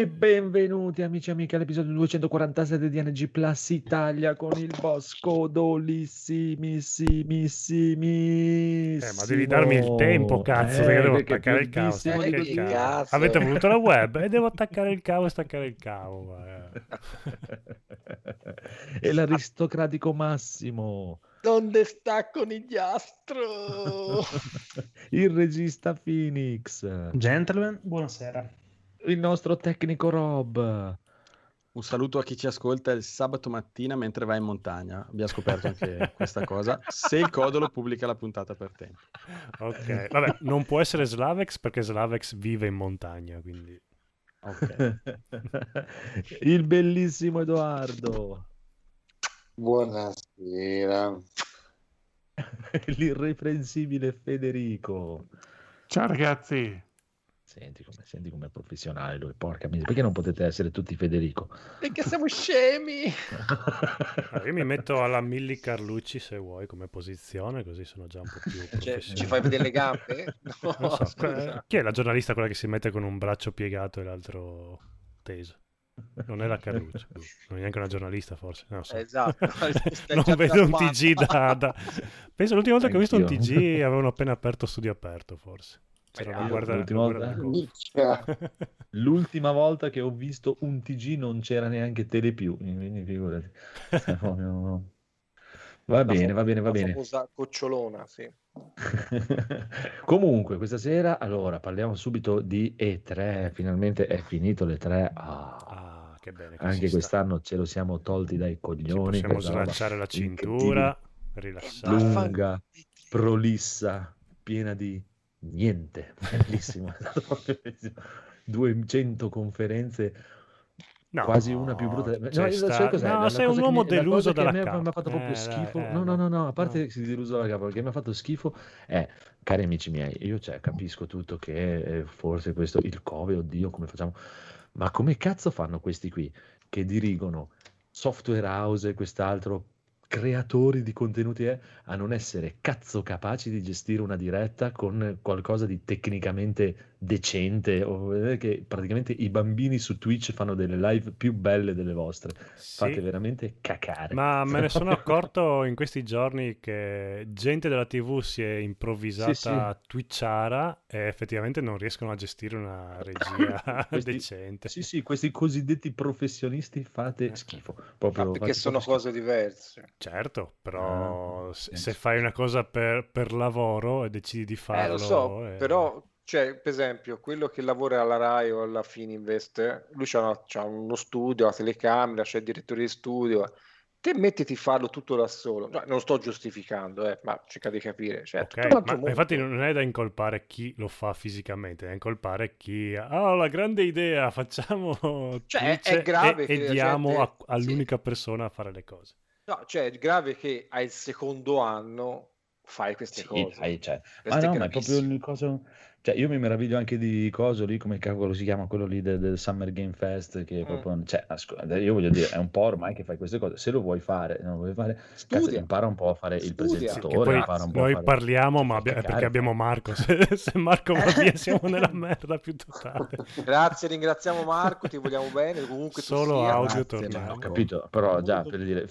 E benvenuti amici e amiche all'episodio 247 di NG Plus Italia con il boss codolissimissimissimi. Eh, ma devi darmi il tempo, cazzo, Eh, perché devo perché attaccare il cavo. di che così. cazzo? Cazzo. Avete voluto la web e devo attaccare il cavo e staccare il cavo. eh. e l'aristocratico Massimo, Donde sta conigliastro? il regista Phoenix, Gentlemen, buonasera. Il nostro tecnico Rob. Un saluto a chi ci ascolta il sabato mattina mentre va in montagna. Abbiamo scoperto anche questa cosa. Se il Codolo pubblica la puntata per tempo. Ok, vabbè, non può essere Slavex perché Slavex vive in montagna, quindi... Ok. il bellissimo Edoardo, Buonasera. l'irreprensibile Federico. Ciao ragazzi, Senti come senti com'è professionale lui, porca miseria. Perché non potete essere tutti Federico? Perché siamo scemi? Allora, io mi metto alla Milli Carlucci se vuoi come posizione, così sono già un po' più Cioè, ci fai vedere le gambe? No, so, chi è la giornalista quella che si mette con un braccio piegato e l'altro teso? Non è la Carlucci, boh, non è neanche una giornalista forse, non so. Esatto. Non vedo un. TG da, da- Penso l'ultima volta che ho visto un Anch'io. TG avevano appena aperto studio aperto, forse. C'era Io una guarda- l'ultima volta-. L'ultima volta che ho visto un TG non c'era neanche Telepiù, quindi figurati. È proprio- Va La bene, va bene, va la bene. famosa cocciolona, sì. Comunque, questa sera, allora, parliamo subito di E3. Finalmente è finito l'E3. Ah, Ah, che bene. che anche quest'anno ce lo siamo tolti dai sta. Ci coglioni. possiamo slacciare la cintura, rilassare. lunga, prolissa, piena di niente. Bellissimo. è stato proprio bellissimo. 200 conferenze No, quasi una più brutta. No, c'è io- sta- no, sei un uomo mi- deluso dalla capa. mi ha fatto proprio Eh, schifo. eh, no, no, no, no, a parte no. che si è deluso dalla capa, perché mi ha fatto schifo è, cari amici miei, io cioè, capisco tutto che eh, forse questo, il Covid, oddio, come facciamo? Ma come cazzo fanno questi qui che dirigono software house e quest'altro, creatori di contenuti eh, a non essere cazzo capaci di gestire una diretta con qualcosa di tecnicamente decente o vedere che praticamente i bambini su Twitch fanno delle live più belle delle vostre Sì, fate veramente cacare Ma me ne sono accorto in questi giorni che gente della TV si è improvvisata Sì, sì. twitchara e effettivamente non riescono a gestire una regia Questi- decente. sì sì questi cosiddetti professionisti fate Eh. schifo Ma proprio perché fate sono proprio cose diverse. Certo, però Ah, se, se fai una cosa per, per lavoro e decidi di farlo... Eh, lo so, eh, però, cioè, per esempio, quello che lavora alla Rai o alla Fininvest, lui c'ha, c'ha uno studio, la telecamera, c'è il direttore di studio. Te mettiti a farlo tutto da solo. No, non sto giustificando, eh, ma cerca di capire. Cioè, è tutto Ok, un altro ma mondo. infatti non è da incolpare chi lo fa fisicamente, è da incolpare chi ha "Ah, la grande idea, facciamo Cioè, è- grave e, che e diamo gente- a- all'unica persona a fare le cose. No, cioè, è grave che hai il secondo anno fai queste Sì, cose. dai, cioè, ma Questo è no, ma è proprio il coso. Cioè, io mi meraviglio anche di coso lì, come cavolo si chiama quello lì del, del Summer Game Fest, che Mm. proprio, cioè, ascolta, io voglio dire, è un po' ormai che fai queste cose. Se lo vuoi fare, non lo vuoi fare, cazzo, impara un po' a fare il Studia. Sì, che presentatore, poi noi fare... parliamo, ma abbia- cacare, perché abbiamo. Marco. Se, se Marco va via, siamo nella merda più totale. Grazie, ringraziamo Marco, ti vogliamo bene, comunque tu Solo sia. audio ma ho capito, però già per dire,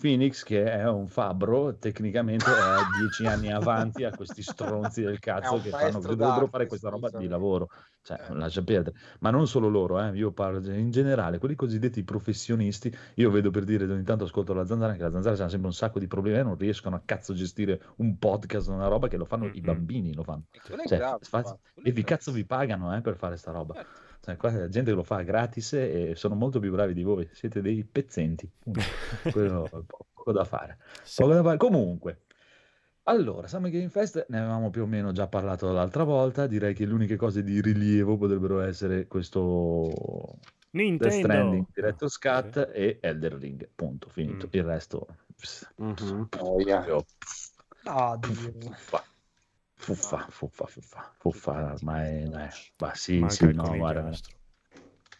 Phoenix che è un fabbro, tecnicamente è dieci anni avanti a questi stronzi del cazzo che fanno, dovrebbero d'arte, fare questa roba di lavoro, cioè Eh. lascia perdere, ma non solo loro, eh, io parlo in generale, quelli cosiddetti professionisti, io vedo per dire, ogni tanto ascolto la zanzara, che la zanzara c'ha sempre un sacco di problemi, eh, non riescono a cazzo gestire un podcast, una roba che lo fanno i Mhm. bambini, lo fanno. E Cioè, grave, fa- e vi cazzo vi pagano eh, per fare sta roba. Certo. Cioè, qua la gente che lo fa gratis e sono molto più bravi di voi, siete dei pezzenti. Quello poco da fare. Sì. Poco da fare. Comunque, allora, Summer Game Fest ne avevamo più o meno già parlato l'altra volta. Direi che le uniche cose di rilievo potrebbero essere questo Death Nintendo. Stranding, Director. Scat e Elder Ring. Punto, finito. Mm. Il resto, Mhm. Noia. proprio Oddio. fuffa, fuffa, fuffa, fuffa, fuffa, ormai, ma sì, Manca sì, no, guarda. conigliastro.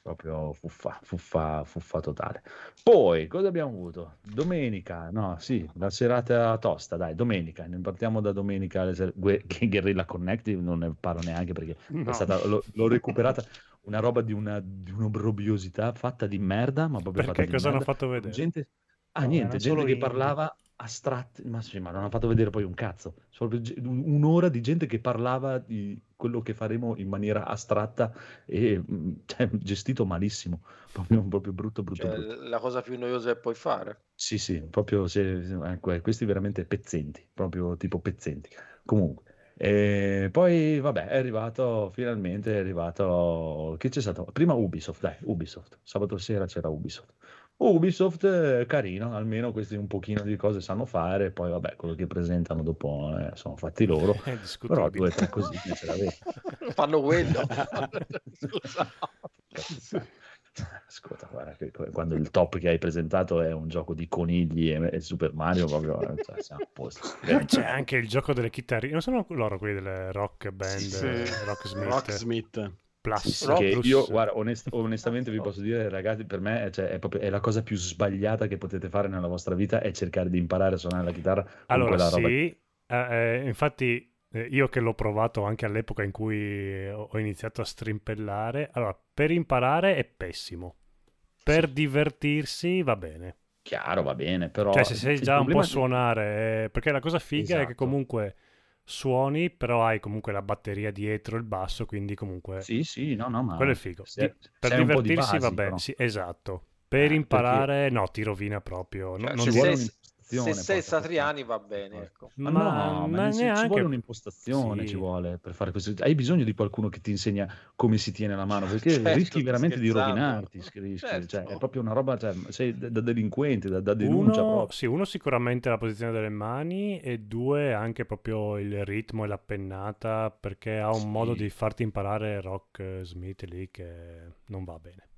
Proprio fuffa, fuffa, fuffa totale. Poi, cosa abbiamo avuto? Domenica, no, sì, la serata tosta, dai, domenica, ne partiamo da domenica, ser- Gue- Guerrilla Connective, non ne parlo neanche perché No. è stata, l'ho, l'ho recuperata, una roba di, una, di un'obbrobriosità fatta di merda, ma proprio fatta Perché di cosa hanno fatto vedere? Gente, ah, No, niente, gente solo che indie. parlava astratti, ma sì, ma non hanno fatto vedere poi un cazzo. Solo un'ora di gente che parlava di quello che faremo in maniera astratta e mm, cioè, gestito malissimo. Proprio, proprio brutto, brutto, Cioè, brutto. la cosa più noiosa che puoi fare. Sì, sì, proprio se- ecco, eh, questi veramente pezzenti, proprio tipo pezzenti. Comunque, e poi vabbè, è arrivato finalmente, è arrivato. Che c'è stato? Prima Ubisoft, dai, Ubisoft. Sabato sera c'era Ubisoft. Ubisoft, carino, almeno questi un pochino di cose sanno fare, poi vabbè, quello che presentano dopo eh, sono fatti loro, però due o tre cosine ce l'avevi. Fanno quello. Scusa. Ascolta, guarda, che- quando il top che hai presentato è un gioco di conigli e, e Super Mario, proprio eh, cioè, siamo a posto. Eh, C'è anche il gioco delle chitarre. Non sono loro quelli delle rock band, Sì. eh, Rock Smith, Rocksmith. Plus. Che Plus. io, guarda, onest- onestamente vi posso dire, ragazzi, per me cioè, è, proprio, è la cosa più sbagliata che potete fare nella vostra vita è cercare di imparare a suonare la chitarra Allora, quella roba. sì, eh, eh, infatti eh, io che l'ho provato anche all'epoca in cui ho iniziato a strimpellare, allora, per imparare è pessimo, per divertirsi va bene. Chiaro, va bene, però... Cioè, se il già un po' problema- suonare, eh, perché la cosa figa è che Esatto. comunque suoni, però hai comunque la batteria dietro il basso, quindi comunque Sì, sì, no, no, ma... quello è figo. se- per po' di divertirsi va basi, bene, sì, esatto. Per Eh, imparare, no, ti rovina proprio. Cioè, non ci se vuole sei- un'impostazione, Se sei Satriani va bene, ecco. Ma, Ma, no, ma senso, ci neanche... vuole un'impostazione, Sì. ci vuole per fare questo. Hai bisogno di qualcuno che ti insegna come si tiene la mano, perché Certo, rischi veramente di rovinarti. rischi- Certo. cioè, è proprio una roba, cioè, sei da, da delinquente, da, da denuncia Uno, proprio. sì, uno sicuramente la posizione delle mani e due anche proprio il ritmo e la pennata perché ha un Sì. modo di farti imparare rock eh, Smith lì che non va bene.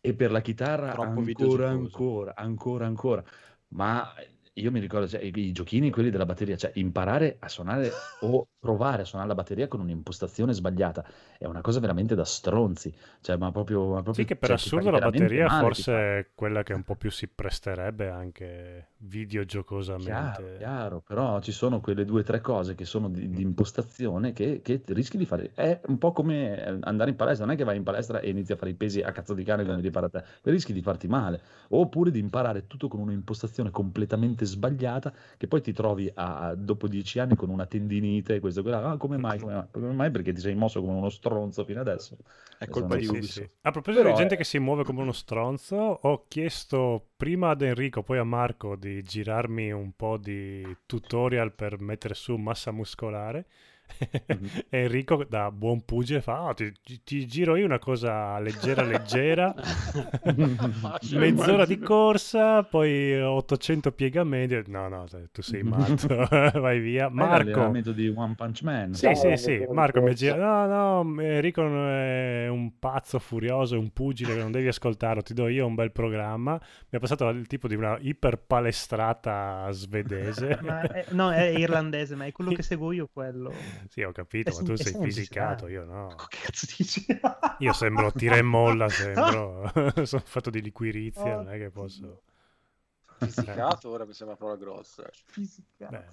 E per la chitarra ancora, ancora, ancora, ancora. Ma io mi ricordo, cioè, i, giochini, quelli della batteria, cioè imparare a suonare o provare a suonare la batteria con un'impostazione sbagliata è una cosa veramente da stronzi. Cioè, ma proprio, ma proprio Sì, che per cioè, assurdo fai la batteria male, forse è quella che un po' più si presterebbe anche videogiocosamente. Chiaro, chiaro, però ci sono quelle due o tre cose che sono di, di impostazione che, che rischi di fare. È un po' come eh, andare in palestra, non è che vai in palestra e inizi a fare i pesi a cazzo di cane come ti pare a te, rischi di farti male. Oppure di imparare tutto con un'impostazione completamente sbagliata che poi ti trovi a, dopo dieci anni con una tendinite e questo e quella. Ah, come mai? Come mai? Come mai? Perché ti sei mosso come uno stronzo fino adesso. È colpa di è- Sì, Ubisoft. sì. A proposito Però di gente che si muove come uno stronzo, ho chiesto prima ad Enrico, poi a Marco di girarmi un po' di tutorial per mettere su massa muscolare. Mhm. E Enrico, da buon pugile, fa: "Ah, ti, ti giro io una cosa leggera, leggera. Mezz'ora di corsa, poi 800 piegamenti. No, no, tu sei matto, vai via. Marco, l'allenamento di One Punch Man. sì, sì, sì. Marco mi gira. No, no, Enrico è un pazzo furioso, è un pugile che non devi ascoltarlo. Ti do io un bel programma. Mi ha passato il tipo di una iperpalestrata svedese. Ma è- no, è irlandese, ma è quello che seguo io quello. Sì, ho capito, Eh ma tu eh sei fisicato, io no. Che cazzo dici? Io sembro tira e molla, sembro. Sono fatto di liquirizia, non è che posso... Fisicato ora mi sembra una parola grossa. Fisica. Beh,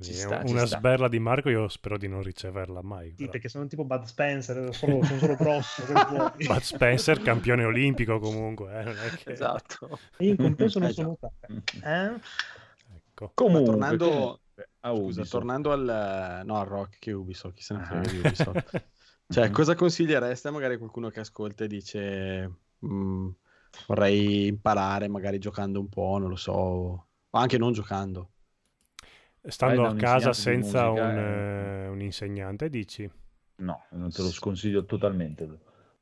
Ci sì, sta, una sta. sberla di Marco io spero di non riceverla mai. Sì, perché sono tipo Bud Spencer, sono, sono solo grosso. Bud Spencer, campione olimpico comunque. eh, non è che- Esatto. E io in compenso non Eh, sono. Eh? Ecco. Comunque, tornando- a Scusa, tornando al... No, al rock che Ubisoft, chi se ne Ah. frega di Ubisoft. Cioè, cosa consigliereste a magari qualcuno che ascolta e dice "Mm, vorrei imparare magari giocando un po', non lo so, o anche non giocando. Stando Vai a casa senza un, musica eh, un insegnante, dici? No, non te lo sconsiglio totalmente.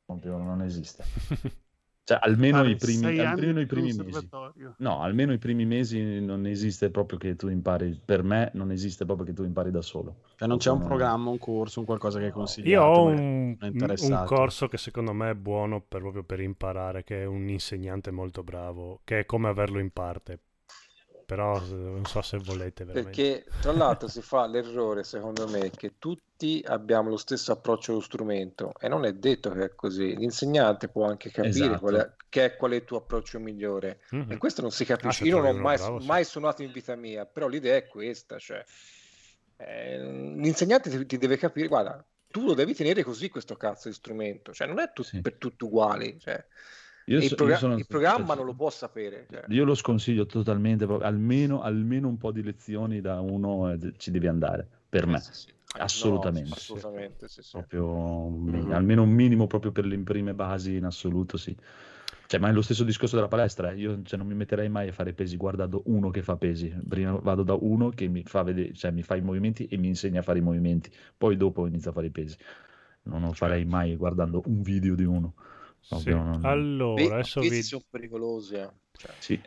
Proprio non esiste. Cioè, almeno i primi, almeno i primi mesi. No, almeno i primi mesi non esiste proprio che tu impari. Per me non esiste proprio che tu impari da solo. Cioè, non c'è un programma, un corso, un qualcosa che consigli. Io ho un, un corso che secondo me è buono per, proprio per imparare, che è un insegnante molto bravo, che è come averlo in parte. Però eh, non so se volete veramente. Perché tra l'altro si fa l'errore, secondo me, che tutti abbiamo lo stesso approccio allo strumento e non è detto che è così. L'insegnante può anche capire Esatto. qual, è, che è, qual è il tuo approccio migliore. Mhm. E questo non si Ah, capisce. se Io non ho mai, bravo, sì. mai suonato in vita mia, però l'idea è questa. Cioè, eh, l'insegnante ti, ti deve capire, guarda, tu lo devi tenere così questo cazzo di strumento. Cioè, non è tu- Sì. per tutti uguali. Cioè, Io, e so- il, progra- sono- il programma non lo può sapere. cioè. Io lo sconsiglio totalmente, almeno, almeno un po' di lezioni da uno eh, ci devi andare, per me. Sì, sì. Eh, Assolutamente. no, assolutamente, sì. Proprio Mhm. almeno un minimo proprio per le prime basi in assoluto, sì. Cioè, ma è lo stesso discorso della palestra. eh. Io cioè, non mi metterei mai a fare pesi guardando uno che fa pesi. Prima vado da uno che mi fa vedere, cioè, mi fa i movimenti e mi insegna a fare i movimenti. Poi dopo inizio a fare i pesi. Non lo farei mai guardando un video di uno. Sì. Allora, Ve- adesso vi... sono pericolosi. eh. Cioè, Sì.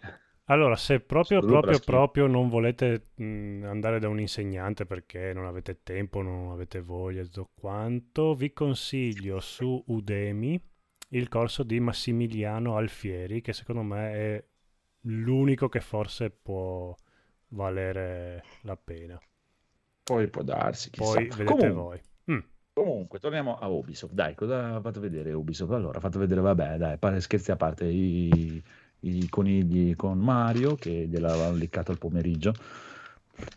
Allora, se proprio, proprio, proprio non volete mh, andare da un insegnante perché non avete tempo, non avete voglia, tutto quanto, vi consiglio su Udemy il corso di Massimiliano Alfieri, che secondo me è l'unico che forse può valere la pena. Poi può darsi, chissà. Poi vedete Comunque, voi. Mm. Comunque, torniamo a Ubisoft. Dai, cosa ha fatto vedere Ubisoft? Allora, ha fatto vedere, vabbè, dai, scherzi a parte, i, i conigli con Mario, che gliel'avevano liccato al pomeriggio.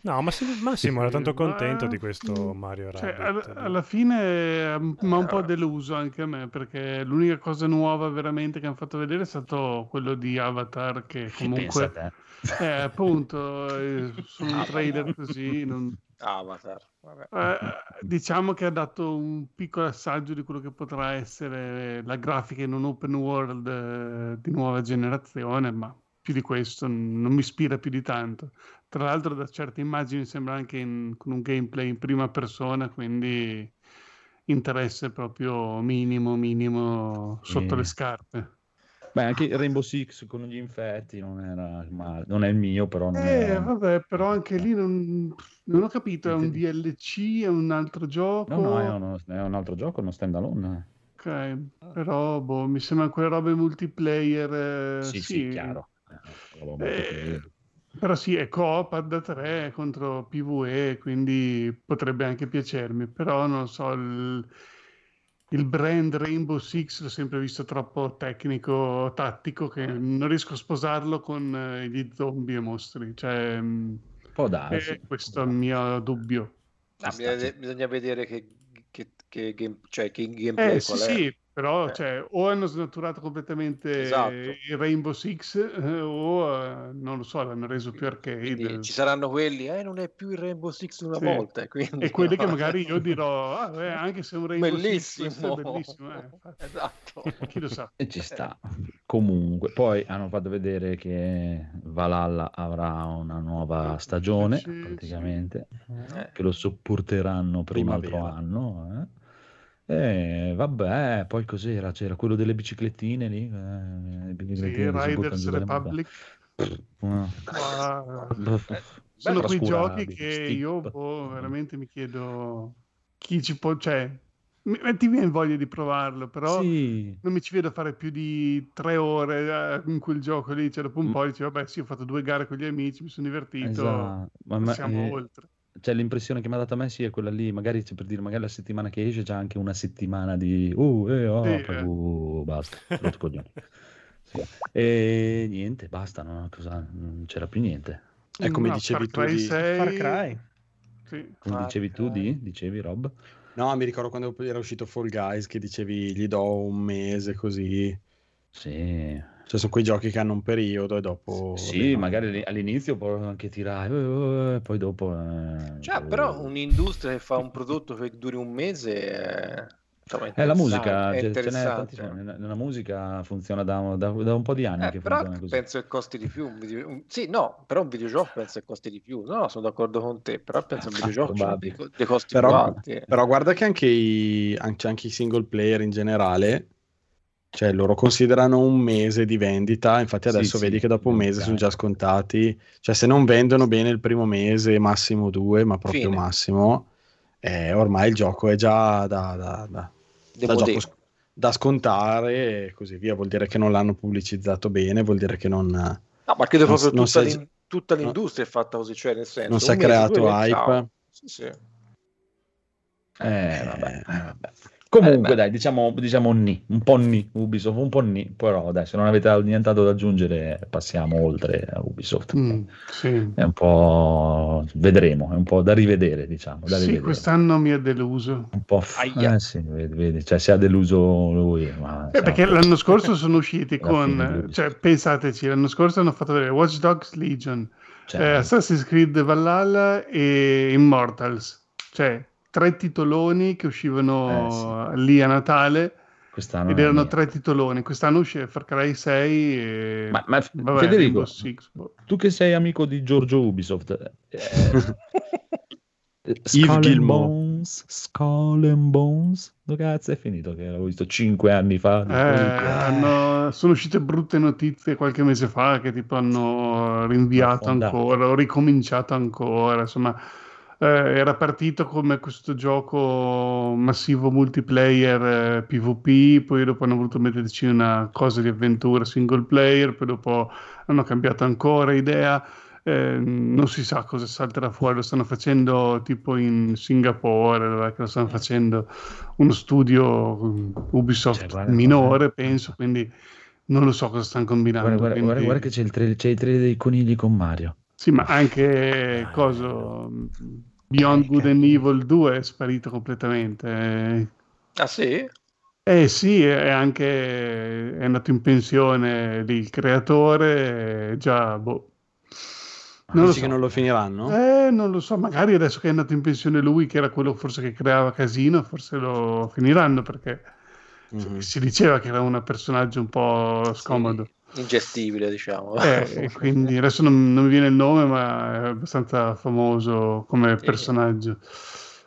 No, ma Massimo, Massimo era tanto Sì, ma- contento di questo Mario Cioè, Rabbit. al- alla fine eh, mi ha un po' deluso anche a me perché l'unica cosa nuova veramente che hanno fatto vedere è stato quello di Avatar che Che pensa a comunque te? eh, appunto eh, su un trailer così non- Avatar. Vabbè. eh, diciamo che ha dato un piccolo assaggio di quello che potrà essere la grafica in un open world eh, di nuova generazione ma più di questo non mi ispira più di tanto tra l'altro da certe immagini sembra anche in- con un gameplay in prima persona quindi interesse proprio minimo minimo sotto Sì. le scarpe Beh, anche Rainbow Six con gli infetti non era male. Non è il mio, però non eh era... vabbè però anche lì non, non ho capito è un DLC è un altro gioco No, no, è, uno- è un altro gioco, uno stand alone. Ok, però boh, mi sembra quelle robe multiplayer. eh, Sì, sì, chiaro. Eh, Eh, Però sì, è coop da 3 contro PvE, quindi potrebbe anche piacermi. Però non so, il, il brand Rainbow Six l'ho sempre visto troppo tecnico, tattico, che non riesco a sposarlo con eh, gli zombie e mostri. Cioè, mh, Può eh, darsi. questo è il mio dubbio. Ah, bisogna, vedere che, che, che game- cioè, che gameplay Eh sì, sì, però Eh. cioè, o hanno snaturato completamente Esatto. il Rainbow Six eh, o eh, non lo so, l'hanno reso più Quindi arcade. ci saranno quelli, eh, non è più il Rainbow Six una Sì. volta. Quindi, E quelli che no. magari io dirò, ah, eh, anche se è un Rainbow Six bellissimo. questo è bellissimo. eh, esatto. Chi lo sa? E ci sta. Comunque, poi hanno fatto vedere che Valhalla avrà una nuova stagione, Sì, sì. praticamente, Eh. che lo sopporteranno per un altro Primavera. anno. eh. E vabbè, poi cos'era? C'era quello delle biciclettine lì. eh, le Sì, biciclettine buttano Riders Republic ma Eh, sono bello, quei trascurabili, giochi che stip. io boh, veramente mi chiedo chi ci può, cioè, mi, ti viene voglia di provarlo, però Sì, non mi ci vedo fare più di tre ore eh, in quel gioco lì. Cioè, dopo un po' dici, vabbè, sì, ho fatto due gare con gli amici, mi sono divertito, esatto. Ma- ma- siamo eh, oltre. Cioè, l'impressione che mi ha dato a me sì è quella lì, magari c'è per dire, magari la settimana che esce c'è anche una settimana di uh, eh, oh, Sì, poi, eh. uh, basta, rotto i coglioni. Sì. E niente, basta, no? Cosa- non c'era più niente. È come No, dicevi Far tu Cry di- 6, Far Cry. sì. Come Far dicevi tu, Cry. di? Dicevi, Rob? No, mi ricordo quando era uscito Fall Guys che dicevi gli do un mese così. Sì, Cioè sono quei giochi che hanno un periodo e dopo... sì, magari all'in- all'inizio può anche tirare, eh, eh, poi dopo... eh, Cioè, però un'industria che fa un prodotto che duri un mese è, insomma, Eh, la musica, è ce- ce n'è interessante. tantissimo. Nella, nella musica funziona da, da- da un po' di anni Eh, che però funziona così. penso che costi di più. un video- un- Sì, no, però un videogioco penso che costi di più. No, no, sono d'accordo con te, però penso che un Ah, videogioco probabile. dei, dei costi Però- più alti. eh. Però guarda che anche i, anche, anche i single player in generale, cioè loro considerano un mese di vendita, infatti Sì, adesso sì, vedi che dopo un mese sono già scontati, cioè se non vendono bene il primo mese, massimo due, ma proprio Fine. massimo, eh, ormai il gioco è già da, da- da- da gioco sc- da scontare e così via, vuol dire che non l'hanno pubblicizzato bene, vuol dire che non... No, ma credo non- proprio non tutta, l'in- tutta l'industria è fatta così, cioè nel senso... Non si è creato hype. Sì, sì. Eh, vabbè, eh, vabbè. Comunque, Eh, dai, diciamo, diciamo ni, un po' ni, Ubisoft, un po' ni, però dai, se non avete nient'altro da aggiungere, passiamo oltre a Ubisoft. Mm, sì. È un po', vedremo, è un po' da rivedere, diciamo, da Sì, rivedere. quest'anno mi ha deluso. Un po' f- eh, sì, vedi, vedi, cioè si è deluso lui, ma Eh, perché l'anno scorso sono usciti con, cioè pensateci, l'anno scorso hanno fatto vedere Watch Dogs Legion, cioè, eh, Assassin's Creed Valhalla e Immortals, cioè tre titoloni che uscivano lì a Natale quest'anno ed erano tre titoloni. Quest'anno uscì Far Cry 6 e Ma, ma vabbè, Federico, boh. tu che sei amico di Giorgio Ubisoft, eh, Skull and. Bones, Skull and Bones, dove cazzo è finito? Che l'avevo visto cinque anni fa. Eh, hanno- sono uscite brutte notizie qualche mese fa che tipo hanno rinviato ancora o ricominciato ancora. Insomma, eh, era partito come questo gioco massivo multiplayer eh, PvP, poi dopo hanno voluto metterci una cosa di avventura single player, poi dopo hanno cambiato ancora idea. eh, non si sa cosa salterà fuori, lo stanno facendo tipo in Singapore, lo stanno facendo uno studio mm, Ubisoft Cioè, guarda, minore, penso, quindi non lo so cosa stanno combinando. Guarda, guarda, quindi- guarda, guarda che c'è il, trailer, c'è il trailer dei conigli con Mario. Sì, ma anche Ah, coso, Beyond Good and Evil 2 è sparito completamente. Ah sì? Eh sì, è anche è andato in pensione lì il creatore, eh, già boh. Non lo Dici so. che non lo finiranno? Eh, non lo so, magari adesso che è andato in pensione lui, che era quello forse che creava casino, forse lo finiranno perché Mhm. si diceva che era un personaggio un po' scomodo. Sì, ingestibile, diciamo. Eh, e quindi adesso non, non mi viene il nome, ma è abbastanza famoso come personaggio.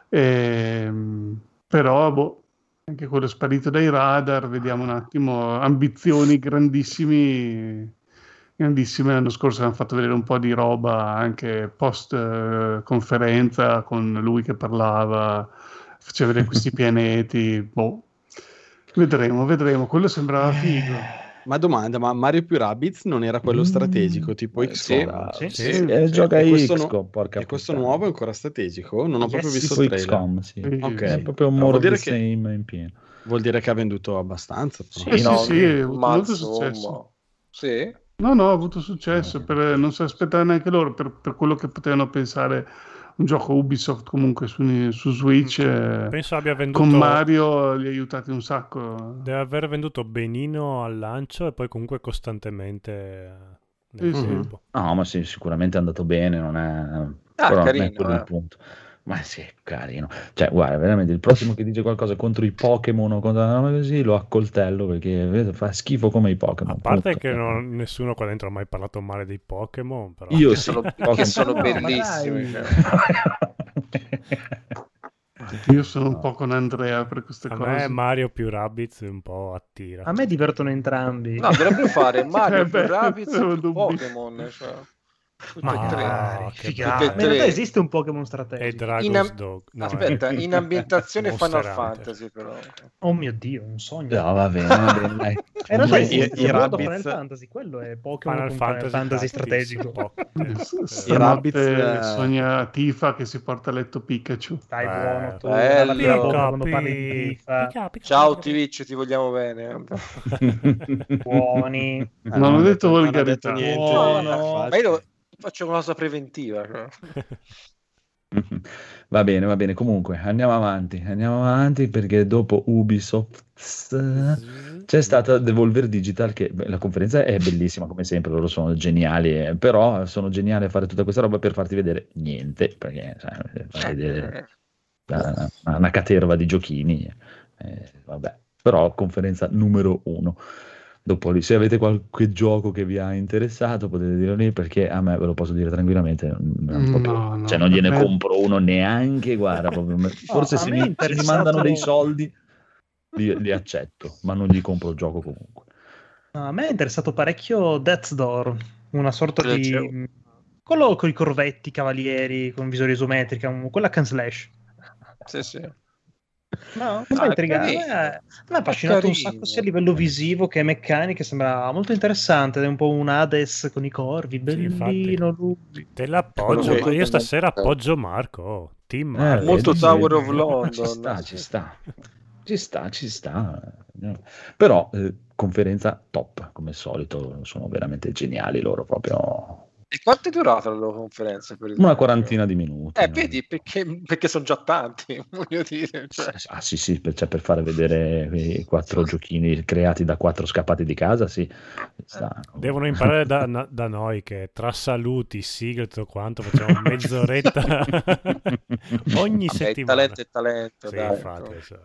Ehm, però, boh, anche quello sparito dai radar, vediamo un attimo. Ambizioni grandissimi, grandissime. L'anno scorso hanno fatto vedere un po' di roba anche post eh, conferenza con lui che parlava, faceva vedere questi pianeti. Boh. Vedremo, vedremo. Quello sembrava figo. Ma domanda, ma Mario più Rabbids non era quello Mm. strategico, tipo Eh, XCOM? sì. Sì, Sì, sì, eh, sì. gioca E questo XCOM, porca E questo nuovo è ancora strategico? Non ho proprio visto il trailer. XCOM, sì. Sì, Ok. È sì. proprio un Vuol more dire the che- same in pieno. Vuol dire che ha venduto abbastanza. però. Eh, sì, no, sì, ha avuto ma molto successo. Sì? No, no, ha avuto successo, per- non si aspettava neanche loro per, per quello che potevano pensare un gioco Ubisoft comunque su, su Switch. eh, Penso abbia venduto. con Mario li ha aiutati un sacco. Deve aver venduto benino al lancio e poi comunque costantemente eh, nel Sì, sì. tempo. No, ma sì, sicuramente è andato bene, non è... Ah, però non carino, è quello il eh. punto. Ma sì, carino. Cioè, guarda, veramente il prossimo che dice qualcosa contro i Pokémon o contro una roba così lo accoltello perché fa schifo come i Pokémon. A parte punto. che non- nessuno qua dentro ha mai parlato male dei Pokémon, però... Io Che sì, sono, Pokémon. che sono No, bellissimi. cioè. Io sono un No. po' con Andrea per queste A cose. me Mario più Rabbids un po' attira. A me divertono entrambi. No, dovrebbero fare Mario Eh, più Rabbids più. Pokémon. Cioè. Tutte Ma tre. Ma in realtà esiste un Pokémon strategico. Dragon's In am- Dog. No, Aspetta, eh. in ambientazione Final. Fantasy però. Oh mio dio, un sogno. No, va bene, va bene, dai. In realtà i- esiste i modo Rabbids- Final Fantasy, quello è Pokémon Final Fantasy, Fantasy, strategico. Stanotte Rabbids, eh, sogna Tifa che si porta a letto Pikachu. Dai, Eh, buono, tu bello. Pica. Pica, pica, Ciao pica. Twitch, ti vogliamo bene. Buoni. Non ho detto volgarità. Buono. di Ma io faccio una cosa preventiva. cioè. Va bene, va bene. Comunque, andiamo avanti, andiamo avanti perché dopo Ubisoft c'è stata Devolver Digital che beh, la conferenza è bellissima come sempre, loro sono geniali, eh, però sono geniali a fare tutta questa roba per farti vedere niente, perché sai, fai vedere una, una caterva di giochini, eh, vabbè. Però conferenza numero uno. Dopo lì, se avete qualche gioco che vi ha interessato, potete dirlo lì perché a me ve lo posso dire tranquillamente. non- proprio- No, no, cioè, non gliene me- compro uno neanche. Guarda, proprio, forse a se mi, se mi mandano dei soldi li, li accetto, ma non gli compro il gioco comunque. No, a me è interessato parecchio Death's Door, una sorta Cosa di... Quello con i corvetti, cavalieri, con visore isometrica, un- quella can slash. Sì, sì. No, mi Ah. A me mi ha affascinato un sacco carino. sia a livello visivo che meccaniche, sembra molto interessante. È un po' un Hades con i corvi, bellino lui. Te l'appoggio, io stasera appoggio Marco. oh, Team Eh, Marco. Molto vedi, Tower of London. Ci sta, ci sta. Ci sta, ci sta. Però eh, conferenza top, come al solito, sono veramente geniali loro proprio. E quanto è durata la loro conferenza? Per Una quarantina di minuti. Eh, no? vedi, perché, perché sono già tanti, voglio dire. Cioè, Ah sì sì, per, cioè, per fare vedere i quattro giochini creati da quattro scappati di casa, sì. Sta. Devono imparare da, da noi che tra saluti, sigle e tutto quanto facciamo mezz'oretta ogni vabbè, settimana. talento è talento, Sì, dai. infatti, so.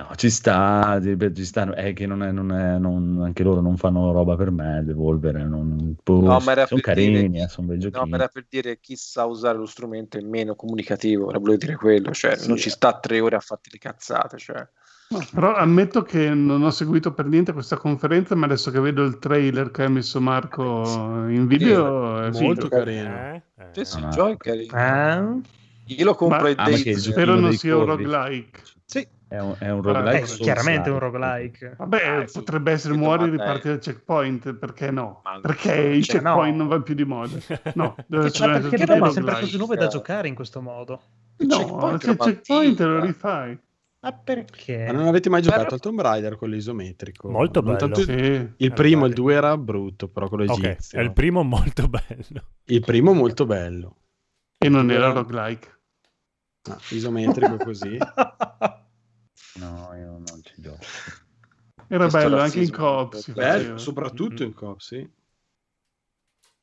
No, ci sta, ci sta, è che non è, non è- non- anche loro non fanno roba per me, Devolver, non, boh, No, ma era sono per dire- carini, eh, sono bei No, giochini. ma era per dire chi sa usare lo strumento è meno comunicativo, ora volevo dire quello, cioè Sì. non ci sta tre ore a farti le cazzate, cioè. No, però ammetto che non ho seguito per niente questa conferenza, ma adesso che vedo il trailer che ha messo Marco in video, è Molto figo. carino. Eh? Eh. Sì, sì, no. giochi carini. Ah, Io lo compro Ma- e Ah, giochino Spero non sia un roguelike. Sì, È un, è un Eh, roguelike è Souls-like. chiaramente un roguelike. Vabbè, Ah, sì. potrebbe essere muori e vabbè. riparti dal checkpoint, perché no? Ma- Perché il Cioè, checkpoint no. non va più di moda. No, deve Ma essere perché trovi no, sempre cose nuove da giocare in questo modo? Il No, checkpoint se il lo checkpoint lo rifai. Ma perché? ma non avete mai Però- giocato al Tomb Raider con l'isometrico? Molto bello. tanto- Sì. Il primo, il bello. 2 era brutto, però quello egizio. è il primo molto bello. Il primo molto bello. E non era roguelike. Ah, isometrico così. No, io non ci gioco. Era Questo bello, anche in coop Bello. Bello, soprattutto in coop, sì.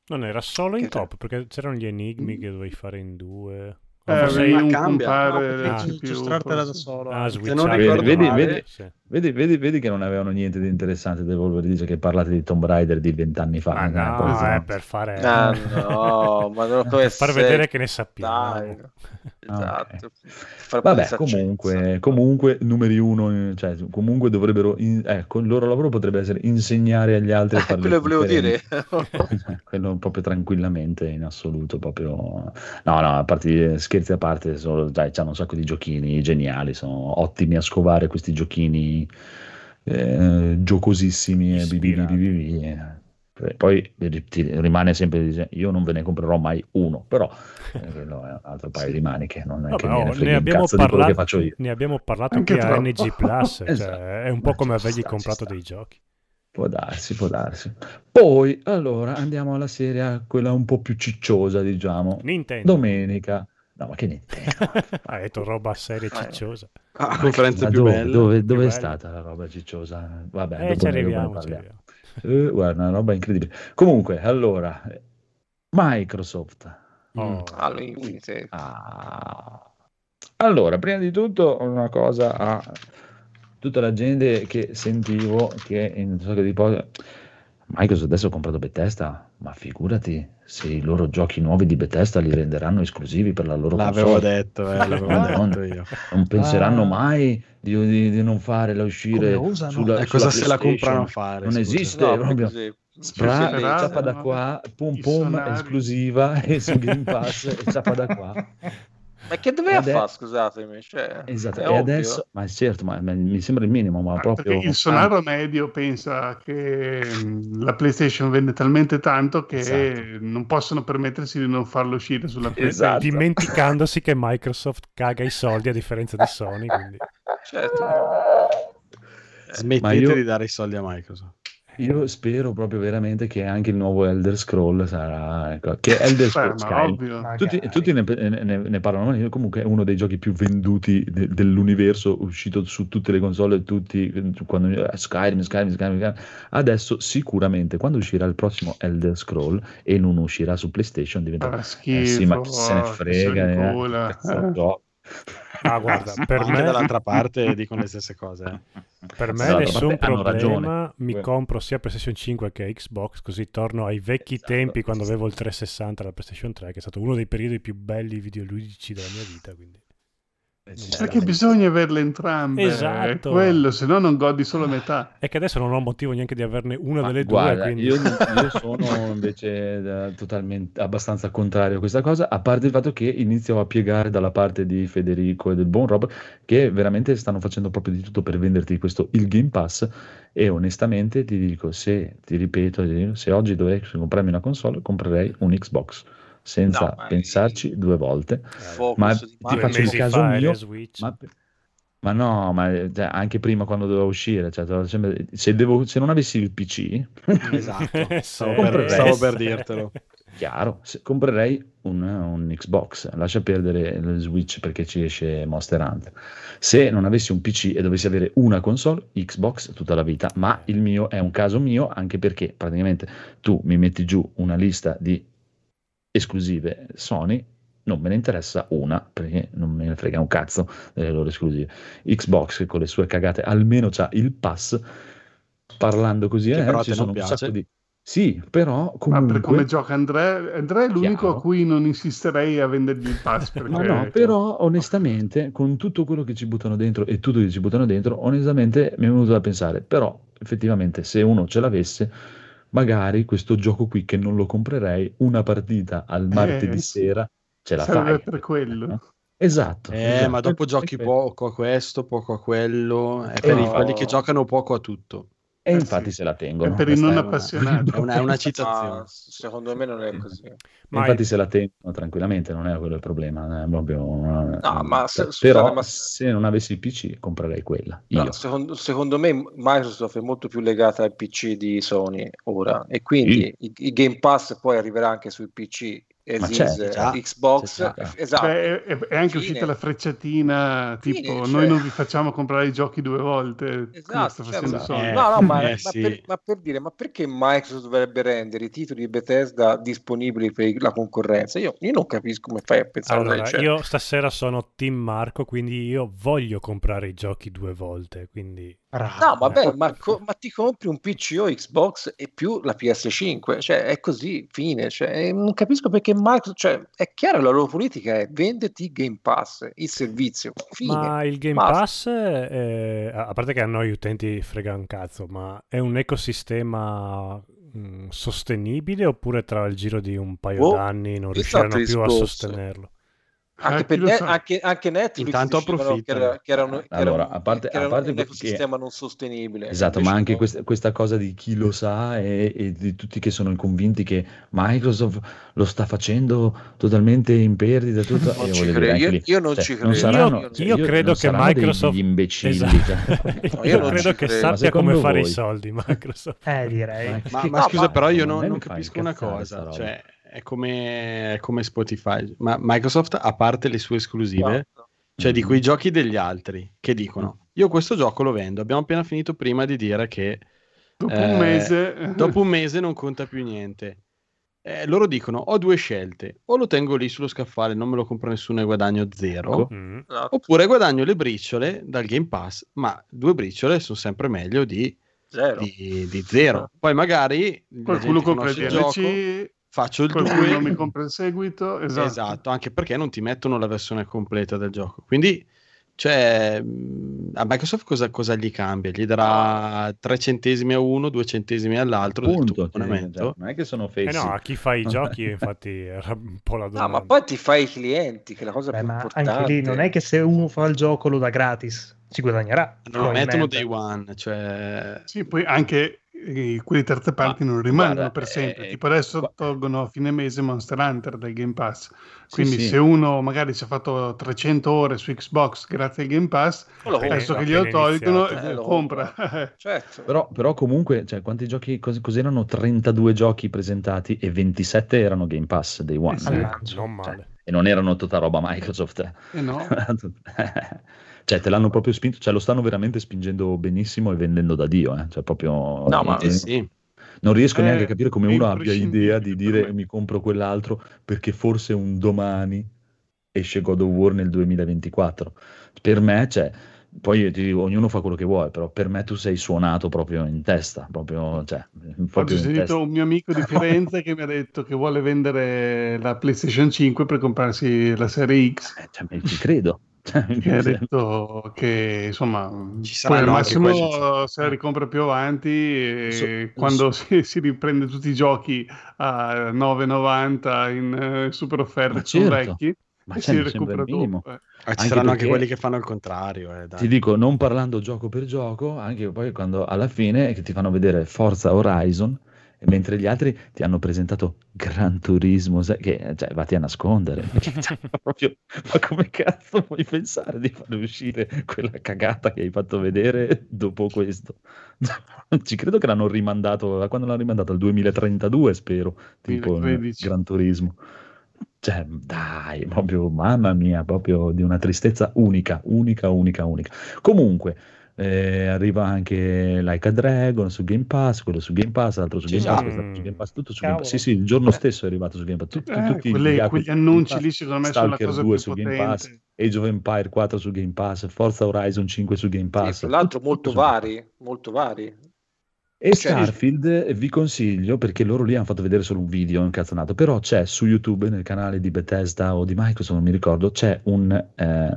Non era solo in top, perché c'erano gli enigmi che dovevi fare in due. Eh, ma un cambia. compare No, del perché CPU, Giostrartela da solo. Ah, Vedi, male, vedi? Sì. Vedi, vedi, vedi che non avevano niente di interessante Devolver, dice che parlate di Tomb Raider di vent'anni fa. Ma Eh, no, poi- è per fare... Ah, no, ma non per far vedere che ne sappiamo. Dai, esatto. Far Vabbè, comunque, comunque, numeri uno, eh, cioè, comunque dovrebbero, in- ecco, il loro lavoro potrebbe essere insegnare agli altri a Eh, fare quello volevo dire. quello proprio tranquillamente, in assoluto, proprio... No, no, a parte scherzi a parte, sono, dai, c'hanno un sacco di giochini geniali, sono ottimi a scovare questi giochini eh, giocosissimi e Ispirati. bibi, eh. Poi ti rimane sempre io non ve ne comprerò mai uno, però eh, è un altro paio Sì. di maniche, non è Vabbè, che oh, ne abbiamo che parlato, faccio io. ne abbiamo parlato Anche qui a. NG Plus, cioè, Esatto. è un po' come avergli sta, comprato dei giochi. Può darsi, può darsi. Poi, allora, andiamo alla serie, quella un po' più cicciosa, diciamo. Nintendo. Domenica. No, ma che Nintendo? Ha detto roba seria cicciosa. Ah, conferenza Ma più dove, bella. dove, dove è bella. stata la roba cicciosa? Vabbè, Eh, dopo ci arriviamo, ci arriviamo. Eh, guarda, una roba incredibile. Comunque, allora, Microsoft. Oh. Infinite. Ah. Allora, prima di tutto una cosa a tutta la gente che sentivo che in un sacco di po- Microsoft adesso ha comprato Bethesda, ma figurati se i loro giochi nuovi di Bethesda li renderanno esclusivi per la loro L'avevo console. detto, eh, l'avevo Madonna. detto io. Non penseranno Ah. mai di, di- di non farla uscire sulla, Eh, sulla cosa se la comprano a fare? Non scusa? esiste. No, proprio. così. Spra, sì, ciappa da qua, pum, sonari. esclusiva e su Game Pass e ciappa da qua. Ma che doveva Ed è- fare, scusatemi? Cioè, Esatto, e ovvio. adesso, ma certo, ma, ma mi sembra il minimo, ma Ah, proprio... Il sonaro medio pensa che mh, la PlayStation vende talmente tanto che Esatto. non possono permettersi di non farlo uscire sulla PlayStation. Esatto. Dimenticandosi che Microsoft caga i soldi a differenza di Sony. Quindi... Certo. Smettete io- di dare i soldi a Microsoft. Io spero proprio veramente che anche il nuovo Elder Scroll sarà... Ecco, che Elder ma Skyrim. Tutti, tutti ne, ne- ne parlano, ma io comunque è uno dei giochi più venduti de- dell'universo, uscito su tutte le console, tutti, quando, eh, Skyrim, Skyrim, Skyrim, Skyrim. Adesso sicuramente quando uscirà il prossimo Elder Scroll e non uscirà su PlayStation diventerà... Eh schifo. sì, ma chi se ne oh, frega, se ne eh, cazzo eh. Ah, guarda, per Anche me, dall'altra parte dicono le stesse cose. per me Sì, d'altra nessun problema. Mi compro sia PlayStation 5 che Xbox, così torno ai vecchi Esatto. tempi quando avevo il 360 alla PlayStation 3, che è stato uno dei periodi più belli videoludici della mia vita. Quindi. Eh, Perché sta. bisogna averle entrambe, Esatto. quello, se no non godi solo metà. È che adesso non ho motivo neanche di averne una Ma delle guarda, due, quindi... io, io sono invece eh, totalmente abbastanza contrario a questa cosa, a parte il fatto che inizio a piegare dalla parte di Federico e del buon Rob, che veramente stanno facendo proprio di tutto per venderti questo il Game Pass. E onestamente ti dico, se ti ripeto, ti dico, se oggi dovessi comprarmi una console, comprerei un Xbox senza No, pensarci due volte. Focus Ma di ti faccio il caso fa mio. Ma, ma no, ma cioè, anche prima quando dovevo uscire, cioè, sempre- se, devo- se non avessi il PC, Esatto, stavo, per, stavo per dirtelo. chiaro, se- comprerei un, un Xbox, lascia perdere il Switch perché ci esce Monster Hunter. Se non avessi un PC e dovessi avere una console, Xbox tutta la vita, ma il mio è un caso mio anche perché praticamente tu mi metti giù una lista di esclusive Sony, non me ne interessa una perché non me ne frega un cazzo delle loro esclusive. Xbox con le sue cagate almeno c'ha il pass, parlando così, Che eh, però ci sono un piace. sacco di... Sì, però Ma per comunque... come gioca Andrea, Andrea è l'unico Chiaro. a cui non insisterei a vendergli il pass. Perché... Ma no, però onestamente, con tutto quello che ci buttano dentro e tutto che ci buttano dentro, onestamente mi è venuto da pensare, però effettivamente se uno ce l'avesse, magari questo gioco qui che non lo comprerei, una partita al martedì sì. sera ce la Serve fai. per quello. no? Esatto. Eh, esatto. ma dopo giochi poco a questo, poco a quello. È per Eh, i- no. quelli che giocano poco a tutto. E Eh infatti sì. se la tengono. È per i non è una- appassionati. È una, è una citazione. secondo me non è così. Ma Infatti il- se la tengono tranquillamente, non è quello il problema. È proprio, No, ma se- però scusate, ma- se non avessi il PC comprerei quella. Io. No, secondo, secondo me Microsoft è molto più legata al PC di Sony ora e quindi il, il Game Pass poi arriverà anche sui PC Ma Esiste, c'è già, Xbox, c'è già. esatto. Beh, è, è anche Fine. uscita la frecciatina tipo Fine, noi cioè. non vi facciamo comprare i giochi due volte Esatto, cioè, Sony. Eh, no, no, ma, eh, ma sì. per, ma per dire, ma perché Microsoft dovrebbe rendere i titoli di Bethesda disponibili per la concorrenza? Io, io non capisco come fai a pensare Allora, genere. io stasera sono Team Marco, quindi io voglio comprare i giochi due volte, quindi... No, vabbè, ma, co- ma ti compri un PC o Xbox e più la PS5, cioè è così, fine. Cioè, non capisco perché Microsoft, cioè, è chiaro, la loro politica è vendeti Game Pass, il servizio, fine. Ma il Game Basta. Pass, eh, a parte che a noi utenti frega un cazzo, ma è un ecosistema mh, sostenibile oppure tra il giro di un paio Oh, d'anni non è riusciranno più a sostenerlo? Anche, Eh, per Ne- anche, anche Netflix Intanto dicevano che era, che era un, che era Allora, un- a parte- che era a parte un perché- ecosistema non sostenibile. Esatto, ma anche no. questa, questa cosa di chi lo sa e, e di tutti che sono convinti che Microsoft lo sta facendo totalmente in perdita. Tutto, Non io credo, dire, io- io non cioè, ci non credo. saranno- Io- cioè, io credo non che saranno Microsoft- degli imbecilli. Esatto. cioè. No, io io non credo che credo. sappia come fare i voi? soldi Microsoft. Eh, direi. Ma, Sì. ma No, scusa, ma- però io non, non capisco una cosa. Cioè, è come, è come Spotify. Ma Microsoft, a parte le sue esclusive, cioè di Mhm. quei giochi degli altri, che dicono, io questo gioco lo vendo. Abbiamo appena finito prima di dire che Dopo Eh, un mese... dopo un mese non conta più niente. Eh, loro dicono, ho due scelte, o lo tengo lì sullo scaffale, non me lo compra nessuno e guadagno zero, Ecco. Mm. Esatto, oppure guadagno le briciole dal Game Pass, ma due briciole sono sempre meglio di, zero. di- di zero. Poi magari Qualcuno compra il il gioco, DLC, faccio il qualcuno 2 mi compra il seguito. Esatto. Esatto. anche perché non ti mettono la versione completa del gioco. Quindi, cioè, a Microsoft cosa, cosa gli cambia? Gli darà 3 centesimi a uno, 2 centesimi all'altro del Punto, dico, abbonamento? cioè, non è che sono Eh fessi. no, a chi fa i giochi infatti era un po' la No, domanda. ma poi ti fai i clienti, che è la cosa Beh, più ma importante. anche lì non è che se uno fa il gioco lo dà gratis, ci guadagnerà. Non lo mettono day one, cioè... Sì, poi anche eh, quelli terze parti non rimangono guarda, per sempre. eh, tipo adesso qua- tolgono a fine mese Monster Hunter dal Game Pass. Quindi sì. se uno magari si è fatto 300 ore su Xbox grazie al Game Pass, adesso che glielo tolgono, eh, Eh, lo compra. Certo. Però, però comunque, cioè, quanti giochi, cos- cos'erano 32 giochi presentati e 27 erano Game Pass Day One. Eh sì. eh. Non lancio. male. E non erano tutta roba Microsoft. eh. Eh no. Cioè, te l'hanno proprio spinto, cioè lo stanno veramente spingendo benissimo e vendendo da Dio. eh. Cioè, proprio... No, ma- eh, Eh sì. Non riesco Eh, neanche a capire come uno abbia idea di dire mi compro quell'altro perché forse un domani esce God of War nel 2024. Per me, cioè, poi dico, ognuno fa quello che vuole, però per me tu sei suonato proprio in testa, proprio, cioè, proprio ho sentito un mio amico di Firenze che mi ha detto che vuole vendere la PlayStation 5 per comprarsi la serie X. Eh, cioè, ci credo. Che ha detto che insomma Ci poi al massimo se la ricompra più avanti e So- quando si, si riprende tutti i giochi a 9,90 in eh, super offerte certo, vecchi ma cioè, si recupera il minimo. dopo eh. Ah, ci Anche saranno anche quelli che fanno il contrario. eh, dai. Ti dico, non parlando gioco per gioco, anche poi quando alla fine che ti fanno vedere Forza Horizon, mentre gli altri ti hanno presentato Gran Turismo, che cioè, vatti a nascondere. Perché, cioè, proprio, ma come cazzo puoi pensare di fare uscire quella cagata che hai fatto vedere dopo questo? Ci credo che l'hanno rimandato, da quando l'hanno rimandato? Al 2032, spero, tipo eh, 2013. Gran Turismo. Cioè, dai, proprio, mamma mia, proprio di una tristezza unica, unica, unica, unica. Comunque, eh, arriva anche Like a Dragon su Game Pass, quello su Game Pass, l'altro su Sì, Game sì. Pass, quest'altro su Game Pass, tutto su Game Pass. Sì, Cavolo. sì, il giorno stesso è arrivato su Game Pass. Tutti, Eh, tutti quelle- quegli annunci Pass. lì secondo me sono la Stalker cosa 2 più su Game Pass, potente Age of Empire 4 su Game Pass, Forza Horizon 5 su Game Sì, Pass. tra l'altro molto vari, molto vari. E Cioè, Starfield eh, vi consiglio perché loro lì hanno fatto vedere solo un video incazzonato, però c'è su YouTube nel canale di Bethesda o di Microsoft, non mi ricordo, c'è un ehm,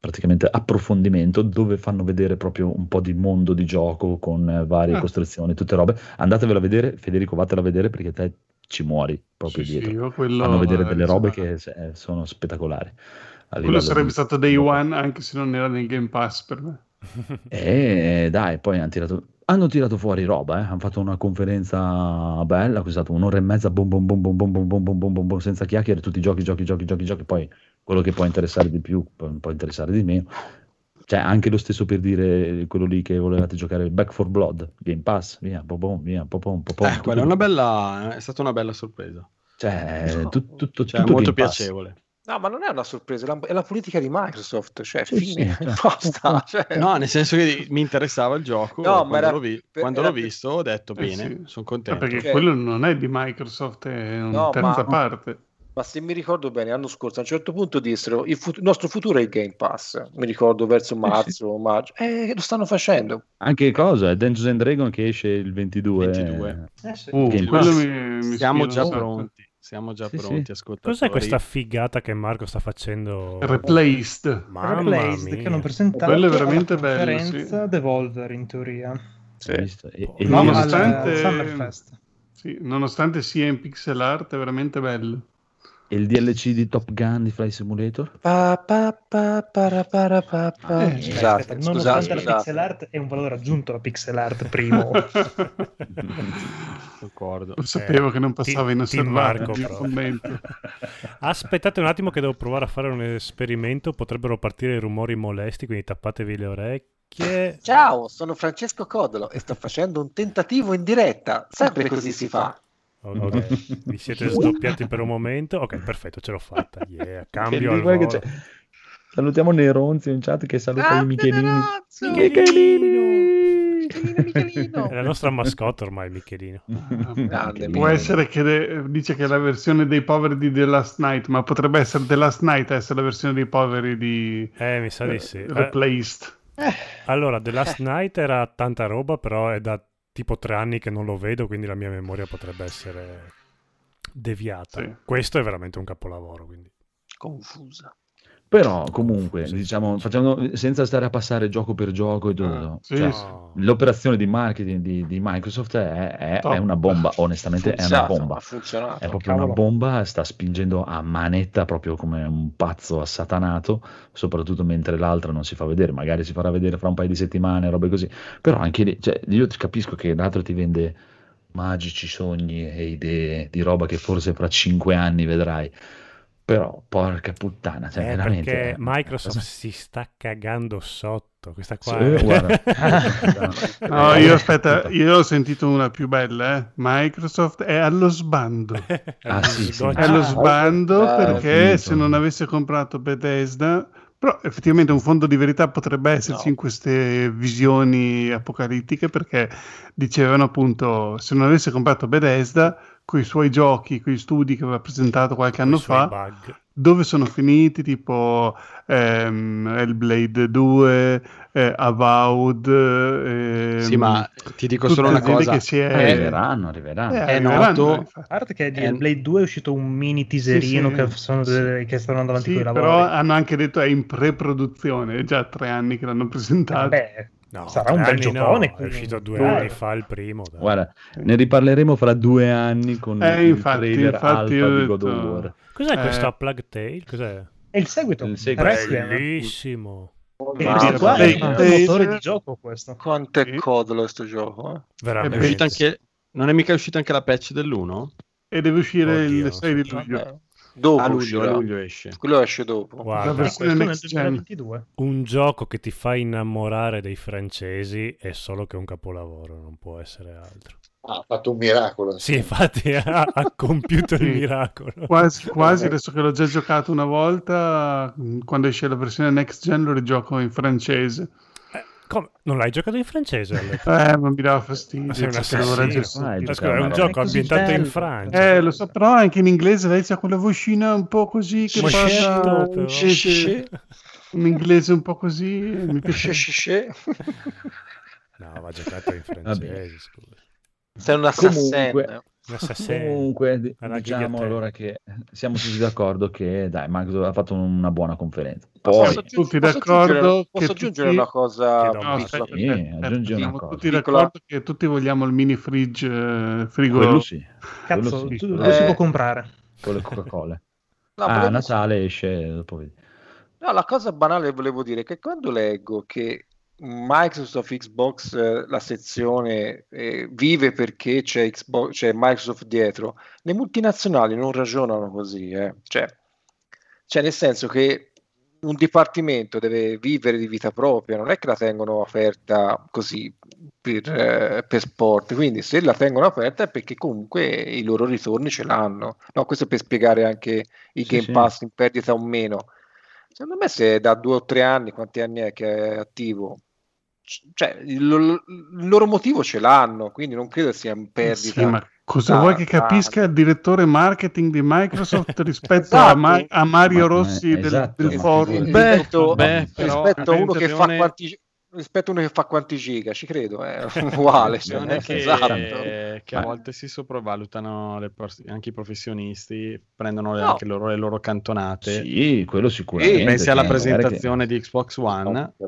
praticamente approfondimento dove fanno vedere proprio un po' di mondo di gioco con eh, varie Ah. costruzioni, tutte robe. Andatevelo a vedere, Federico, vattelo a vedere perché te ci muori proprio Sì, sì, dietro. io quello, Fanno vedere eh, delle robe che eh, sono spettacolari. quello sarebbe di- stato day one anche se non era nel Game Pass per me E dai, poi hanno tirato, hanno tirato fuori roba, eh. hanno fatto una conferenza bella, è stato un'ora e mezza, bom bom bom bom bom bom bom bom bom bom bom, senza chiacchiere, tutti giochi, giochi, giochi, giochi, giochi, poi quello che può interessare di più, può, interessare di meno. Cioè, anche lo stesso per dire quello lì che volevate giocare, Back for Blood, Game Pass, via, bom bom, via, pom, pom pom, Eh, quella è, una bella, è stata una bella sorpresa. Cioè, tut- tutto, Cioè, tutto molto Game Pass. No, ma non è una sorpresa, è la, è la politica di Microsoft, cioè Sì, fine, sì, cioè. basta. Cioè, No, nel senso che mi interessava il gioco. No, ma quando era l'ho, vi- per- quando era l'ho visto ho detto Eh, bene, sì. sono contento. perché Ok. quello non è di Microsoft è una No, terza ma- parte Ma se mi ricordo bene, l'anno scorso a un certo punto dissero il, fut- il nostro futuro è il Game Pass. Mi ricordo verso marzo o maggio. Eh, lo stanno facendo. Anche cosa? È Dungeons and Dragon che esce il 22. 22. Eh, sì. Uh, quello mi, mi Siamo già pronti. Siamo già Sì, pronti, sì. ascoltatori. Cos'è questa figata che Marco sta facendo? Replaced Mamma Replaced, mia. che hanno presentato Quello è veramente alla bello, conferenza sì. Devolver in teoria. Visto? E- e nonostante-. Sì, nonostante sia in pixel art è veramente bello E il DLC di Top Gun di Fly Simulator? Pa, pa, pa, para, para, pa, pa. Eh, Scusate, Aspetta, scusate, nonostante la scusate. pixel art è un valore aggiunto alla pixel art primo. Concordo. Lo sapevo che non passava inosservato Marco, il commento. Aspettate un attimo che devo provare a fare un esperimento. Potrebbero partire i rumori molesti, quindi tappatevi le orecchie. Ciao, sono Francesco Codolo e sto facendo un tentativo in diretta. Sempre così si fa. Ok, vi siete sdoppiati per un momento. Ok, perfetto, ce l'ho fatta. Yeah, cambio al volo. Salutiamo Neronzi in chat che saluta i Michelini. Michelino! È la nostra mascotte ormai, Michelino. Grande, Può essere che de- dice che è la versione dei poveri di The Last Night, ma potrebbe essere The Last Night essere la versione dei poveri di Eh, mi sa di sì. eh, Eh, Replaced. allora, The Last Night era tanta roba, però è da tipo tre anni che non lo vedo, quindi la mia memoria potrebbe essere deviata. Sì. Questo è veramente un capolavoro, quindi. Confusa. Però comunque, Sì. diciamo, facendo, senza stare a passare gioco per gioco e tutto, Ah, sì, cioè, sì. No. l'operazione di marketing di, di Microsoft è, è- è una bomba, onestamente è una bomba. Funzionato. È proprio cavolo. una bomba, sta spingendo a manetta proprio come un pazzo assatanato, soprattutto mentre l'altra non si fa vedere, magari si farà vedere fra un paio di settimane, robe così. Però anche lì, cioè, io capisco che l'altro ti vende magici sogni e idee di roba che forse fra cinque anni vedrai. Però, porca puttana, cioè, Eh, veramente... perché Microsoft cosa- si sta cagando sotto. Questa Sì, qua eh, è- guarda. No, Eh, io aspetta, io ho sentito una più bella, eh. Microsoft è allo sbando. Ah, sì, sì. È allo sbando ah, perché se non avesse comprato Bethesda, però effettivamente un fondo di verità potrebbe esserci No. in queste visioni apocalittiche perché dicevano appunto se non avesse comprato Bethesda con i suoi giochi, con i studi che aveva presentato qualche anno fa, bug. dove sono finiti tipo ehm, Hellblade 2, eh, Avowed. ehm, Sì, ma ti dico solo una cosa. che si è... Eh, arriveranno, arriveranno. Eh, è noto-. A parte che di Eh, Blade 2 è uscito un mini teaserino Sì, sì. che, sono delle- che stanno andando avanti Sì, con i lavori. però hanno anche detto è in pre-produzione, è già tre anni che l'hanno presentato. Vabbè, No, sarà un bel anni no, giocone. è uscito due Dai. anni fa il primo. dai. Guarda, ne riparleremo fra due anni con Eh, il infatti, trailer infatti, alfa di God of War. Cos'è Eh. questo A Plague Tale? Cos'è? È il seguito. Il seguito. Bellissimo. E Ma- questo qua è il motore di gioco questo. Quanto è codolo sto gioco, eh? Veramente. È anche... Non è mica uscita anche la patch dell'1? E deve uscire Oddio, il 6 di luglio. Dopo A luglio, a luglio esce. Quello esce dopo. Guarda, La versione questo nel next gen. 2022. Un gioco che ti fa innamorare dei francesi è solo che un capolavoro, non può essere altro. Ah, ha fatto un miracolo. Sì, infatti ha, ha compiuto il miracolo. Quasi, quasi, adesso che l'ho già giocato una volta, mh, quando esce la versione next gen lo rigioco in francese. Eh, come? Non l'hai giocato in francese? Eh, ma mi dava fastidio. Ma sei un cioè, assassino. giocato scusa, è un gioco ambientato in bello. Francia. Eh, lo so, però anche in inglese lei c'ha quella vocina un po' così che sì, un inglese un po' così. Mi piace. No, va giocato in francese, scusa. Sei un assassin. Comunque- Un assassino. Comunque, Alla diciamo allora che siamo tutti d'accordo che dai, Microsoft ha fatto una buona conferenza. Poi, posso tutti aggiungere- d'accordo Posso che aggiungere, posso aggiungere tutti- una cosa No, piccola? aspetta, Sì, aspetta, aggiungi una siamo cosa. tutti Piccola- d'accordo che tutti vogliamo il mini fridge eh, frigo. quello sì, Cazzo, quello sì, tu- quello dove Eh, si può comprare? con le Coca-Cola. No, ah, volevo- Natale esce dopo vedi. No, la cosa banale volevo dire che quando leggo che Microsoft Xbox, eh, la sezione eh, vive perché c'è, Xbox, c'è Microsoft dietro, le multinazionali non ragionano così, eh. Cioè, cioè, nel senso che un dipartimento deve vivere di vita propria, non è che la tengono aperta così per, eh, per sport, quindi se la tengono aperta è perché comunque i loro ritorni ce l'hanno. No, questo per spiegare anche il Sì, Game sì. Pass in perdita o meno. Secondo me se da due o tre anni, quanti anni è che è attivo? Cioè, il, lo- il loro motivo ce l'hanno, quindi non credo sia in perdita. Sì, ma cosa Ah, vuoi che ah. capisca il direttore marketing di Microsoft rispetto a, Esatto. Ma- a Mario Ma- Rossi del, esatto, del ma forum? Beh, rispetto, beh, però rispetto a uno che fa quanti rispetto a uno che fa quanti giga, ci credo, è uguale. cioè, Attenzione che, esatto. che a volte si sopravvalutano le pers- anche i professionisti, prendono le, No. anche loro, le loro cantonate. Sì, quello sicuramente. Pensi alla cioè, presentazione di Xbox One. Che...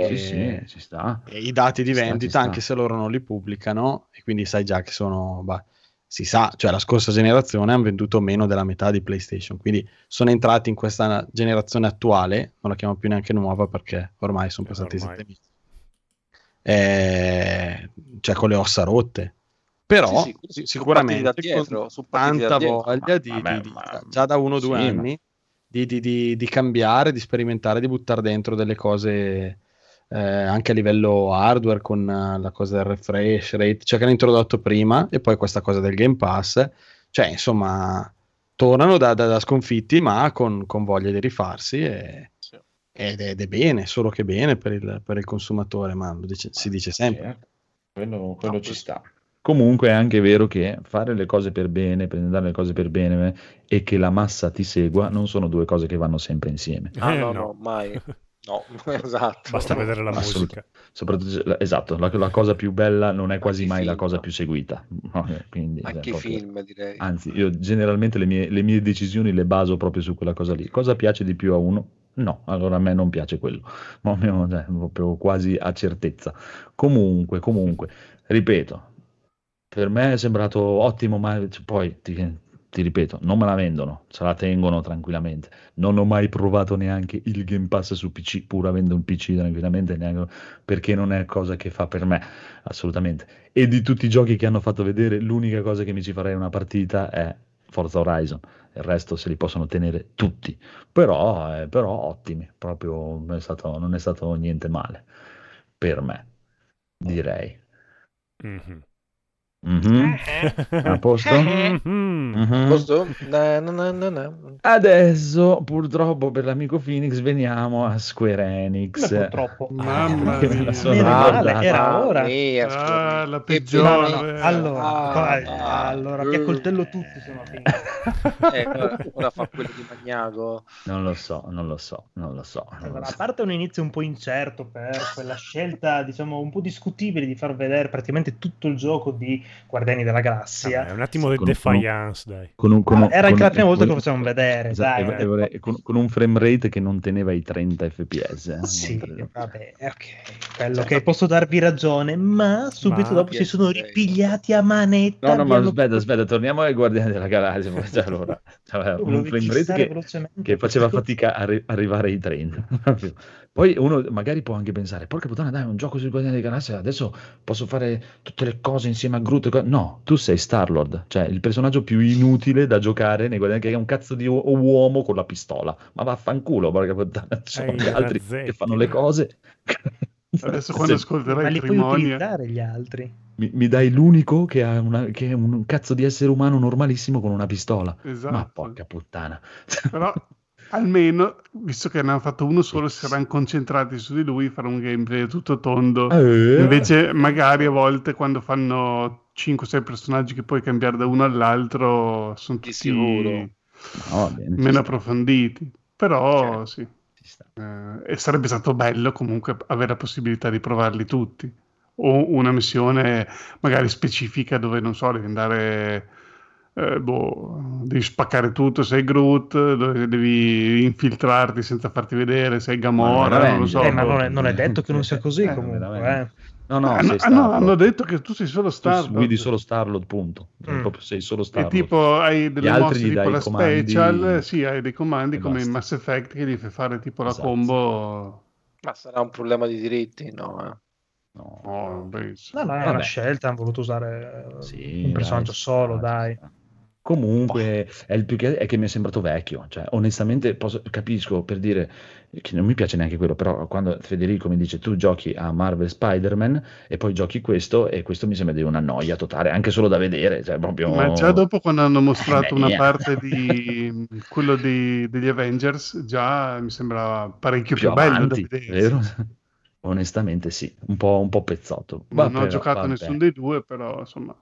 Eh, Sì, sì, ci sta. e i dati di vendita, sta. anche se loro non li pubblicano, e quindi sai già che sono. bah, si sa, cioè la scorsa generazione hanno venduto meno della metà di PlayStation, quindi sono entrati in questa generazione attuale, non la chiamo più neanche nuova perché ormai sono Eh, passati ormai. sette mesi. Eh, cioè con le ossa rotte. Però Sì, sì, sicuramente da con dietro, da tanta dietro. voglia di, Vabbè, di- di- ma- già da uno o due sì, ma- anni di, di- di- di cambiare, di sperimentare, di buttare dentro delle cose eh, anche a livello hardware con eh, la cosa del refresh rate, cioè che hanno introdotto prima e poi questa cosa del Game Pass, cioè insomma tornano da, da- da sconfitti ma con, con voglia di rifarsi e- Sì. ed, è, ed è bene, solo che bene per il, per il consumatore, ma lo dice- si dice sempre. Certo, quello, quello No, ci sta. Comunque è anche vero che fare le cose per bene, presentare le cose per bene e che la massa ti segua non sono due cose che vanno sempre insieme. Ah, Eh, no, no, mai. No, esatto. Basta vedere la musica. Soprattutto, la- esatto, la, la cosa più bella non è quasi Anche mai la film. cosa più seguita. Eh, quindi, Anche cioè, proprio- film, direi. Anzi, io generalmente le mie, le mie decisioni le baso proprio su quella cosa lì. Cosa piace di più a uno? No, allora a me non piace quello, proprio, cioè, proprio quasi a certezza. Comunque, comunque, ripeto, per me è sembrato ottimo, ma poi ti, ti ripeto, non me la vendono, se la tengono tranquillamente. Non ho mai provato neanche il Game Pass su PC, pur avendo un PC tranquillamente, neanche- perché non è cosa che fa per me, assolutamente. E di tutti i giochi che hanno fatto vedere, l'unica cosa che mi ci farei una partita è Forza Horizon. Il resto se li possono tenere tutti, però, eh, però ottimi, proprio non è stato, non è stato niente male per me, direi. Mhm. Mhm. A posto? Mhm. Mhm. Posto? Na, na, na, na, na. Adesso, purtroppo, per l'amico Phoenix, veniamo a Square Enix. Come purtroppo. Mamma Che me la mia. sono male, era ora. mia, Ah, la peggiore. Allora, Ah, ah, allora ti eh. accoltello tutti no finito. Eh, ora, fa quello di Magnago. Non lo so, non lo so, non lo so. non lo Allora, a so. parte un inizio un po' incerto per quella scelta, diciamo, un po' discutibile di far vedere praticamente tutto il gioco di Guardiani della Galassia. Vabbè, un attimo di Con- defiance, dai. Con un- con Ah, era anche con- la prima volta che con- lo facevamo vedere, Esatto, dai. e- e vorrei- con, con un frame rate che non teneva i 30 fps. eh, Sì, vabbè, ok, quello che posso darvi ragione, ma subito Ma- dopo si sono PS6. ripigliati a manetta. No, no, ma abbiamo- aspetta, aspetta, torniamo ai Guardiani della Galassia. allora, cioè, un frame rate che, che faceva fatica a arri- arrivare ai 30. Poi uno magari può anche pensare, porca puttana, dai, un gioco sui Guardiani della Galassia, adesso posso fare tutte le cose insieme a Groot. co-". No, tu sei Star-Lord, cioè il personaggio più inutile da giocare nei Guardiani, che è un cazzo di u- uomo con la pistola. Ma vaffanculo, porca puttana, ci sono Hai gli altri razzetti. che fanno le cose. Adesso quando Se- Ma ascolterai li puoi Trimonia, utilizzare gli altri. mi, mi dai l'unico che, ha una- che è un cazzo di essere umano normalissimo con una pistola. esatto. Ma porca puttana. Però almeno, visto che ne hanno fatto uno solo, si saranno concentrati su di lui, fare un gameplay tutto tondo. Eh, Invece, magari a volte quando fanno 5-6 personaggi che puoi cambiare da uno all'altro, sono tutti sicuro. no, va bene, meno approfonditi. Però Certo. sì, eh, e sarebbe stato bello comunque avere la possibilità di provarli tutti. O una missione magari specifica dove, non so, devi andare... eh, boh, devi spaccare tutto, sei Groot, devi infiltrarti senza farti vedere, sei Gamora, Ma non lo so. Eh, ma non è, non è detto che non sia così eh, comunque. eh. No, no, Ah, sei no, ah, no, Star-Lord. hanno detto che tu sei solo Tu Star guidi solo Starlord, punto. Mm. Proprio sei solo E Starlord. tipo hai delle altri mosse gli tipo dai la comandi special, sì, hai dei comandi e come in basta. Mass Effect che gli fai fare tipo la Esatto. combo. Ma sarà un problema di diritti? No, eh. No, Oh, No, no, è Vabbè. una scelta, hanno voluto usare eh, Sì, un personaggio dai, solo, ci dai. Comunque, è il più che è che mi è sembrato vecchio. Cioè, onestamente, posso- capisco per dire che non mi piace neanche quello, però quando Federico mi dice tu giochi a Marvel Spider-Man e poi giochi questo, e questo mi sembra di una noia totale, anche solo da vedere. Cioè, proprio... Ma già dopo quando hanno mostrato Eh, una mia. parte di quello di- degli Avengers, già mi sembrava parecchio più, più bello avanti, da vedere. vero? Onestamente sì, un po', un po' pezzotto. Va Non ho però- giocato vabbè. nessuno dei due, però insomma.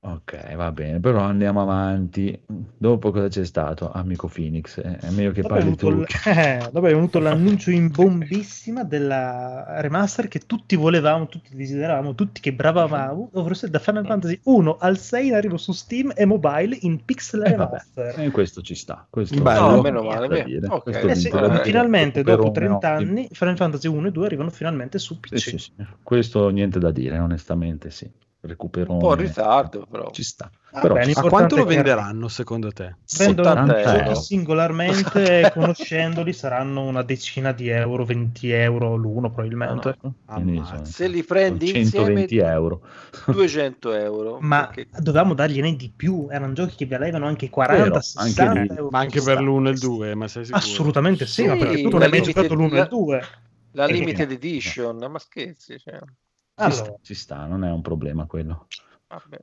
Ok, va bene, però andiamo avanti. Dopo cosa c'è stato, amico Phoenix? Eh, È meglio che Dopo parli tu. il- eh, dopo è venuto l'annuncio in bombissima della remaster che tutti volevamo, tutti desideravamo, tutti che bravavamo, sia da Final Fantasy 1 al 6 in arrivo su Steam e mobile in pixel Eh, vabbè. remaster. Eh, questo ci sta. Questo Bello. No, meno male, da beh. dire. Ok. Questo Eh sì, finalmente dopo Recupero 30 ottimo. anni Final Fantasy 1 e 2 arrivano finalmente su PC. Sì, sì, sì. Questo niente da dire, onestamente sì. Recupero Un po' in ritardo, però. Ci sta. Ah, Però beh. A quanto lo che- venderanno secondo te? Vendono 70 i euro. giochi singolarmente, conoscendoli saranno una decina di euro, 20 euro l'uno probabilmente. Quindi Ammazza. sono- Se li prendi sono 120 insieme, euro. 200 euro. Ma perché- dovevamo dargliene di più, erano giochi che valevano anche 40, Vero, 60 anche euro. Ma anche per sta. l'uno e il 2, ma sei sicuro? Assolutamente sì, ma Sì, perché tu non la hai mai limited- giocato l'1 e la- il 2. La limited edition, ma scherzi, cioè. Ci, Allora, sta, ci sta, non è un problema quello. Vabbè.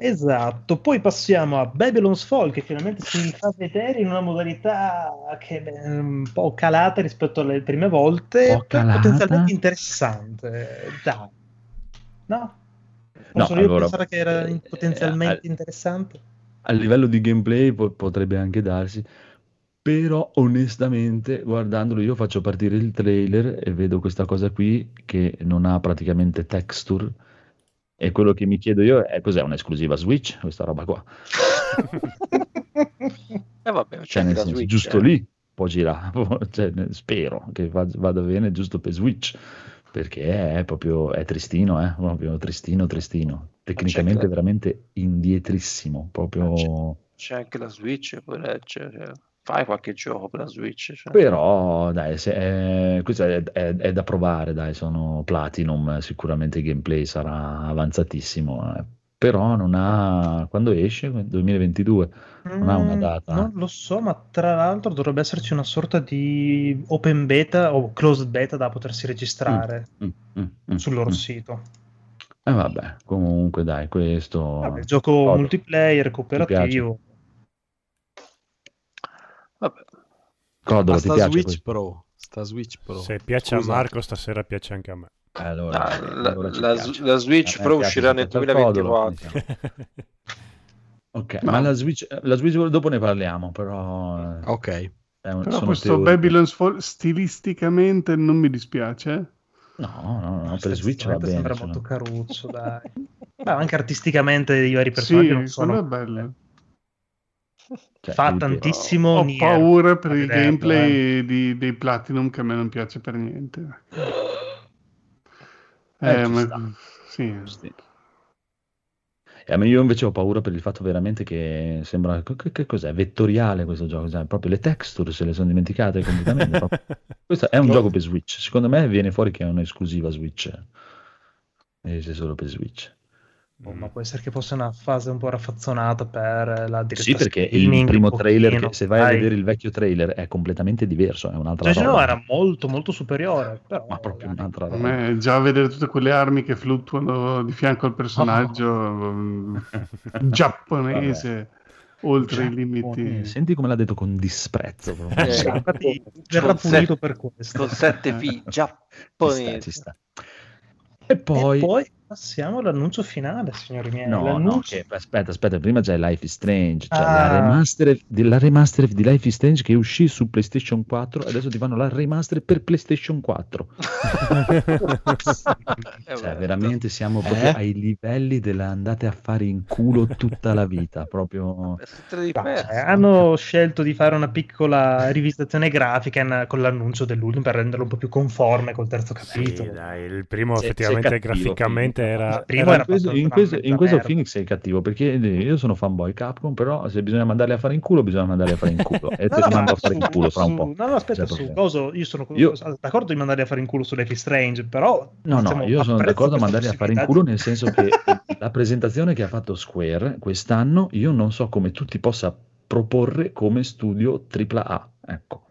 Esatto, poi passiamo a Babylon's Fall che finalmente si fa vedere in una modalità che è un po' calata rispetto alle prime volte, potenzialmente interessante. Dai. No? No, Posso io allora, pensare che era eh, potenzialmente eh, interessante? A livello di gameplay po- potrebbe anche darsi, però onestamente guardandolo io faccio partire il trailer e vedo questa cosa qui che non ha praticamente texture e quello che mi chiedo io è cos'è un'esclusiva Switch questa roba qua? Eh vabbè, c'è Cioè nel senso, Switch, giusto eh. lì può girare, Cioè, spero che va- vada bene giusto per Switch perché è proprio è tristino, eh? proprio tristino, tristino, tecnicamente veramente indietrissimo, proprio... C'è anche la Switch, pure, cioè, cioè, fai qualche gioco per la Switch. Cioè. Però, dai, se è- questo è, è- è da provare, dai, sono Platinum, sicuramente il gameplay sarà avanzatissimo, eh. però non ha, quando esce? 2022, non ha una Mm, data. Non lo so, ma tra l'altro dovrebbe esserci una sorta di open beta o closed beta da potersi registrare Mm, mm, mm, sul loro mm. sito. Eh vabbè, comunque dai, questo... Vabbè, gioco Godo. multiplayer, Ti cooperativo. Codolo, ti piace Switch questo? Pro. Sta Switch Pro. Se piace Scusate. a Marco, stasera piace anche a me. Allora, Ah, eh, la, allora la- piace. la Switch A me Pro uscirà nel giocare al codolo, 2024. quindi siamo- Ok, ma la Switch, la Switch dopo ne parliamo, però... eh, Ok. un- Però questo teorie. Babylon's Fall stilisticamente non mi dispiace. eh. No, no, no, per Switch va bene. Sembra molto caruccio, dai. Beh, anche artisticamente i vari Sì, personaggi non quello è sono... bello. Cioè, Fa tantissimo Ho Nier. paura per il vederlo, gameplay eh. di- dei Platinum che a me non piace per niente. Eh, Eh, ma- sì. Sì. E a me io invece ho paura per il fatto veramente che sembra che, che- cos'è? Vettoriale questo gioco, sai? proprio le texture se le sono dimenticate completamente. Questo è un gioco per Switch. Secondo me viene fuori che è un'esclusiva Switch. Esce solo per Switch. Oh, ma può essere che fosse una fase un po' raffazzonata per la diretta Sì, perché il primo trailer, pochino, che, se vai a dai. vedere il vecchio trailer, è completamente diverso, è un'altra Cioè, no, era molto molto superiore, però Ma proprio dai. un'altra A roba. già vedere tutte quelle armi che fluttuano di fianco al personaggio mm, giapponese oltre i limiti. Senti come l'ha detto con disprezzo. Eh, infatti verrà punito per questo. Con 7 fi Ci sta, giapponesi. ci sta. E poi... E poi passiamo all'annuncio finale, signori miei. No, no, L'annuncio- che, aspetta, aspetta, prima c'è Life is Strange, cioè Ah. la, remaster, la remaster di Life is Strange che uscì su PlayStation 4 e adesso ti fanno la remaster per PlayStation 4. Eh, Cioè, beh, veramente siamo proprio Eh? ai livelli della andate a fare in culo tutta la vita, proprio... No, cioè, hanno scelto di fare una piccola rivisitazione grafica in- con l'annuncio dell'ultimo per renderlo un po' più conforme col terzo Sì, capitolo. dai, il primo Sei- effettivamente cattivo, graficamente. Era... Il era- in questo, in questo- in questo. Phoenix sei cattivo perché io sono fanboy Capcom, però se bisogna mandarli a fare in culo, bisogna mandarli a fare in culo. E te No, li no, mando a fare in culo fra un po'. No, no, aspetta, C'è su coso, io sono Io- d'accordo di mandarli a fare in culo su Life Strange, però... No, no, io sono d'accordo a mandarli a fare in culo nel senso che la presentazione che ha fatto Square quest'anno io non so come tu ti possa proporre come studio AAA. Ecco.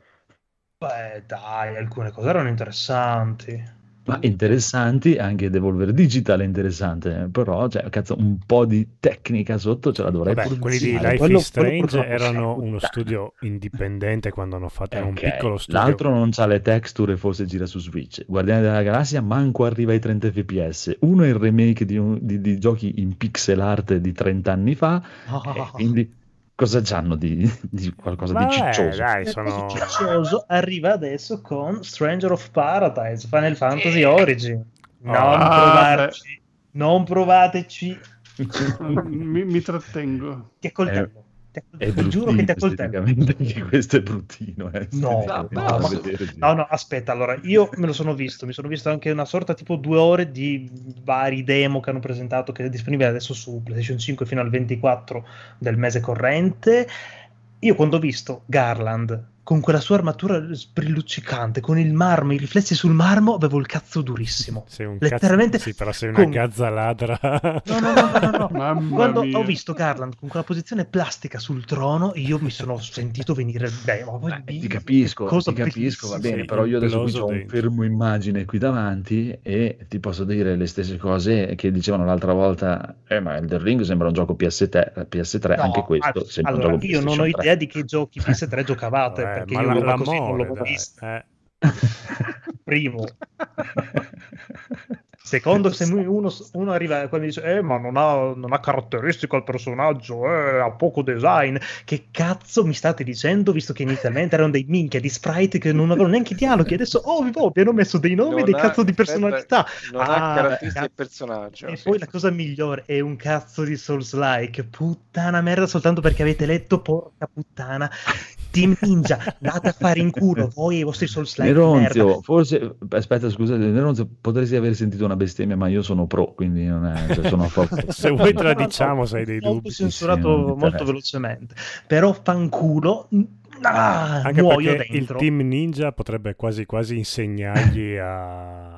Beh, dai, alcune cose erano interessanti. Ma interessanti, anche Devolver Digital è interessante, però cioè, cazzo, un po' di tecnica sotto ce la dovrei Vabbè, quelli di. Life quello- is Strange erano uno studio indipendente quando hanno fatto, era un piccolo studio. L'altro non c'ha le texture e forse gira su Switch. Guardiani della Galassia manco arriva ai 30 fps. Uno è il remake di, un- di- di giochi in pixel art di 30 anni fa, e quindi cosa c'hanno di, di qualcosa di Vabbè, ciccioso? dai, sono... Ciccioso arriva adesso con Stranger of Paradise, Final Fantasy Origin. Non Ah, provarci, non provateci. mi, mi trattengo. Ti accoltello. Ti È ti giuro che ti accoltello. questo è bruttino. eh, No, no, ma-. No, no, aspetta, allora, io me lo sono visto, mi sono visto anche una sorta tipo due ore di vari demo che hanno presentato, che è disponibile adesso su PlayStation 5 fino al 24 del mese corrente. Io quando ho visto Garland con quella sua armatura sbrilluccicante, con il marmo, i riflessi sul marmo, avevo il cazzo durissimo. Sei un Letteralmente cazzo... Sì, però sei una come- gazza ladra. No, no, no, no, no, no. Mamma Quando mia. ho visto Garland con quella posizione plastica sul trono, io mi sono sentito venire beh, ma poi Eh, ti capisco, cosa ti capisco, va bene, però io adesso qui ho un fermo immagine qui davanti e ti posso dire le stesse cose che dicevano l'altra volta, eh ma Elder Ring sembra un gioco PS3, PS3 No, anche questo sembra allora, un gioco io non ho PlayStation 3. idea di che giochi PS3 giocavate, Eh, perché ma io la- così non l'ho dai, eh. Primo. Secondo, se uno, uno arriva e mi dice, eh, ma non ha, non ha caratteristico il personaggio, eh, ha poco design. Che cazzo mi state dicendo, visto che inizialmente erano dei minchia di sprite che non avevano neanche dialoghi, adesso, oh, vi hanno messo dei nomi e Non dei ha- cazzo di personalità. Non Ah, ha caratteristiche del personaggio. E sì. poi la cosa migliore è un cazzo di Souls-like. Puttana merda, soltanto perché avete letto, porca puttana. Team Ninja, andate a fare in culo voi e i vostri Souls-like. di Neronzio, merda. forse, aspetta scusate, Neronzio, potresti aver sentito una bestemmia, ma io sono pro, quindi non è, cioè, sono a favore. Se vuoi te la diciamo, se hai dei dubbi. sì, non censurato mi molto velocemente. Però fanculo. Ah, Anche muoio perché dentro. il team ninja potrebbe quasi quasi insegnargli a,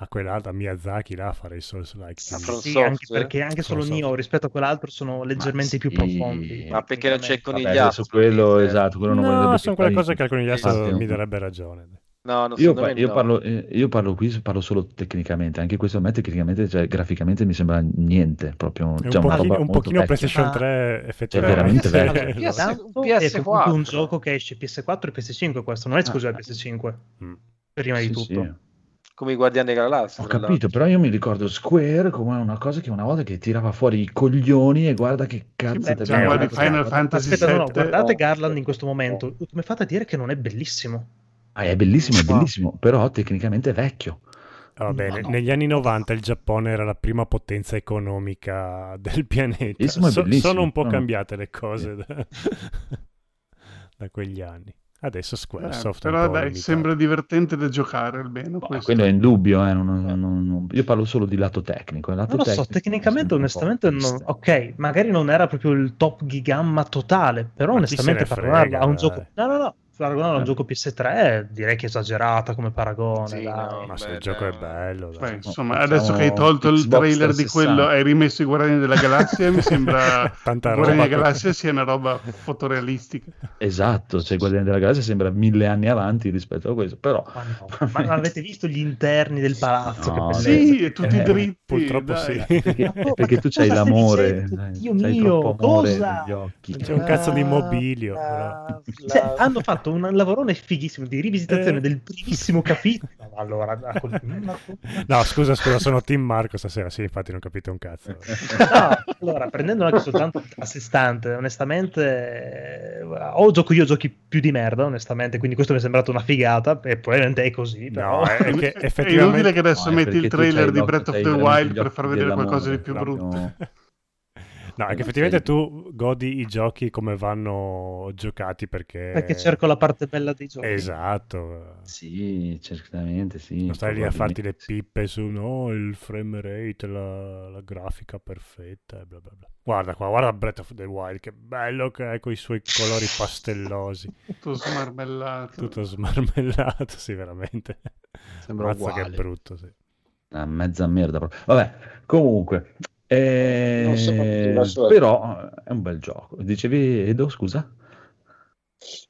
a quell'altro, a Miyazaki, là, a fare i Souls like. Sì, anche perché anche solo Nioh rispetto a quell'altro sono leggermente sì, più profondi. Ma perché non c'è conigliato? adesso quello, esatto, quello non No, sono più quelle cose che al conigliato Infatti, mi darebbe ragione. No, Io, pa- io no. parlo, eh, io parlo qui, parlo solo tecnicamente, anche questo a me tecnicamente, cioè, graficamente mi sembra niente, proprio È un cioè, pochino, un pochino vecchia. PlayStation Ma- 3 Cioè, effettivamente. veramente Allora, vecchio. PS Tanto PS4. è un gioco che esce PS4 e PS5 questo, non è esclusivo Ah. al PS5, Mm. prima di Sì, tutto. sì. Come i Guardiani della Galassia. Ho capito, però io mi ricordo Square come una cosa che una volta che tirava fuori i coglioni e guarda che cazzo beh, guardi fatto. Final Fantasy Aspetta, no, no, VII. guardate Garland in questo momento. Come fate a dire che non è bellissimo? Ah, è bellissimo, è bellissimo, però tecnicamente è vecchio. Va bene, no. negli anni 90 il Giappone era la prima potenza economica del pianeta. So- sono un po' no, no. cambiate le cose da, da quegli anni. Adesso Eh, Squaresoft un però dai, sembra divertente da giocare almeno. Ma questo. quello è indubbio, eh, non- non- non- io parlo solo di lato tecnico. il Lato Non lo so, tecnico tecnicamente, onestamente, non- ok, magari non era proprio il top gigamma totale, però Ma onestamente frega, paragonarlo a un gioco... No, no, no, paragonarlo a un Eh. gioco PS3 direi che è esagerata come paragone, Sì, dai. no. Ma se Beh, il gioco è bello, dai. Beh, insomma, adesso che hai tolto il Xbox trailer di 360. quello e hai rimesso i Guardiani della Galassia, mi sembra Tanta i Guardiani della Galassia sia una roba fotorealistica. Esatto, cioè Guardiani della Galassia sembra mille anni avanti rispetto a questo, però Ma, no. Ma avete visto gli interni del palazzo? No, che sì, e tutti Eh, dritti. purtroppo dai. sì. perché, perché tu che c'hai l'amore, dai, Dio c'hai mio, cosa? C'è un cazzo di mobilio. però. Cioè, hanno fatto un lavorone fighissimo di rivisitazione Eh. del primissimo capitolo. Allora, No, scusa, scusa, sono Team Marco stasera. Sì, infatti non capite un cazzo. No, allora, prendendolo anche soltanto a sé stante, onestamente, eh, o gioco io giochi più di merda, onestamente, quindi questo mi è sembrato una figata, e probabilmente è così, però... No, è, è che È inutile effettivamente... che adesso No, metti il trailer di Breath of the Wild per far vedere qualcosa di più proprio- brutto. No, è che effettivamente tu godi i giochi come vanno giocati perché... Perché cerco la parte bella dei giochi. Esatto. Sì, certamente sì. Non stai lì a farti le pippe su no, il frame rate, la, la grafica perfetta e bla bla bla. Guarda qua, guarda Breath of the Wild, che bello che è con i suoi colori pastellosi, Tutto smarmellato. tutto smarmellato, sì, veramente. Sembra Mazza che uguale. è brutto, sì. Una mezza merda proprio. Vabbè, comunque, eh, Non so però è un bel gioco. Dicevi Edo, scusa?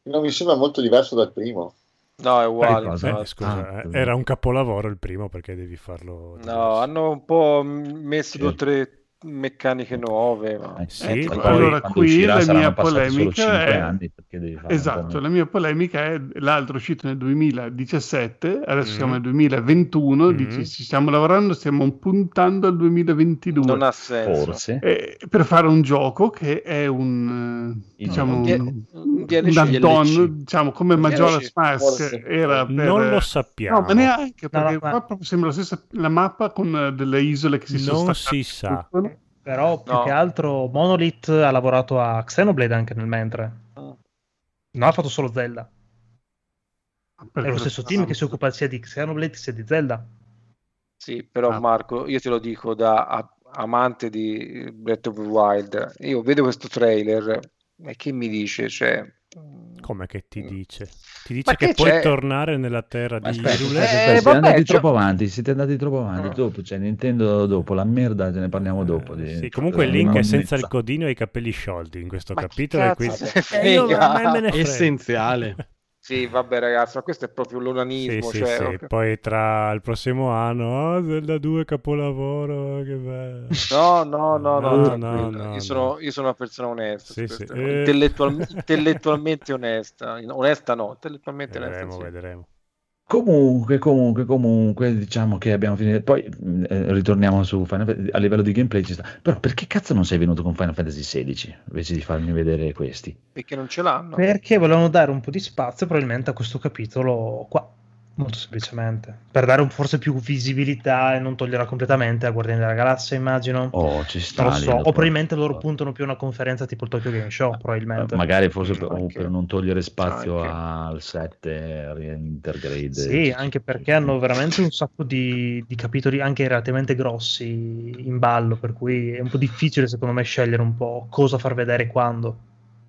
Non mi sembra molto diverso dal primo. No, è uguale. cosa? Eh, scusa, Ah, eh, era un capolavoro il primo perché devi farlo... No, hanno un po' messo Sì. due o tre meccaniche nuove. Ma... Eh, sì, poi- allora qui uscirà la mia polemica 5 è- perché Esatto, la mia polemica è l'altro è uscito nel 2017, adesso Mm. siamo nel 2021, Mm. dici ci stiamo lavorando, stiamo puntando al 2022 Non ha senso. forse. Eh, per fare un gioco che è un eh, diciamo un un, add-on, diciamo come Majora's Mask era per Non lo sappiamo. No, ma neanche No, no, perché ma- qua proprio sembra la stessa la mappa con eh, delle isole che si sono Non si sa. Però più No. che altro Monolith ha lavorato a Xenoblade anche nel mentre. Non ha fatto solo Zelda. Perché È lo stesso team che si occupa sia di Xenoblade sia di Zelda. Sì, però Ah. Marco, io te lo dico da a- amante di Breath of the Wild, io vedo questo trailer e che mi dice? Cioè, Come che ti dice? Ti dice che, che puoi c'è? tornare nella terra Ma di aspetta, Hyrule? aspetta, Eh, aspetta, vabbè, andati troppo avanti, siete andati troppo avanti. Ah. Dopo, cioè, Nintendo dopo, la merda ce ne parliamo dopo. di- Sì, comunque di- Link è senza il di- codino e i capelli sciolti in questo Ma capitolo. E quindi... Eh, io-. Essenziale. Sì, vabbè ragazzi, ma questo è proprio l'onanismo, sì, cioè, sì. ok. Poi tra il prossimo anno, ah, Zelda 2 capolavoro, che bello. No, no, no, no, No, no, no, io, sono, io sono una persona onesta, Sì, sì. Eh. Intellettual- intellettualmente onesta, onesta no, intellettualmente onesta, Vedremo, sì. vedremo. Comunque, comunque, comunque, diciamo che abbiamo finito. Poi mh, eh, ritorniamo su Final Fantasy. A livello di gameplay ci sta. Però perché cazzo non sei venuto con Final Fantasy XVI invece di farmi vedere questi? perché non ce l'hanno. Perché volevano dare un po' di spazio probabilmente a questo capitolo qua. Molto semplicemente. Per dare un- forse più visibilità e non toglierla completamente a Guardiani della Galassia, immagino. Oh, ci sta. non lo so. O probabilmente loro puntano più a una conferenza tipo il Tokyo Game Show, probabilmente. Eh, Magari forse per, o Anche. per non togliere spazio Anche. al 7 Intergrade. Sì, anche perché hanno veramente un sacco di, di capitoli anche relativamente grossi in ballo, per cui è un po' difficile secondo me scegliere un po' cosa far vedere quando.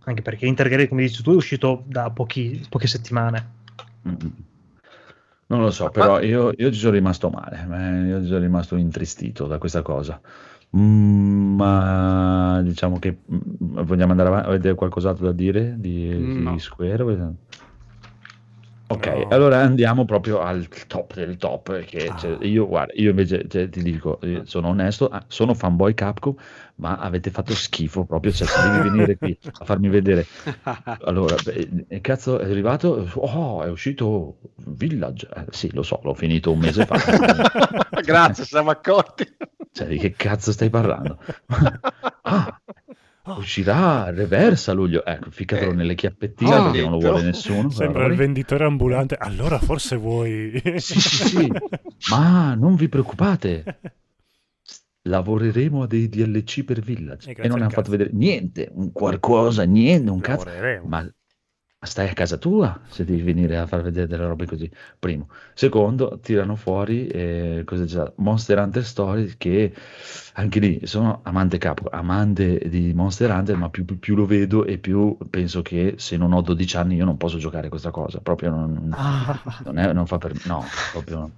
Anche perché Intergrade, come dici tu, è uscito da pochi- poche settimane. Mm. Non lo so, però io, io ci sono rimasto male, eh, io ci sono rimasto intristito da questa cosa. Mm, ma diciamo che mm, vogliamo andare avanti. Avete qualcos'altro da dire di, di No. Square? Ok, No. allora andiamo proprio al top del top. Che Ah. cioè, io, guarda, io invece cioè, ti dico, io sono onesto, ah, sono fanboy Capcom, ma avete fatto schifo proprio. Cioè, se devi venire qui a farmi vedere. Allora, beh, eh, cazzo, è arrivato. Oh, è uscito Village. Eh, sì, lo so, l'ho finito un mese fa. Grazie, siamo accorti. Cioè, di che cazzo stai parlando? ah, uscirà Reversa a luglio. Ecco, ficatelo Eh. nelle chiappettine Ah, perché non lo vuole nessuno. Sembra il venditore ambulante. Allora forse vuoi... Sì, sì, sì. Ma non vi preoccupate, lavoreremo a dei DLC per Village E e, non hanno fatto vedere niente, un qualcosa, niente, un cazzo. Lavoreremo. Ma stai a casa tua se devi venire a far vedere delle robe così. Primo. Secondo, tirano fuori eh? Monster Hunter Stories che anche lì sono amante capo, amante di Monster Hunter, ma più, più- più lo vedo e più penso che se non ho 12 anni io non posso giocare questa cosa. Proprio non, Ah, non, è- non fa per no, proprio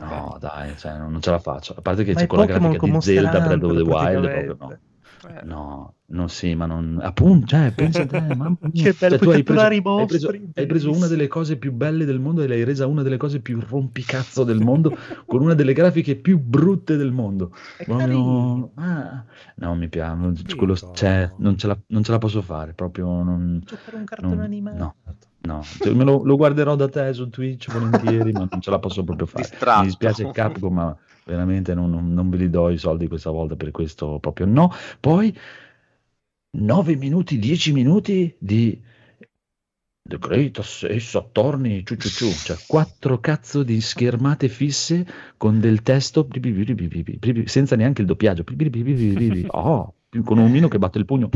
no, dai, cioè, non, ce la faccio. A parte che ma c'è i con la Pokémon grafica di Monster Zelda Breath of the Wild, proprio no. Eh, No, non sì, ma non appunto, cioè, pensa a te, mamma mia. Che bello, Cioè, tu hai preso, hai preso- hai preso una delle cose più belle del mondo e l'hai resa una delle cose più rompicazzo del mondo con una delle grafiche più brutte del mondo. È Proprio- ah, no, mi piace, quello- cioè, non, ce la, non ce la posso fare, proprio non, Giocare un cartone non- animato. no. No, cioè, me lo, lo guarderò da te su Twitch volentieri, ma non ce la posso proprio fare. Distratto. Mi dispiace Capcom, ma veramente non, non- non ve li do i soldi questa volta per questo proprio no. Poi 9 minuti, 10 minuti di The Great Ace Attorney, ciu ciu ciu, cioè quattro cazzo di schermate fisse con del testo senza neanche il doppiaggio. Oh, con un omino che batte il pugno.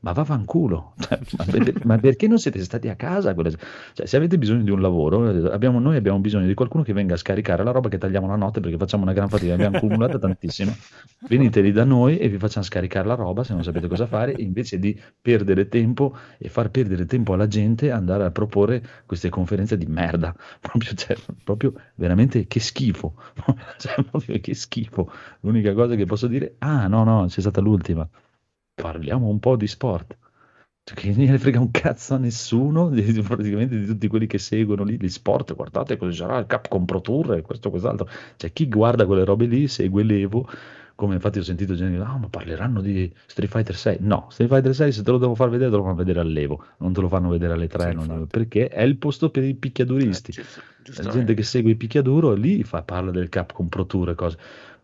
Ma vaffanculo, Cioè, ma, per- ma perché non siete stati a casa? Cioè, se avete bisogno di un lavoro, abbiamo- noi abbiamo bisogno di qualcuno che venga a scaricare la roba che tagliamo la notte perché facciamo una gran fatica, abbiamo accumulata tantissima. Veniteli da noi e vi facciamo scaricare la roba se non sapete cosa fare, invece di perdere tempo e far perdere tempo alla gente andare a proporre queste conferenze di merda. Proprio, cioè, proprio veramente che schifo. Cioè, proprio che schifo. L'unica cosa che posso dire, ah no, no, c'è stata l'ultima. Parliamo un po' di sport. Cioè, che non gliene frega un cazzo a nessuno, di- praticamente di tutti quelli che seguono lì gli sport, guardate cosa sarà il Capcom Pro Tour e questo quest'altro. Cioè, chi guarda quelle robe lì segue l'Evo, come infatti ho sentito gente dire, ah, ma parleranno di Street Fighter 6. No, Street Fighter 6 se te lo devo far vedere, te lo fanno vedere all'Evo, non te lo fanno vedere alle 3, Sì, perché è il posto per i picchiaduristi. Eh, giusto- La gente che segue il picchiaduro lì fa, parla del Capcom Pro Tour e cose.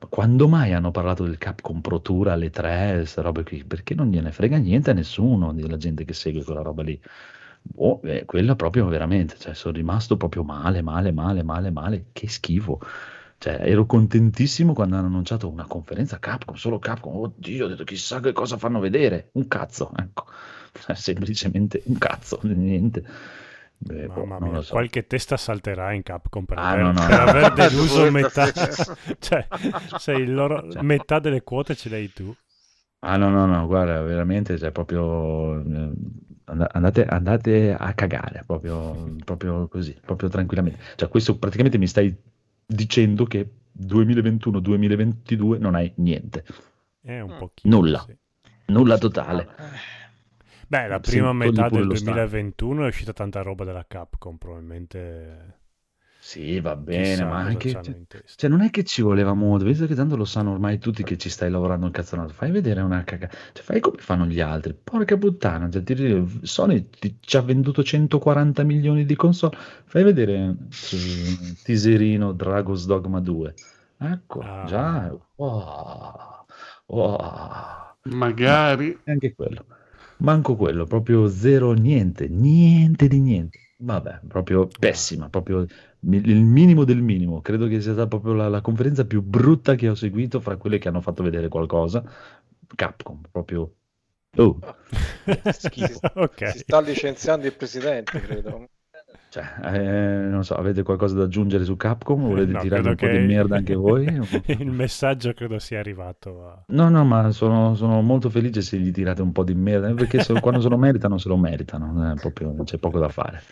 Quando mai hanno parlato del Capcom Pro Tour alle 3, queste robe qui? Perché non gliene frega niente a nessuno della gente che segue quella roba lì. Oh, eh, quella proprio veramente, cioè, sono rimasto proprio male, male, male, male, male. Che schifo. Cioè, ero contentissimo quando hanno annunciato una conferenza Capcom, solo Capcom. Oddio, ho detto chissà che cosa fanno vedere. Un cazzo, ecco. Semplicemente un cazzo, niente. Beh, boh, Mamma non mia, lo so. qualche testa salterà in Capcom per, Ah, aver, no, no, per no. aver deluso metà, cioè, sei il loro- Cioè. metà delle quote ce l'hai tu. Ah no, no, no, guarda, veramente, cioè, proprio, eh, and- andate, andate a cagare, proprio, proprio così, proprio tranquillamente. Cioè, questo praticamente mi stai dicendo che 2021-2022 non hai niente, È un Mm. pochino. Nulla. sì. nulla totale. Beh, la prima metà del lo Stato. 2021 è uscita tanta roba della Capcom, probabilmente. Sì, va bene, ma anche... Cioè, cioè, non è che ci voleva molto, visto che tanto lo sanno ormai tutti che ci stai lavorando un cazzonato, fai vedere una cagata, cioè, fai come fanno gli altri, porca puttana, cioè, ti- Sony ti- ci ha venduto 140 milioni di console, fai vedere su teaserino Dragon's Dogma 2, ecco, Ah. già, wow, wow. Magari. E anche quello. Manco quello, proprio zero, niente, niente di niente. Vabbè, proprio pessima, proprio il minimo del minimo. Credo che sia stata proprio la, la conferenza più brutta che ho seguito fra quelle che hanno fatto vedere qualcosa. Capcom, proprio... Oh, schifo. ok. Si sta licenziando il presidente, credo. Cioè, eh, non so, avete qualcosa da aggiungere su Capcom? Volete No, tirare un po' che- di merda anche voi? il messaggio credo sia arrivato a... No, no, ma sono, sono molto felice se gli tirate un po' di merda, eh, perché se- quando se lo meritano, se lo meritano, eh, proprio, c'è poco da fare,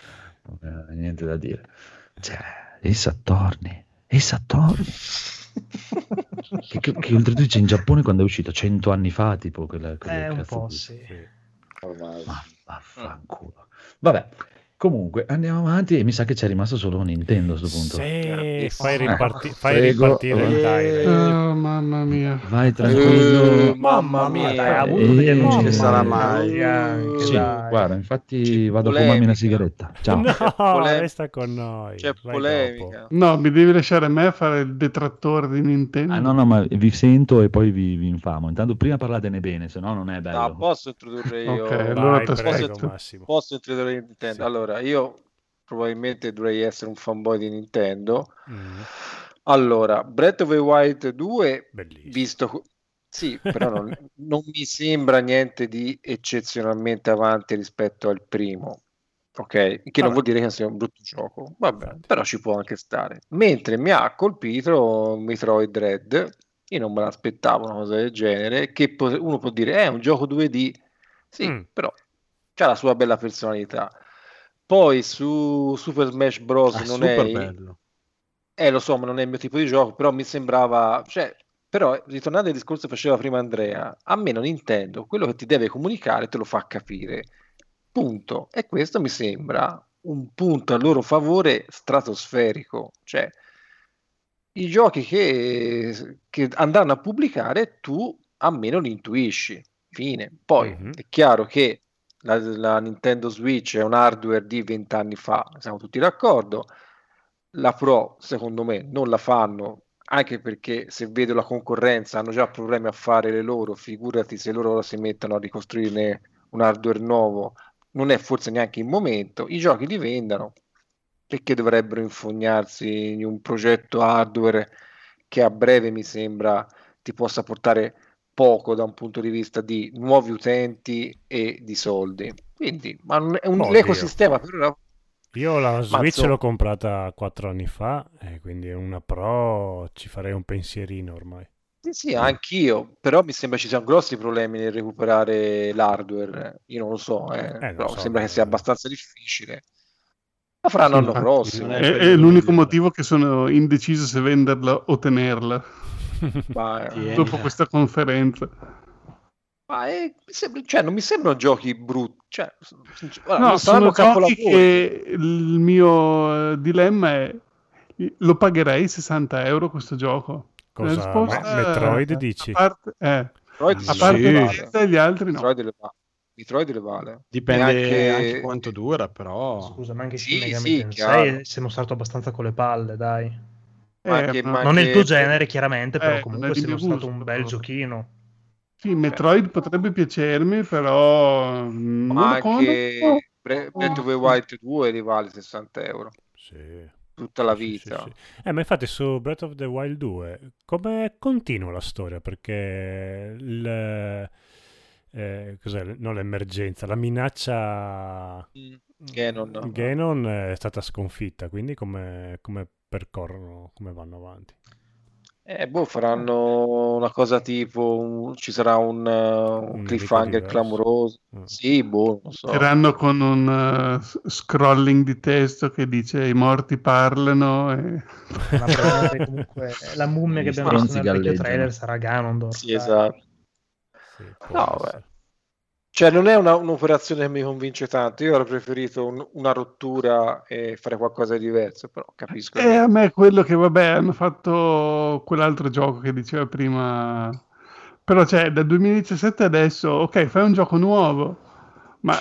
Eh, niente da dire. Cioè, e Sattorni, e Sattorni, che, che, che oltretutto c'è in Giappone quando è uscito, cento anni fa, tipo, quella, quella Eh, un cazzo po' di- sì. sì. ormai. Ma vaffanculo. Vabbè, comunque andiamo avanti e mi sa che c'è rimasto solo Nintendo a questo punto. Sì, Eh, fai, eh, riparti- fai ripartire il Eh, Direct. Oh, mamma mia. Vai tranquillo. Eh, mamma mia, Dai, ha avuto Eh, degli annunci che sarà mai. mai. Sì, guarda, infatti C'è vado a polemica. fumarmi una sigaretta. Ciao. No, polem- resta con noi. C'è vai polemica. dopo. No, mi devi lasciare a me a fare il detrattore di Nintendo. Ah, no, no, ma vi sento e poi vi, vi infamo. Intanto prima parlatene bene, se no non è bello. No, posso introdurre io? Ok, Vai, allora ti prego. Massimo. Posso introdurre Nintendo? Sì. Allora, io probabilmente dovrei essere un fanboy di Nintendo. Mm, Allora, Breath of the Wild 2, bellissimo. visto... Sì, però non, non mi sembra niente di eccezionalmente avanti rispetto al primo. Ok, che non Vabbè. vuol dire che sia un brutto gioco, vabbè, però ci può anche stare. Mentre mi ha colpito Metroid Dread, io non me l'aspettavo una cosa del genere, che uno può dire "Eh, è un gioco 2D, sì, Mm. però c'ha la sua bella personalità. Poi su Super Smash Bros. Ah, non è bello. eh, lo so, ma non è il mio tipo di gioco, però mi sembrava, cioè, però ritornando al discorso che faceva prima Andrea, a me non intendo, quello che ti deve comunicare te lo fa capire. Punto. E questo mi sembra un punto a loro favore stratosferico, cioè i giochi che, che andranno a pubblicare tu almeno li intuisci. Fine. Poi Mhm. è chiaro che la, la Nintendo Switch è un hardware di vent'anni fa, siamo tutti d'accordo. La Pro, secondo me, non la fanno, anche perché se vedo la concorrenza hanno già problemi a fare le loro, figurati se loro si mettono a ricostruirne un hardware nuovo, non è forse neanche il momento. I giochi li vendano, perché dovrebbero infognarsi in un progetto hardware che a breve mi sembra ti possa portare poco da un punto di vista di nuovi utenti e di soldi. Quindi, ma non è un, Oddio. l'ecosistema per ora Io la Switch Mazzo. l'ho comprata quattro anni fa e quindi una Pro ci farei un pensierino ormai. Sì, sì, anch'io, però mi sembra ci siano grossi problemi nel recuperare l'hardware. Io non lo so, eh, non però so, sembra che eh. sia abbastanza difficile. La faranno Sì, l'anno prossimo. non È, è periodo l'unico motivo che sono indeciso se venderla o tenerla Ma, Tieni. dopo questa conferenza. ma è- mi sembra- cioè, non mi sembrano giochi brutti. Cioè, guarda, No, non sono giochi che il mio eh, dilemma è lo pagherei 60 euro questo gioco? La Cosa? risposta Ma- Metroid è- dici? A parte, eh, Metroid Sì. a sì, parte le vale. E gli altri no. Metroid le vale. Metroid le vale. Dipende Neanche- anche quanto dura, però. Scusa, ma anche Sì, Megami sì, Tensei chiaro. si è mostrato abbastanza con le palle, dai. Ma Eh, anche- ma- ma non è il tuo genere, chiaramente, però Eh, comunque non è gusto, un bel però. giochino. Sì, Metroid potrebbe piacermi, però mm, non Ma conosco. Bre- Breath of the Wild 2 li vale 60 euro. Sì. Tutta la vita. sì, sì. Eh, ma infatti su Breath of the Wild 2 come continua la storia? Perché il, eh, cos'è? Non l'emergenza, la minaccia Mm, Ganon, no. Ganon è stata sconfitta, quindi come, come percorrono, come vanno avanti? Eh, boh, faranno una cosa tipo un- ci sarà un, uh, un Un cliffhanger clamoroso. Mm. Sì, boh, non so. Tiranno con un uh, scrolling di testo che dice i morti parlano. E... Comunque la mummia che abbiamo visto nel vecchio trailer sarà Ganondorf. Sì, esatto. Sì, No, essere. beh. Cioè, non è una- un'operazione che mi convince tanto. Io avrei preferito un- una rottura e fare qualcosa di diverso, però capisco. E a me è quello che, vabbè, hanno fatto quell'altro gioco che diceva prima. Però, cioè, da 2017 adesso, ok, fai un gioco nuovo, ma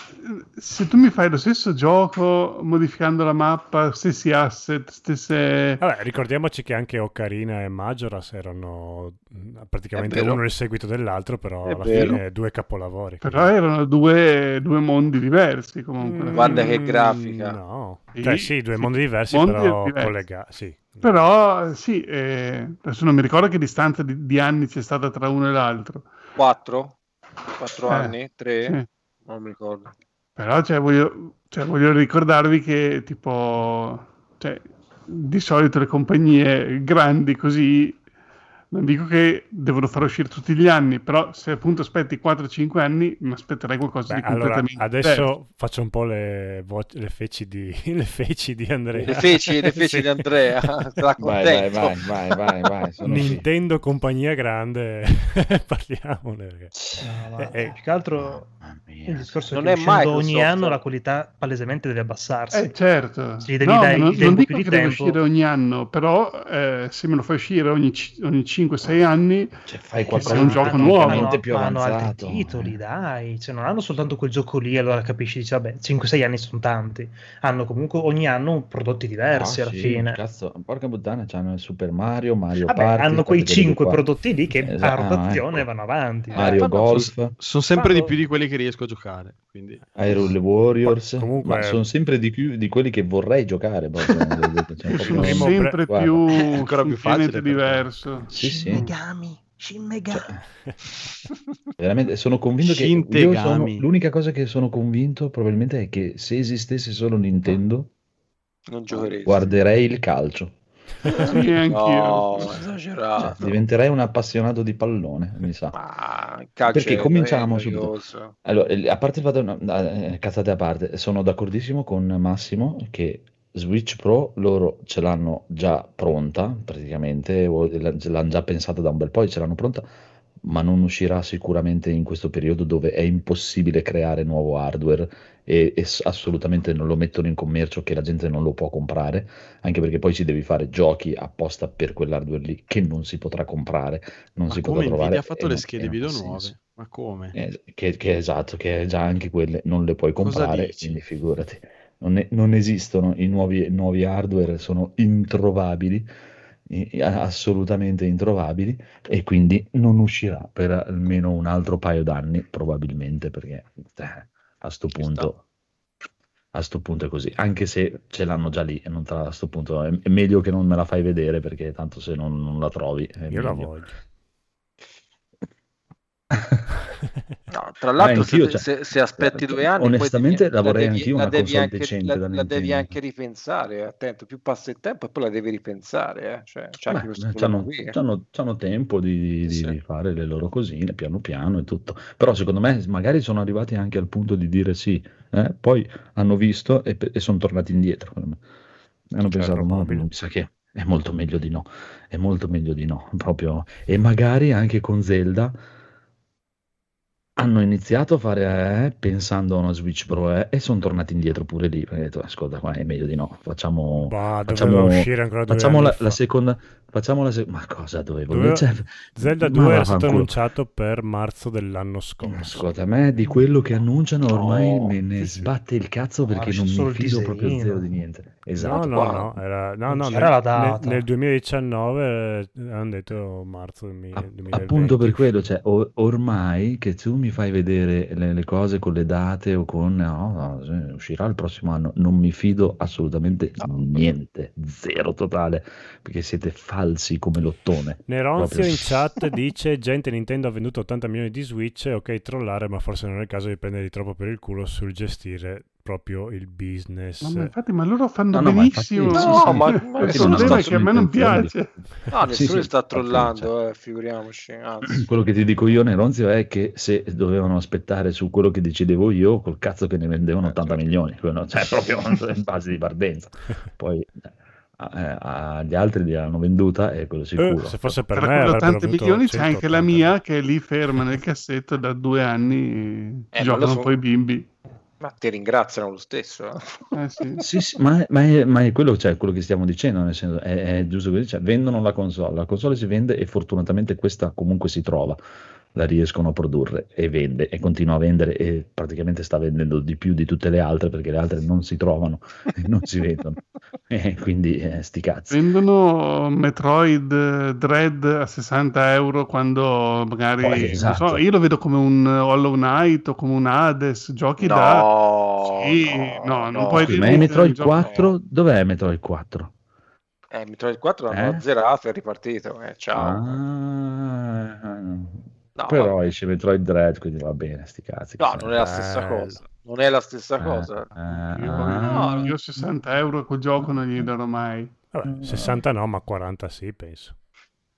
se tu mi fai lo stesso gioco modificando la mappa, stessi asset, stesse... Vabbè, ricordiamoci che anche Ocarina e Majoras erano mm, praticamente uno il seguito dell'altro, però È alla vero. fine due capolavori. Però erano due, due mondi diversi comunque. Mm, Guarda che grafica. No, Sì, cioè sì, due sì, mondi diversi, mondi però diversi. collegati. Sì. Però sì, eh, adesso non mi ricordo che distanza di, di anni c'è stata tra uno e l'altro. Quattro? Quattro Eh, anni? Tre? Sì. Non mi ricordo. Però cioè, voglio, cioè, voglio ricordarvi che tipo, cioè, di solito le compagnie grandi così non dico che devono far uscire tutti gli anni, però se appunto aspetti 4-5 anni, mi aspetterei qualcosa Beh, di allora, completamente adesso diverso. faccio un po' le, vo- le feci di le feci di Andrea. Le feci, le feci Sì. di Andrea, Vai, vai, vai, vai, vai, vai. Nintendo compagnia grande, parliamone. perché- No, ma Eh, eh. più che altro il discorso Non è è che uscendo ogni Microsoft. anno la qualità palesemente deve abbassarsi. Eh, certo. Sì, devi No, dare- non, non dico più che di deve tempo. uscire ogni anno, però eh, se me lo fai uscire ogni, ogni 5-6 anni, Cioè, fai Che qualcosa un gioco nuovo. hanno, più ma hanno altri avanzato. titoli, dai, cioè, non hanno soltanto quel gioco lì, allora capisci, dici, vabbè, 5-6 anni sono tanti, hanno comunque ogni anno prodotti diversi Ah, alla sì, fine. Cazzo, porca puttana, c'hanno il Super Mario, Mario Vabbè, Party, hanno quei tutte quelle 5 qua. prodotti lì che Esatto, a ah, rotazione ecco. vanno avanti. Mario fanno- Golf, Sono sempre di più di quelli che riesco a giocare. Quindi... Hyrule Warriors, Comunque- ma sono sempre di più di quelli che vorrei giocare. cioè, sono proprio- primo sempre guarda, più ancora più facile diverso. Sì, sì. Shin Megami, Shin Megami. Veramente sono convinto che io Shintegami. sono, l'unica cosa che sono convinto probabilmente è che se esistesse solo Nintendo Non giocherei. guarderei il calcio. Sì, anch'io. No, Cioè, esagerato. diventerei un appassionato di pallone, mi sa. Ma Perché cominciamo subito. Allora, a parte il fatto, no, eh, cazzate a parte, sono d'accordissimo con Massimo che Switch Pro loro ce l'hanno già pronta, praticamente, o l'hanno già pensata da un bel po' e ce l'hanno pronta, ma non uscirà sicuramente in questo periodo dove è impossibile creare nuovo hardware e, e assolutamente non lo mettono in commercio che la gente non lo può comprare, anche perché poi ci devi fare giochi apposta per quell'hardware lì che non si potrà comprare, non Ma si potrà trovare. Nvidia ha fatto le non- schede video nuove? senso. Ma come? Eh, che, che esatto, che già anche quelle non le puoi comprare, quindi figurati. Non, è- non esistono i nuovi, nuovi hardware, sono introvabili, assolutamente introvabili, e quindi non uscirà per almeno un altro paio d'anni, probabilmente, perché eh, a sto punto, a sto punto è così. Anche se ce l'hanno già lì, e non tra- a sto punto è, è meglio che non me la fai vedere, perché tanto se non, non la trovi è Io la meglio. voglio. No, tra l'altro, anch'io, se, cioè, se- se aspetti due anni, onestamente devi- la vorrei devi- anch'io la una devi anche, decente la, la devi anche ripensare. Attento, più passa il tempo e poi la devi ripensare. Eh. Cioè, Beh, qui. eh. c'hanno- c'hanno tempo di, di- Sì. di fare le loro cosine piano piano e tutto. Però secondo me magari sono arrivati anche al punto di dire sì, eh, poi hanno visto e, e sono tornati indietro. Hanno pensato, no, mi sa che è molto meglio di no, è molto meglio di no, proprio. E magari anche con Zelda hanno iniziato a fare eh, pensando a una Switch Pro eh, e sono tornati indietro pure lì, perché ho detto, ascolta, qua è meglio di no, facciamo... Bah, Facciamo, uscire ancora due facciamo anni la, la seconda. Facciamo la seconda. Ma cosa dovevo? Doveva- Cioè, Zelda ma 2 era stato annunciato per marzo dell'anno scorso. Ascolta, a me di quello che annunciano ormai No, me ne sì, sì. sbatte il cazzo perché non mi fido proprio zero di niente. No, Esatto. no, qua- no, era, no, non no, c'era nel, la data. nel- nel 2019 eh, hanno detto marzo del mi- A- 2020. appunto per quello, cioè, o- ormai che tu mi fai vedere le, le cose con le date o con no, no, uscirà il prossimo anno, non mi fido assolutamente niente, zero totale, perché siete falsi come l'ottone. Neronzio in chat dice gente Nintendo ha venduto 80 milioni di Switch, ok trollare ma forse non è il caso di prenderli troppo per il culo sul gestire proprio il business. No, ma infatti, ma loro fanno No, no, ma benissimo. infatti- No, sì. ma- ma è sto che a me non piace. No, nessuno Sì, sì, sta trollando, eh, figuriamoci. Anzi, Quello che ti dico io, Neronzio, è che se dovevano aspettare su quello che decidevo io, col cazzo che ne vendevano 80 milioni, quello, cioè proprio in base di partenza. Poi eh, agli altri li hanno venduta e quello Eh, sicuro. se fosse per Tra me quelle avrebbero 80 avuto milioni c'è anche la 180. mia che è lì ferma nel cassetto da due anni. Eh, giocano so. poi i bimbi. Ma ti ringraziano lo stesso. eh. Eh, sì. Sì, sì, ma, è, ma è- ma è quello, cioè, quello che stiamo dicendo, nel senso, è, è giusto così, cioè, vendono la console, la console si vende e fortunatamente questa comunque si trova, la riescono a produrre e vende e continua a vendere e praticamente sta vendendo di più di tutte le altre perché le altre non si trovano e non si vendono. E quindi eh, sti cazzi. Vendono Metroid eh, Dread a 60 euro quando magari non esatto. so, io lo vedo come un Hollow Knight o come un Hades, giochi da No, Sì, no, non puoi Scusi, dire ma è Metroid il gioco- 4? Dov'è Metroid 4? Eh, Metroid 4 l'hanno Eh? zerato e ripartito. Eh, ciao. Ah, No, però vabbè. esce Metroid Dread, quindi va bene, sti cazzi. No, non è la stessa Bello. cosa. Non è la stessa Eh, cosa. eh, Io, ah. io 60 euro quel gioco non gli darò mai. Vabbè, 60 no, ma 40 sì, penso.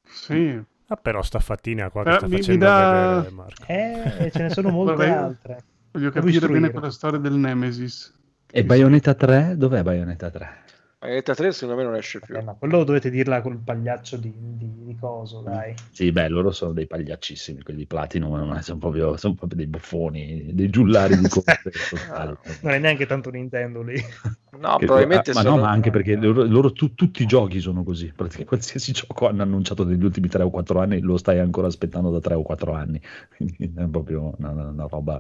Sì, Ah, però sta fattina qua che Eh, sta mi- mi facendo dà- vedere Marco. Eh, ce ne sono molte Vorrei- altre. Voglio capire bene quella storia del Nemesis. E Bayonetta 3? Dov'è Bayonetta 3? Bayonetta 3 secondo me non esce più. Eh, ma quello dovete dirla col pagliaccio di, di, di coso, dai. Sì, beh, loro sono dei pagliaccissimi, quelli di Platinum, non è- sono, proprio, sono proprio dei buffoni, dei giullari di corte totali. Non è neanche tanto Nintendo lì. No, Che- probabilmente ah, ma sono... no, ma anche perché loro, loro tu- tutti i giochi sono così. Praticamente qualsiasi gioco hanno annunciato negli ultimi 3 o 4 anni lo stai ancora aspettando da 3 o 4 anni. Quindi è proprio una- una roba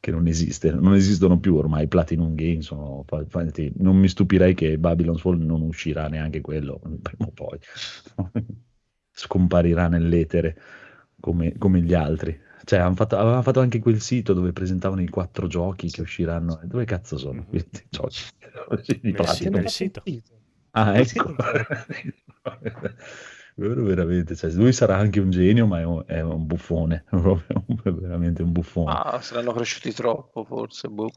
che non esiste. Non esistono più ormai. Platinum Games sono. fa- infatti, non mi stupirei che Babylon's Fall non uscirà neanche quello prima o poi. Scomparirà nell'etere come, come gli altri. Cioè, hanno fatto, avevano fatto anche quel sito dove presentavano i quattro giochi che usciranno. Dove cazzo sono questi giochi? Di Platinum? sì, bel sito. Ah, ecco. Vero, veramente, cioè, lui sarà anche un genio, ma è un, è un buffone, è veramente un buffone. Ah, saranno cresciuti troppo, forse. Boh.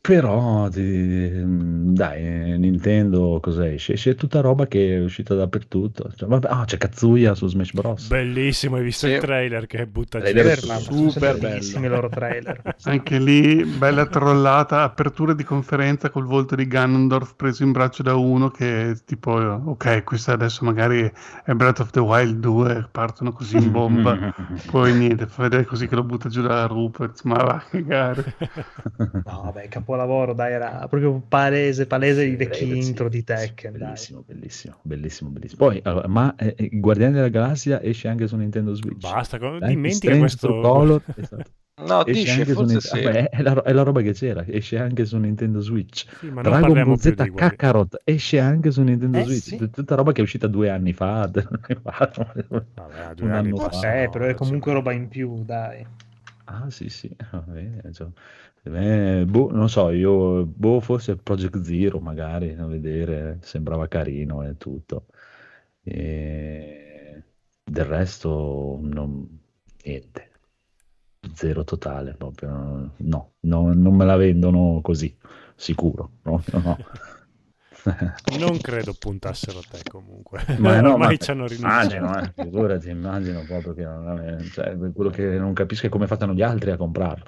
Però, dai, Nintendo cosa esce? Esce tutta roba che è uscita dappertutto. Cioè, vabbè, ah, c'è Kazuya su Smash Bros. Bellissimo, hai visto Sì. il trailer che butta giù. Super bellissimi i loro trailer. Anche lì, bella trollata, apertura di conferenza col volto di Ganondorf preso in braccio da uno che tipo, ok, questo adesso magari è Breath of the Wild 2, partono così in bomba, poi niente, fa vedere così che lo butta giù da Rupert, ma va a cagare. No, vabbè, capolavoro, dai, era proprio palese, palese i vecchi Sì, intro di sì, Tekken, dai. Bellissimo, bellissimo, bellissimo, bellissimo. Poi, allora, ma eh, eh, Guardiani della Galassia esce anche su Nintendo Switch. Basta, co- Life is dimentica Strange questo... Color, esatto. No, Esce dice, anche su forse Nintendo- sì. vabbè, è, la, è la roba che c'era, esce anche su Nintendo Switch. Sì, ma Dragon Ball Z Kakarot esce anche su Nintendo Eh, Switch. sì. Tut- Tutta roba che è uscita due anni fa. Vabbè, due un anni anno fa, fa. Eh, no, però è comunque roba in più, dai. Ah, sì, sì, va bene. cioè, me, boh, non so, io, boh, forse Project Zero magari, a vedere, sembrava carino e tutto. E del resto, non, niente. Zero totale, proprio, no, no, non me la vendono così, sicuro, proprio no. Non credo puntassero a te comunque. Ma no, Ormai ma- ci hanno rinunciato. Immagino, eh, figurati, immagino proprio che non, cioè, quello che non capisco è come facciano gli altri a comprarlo.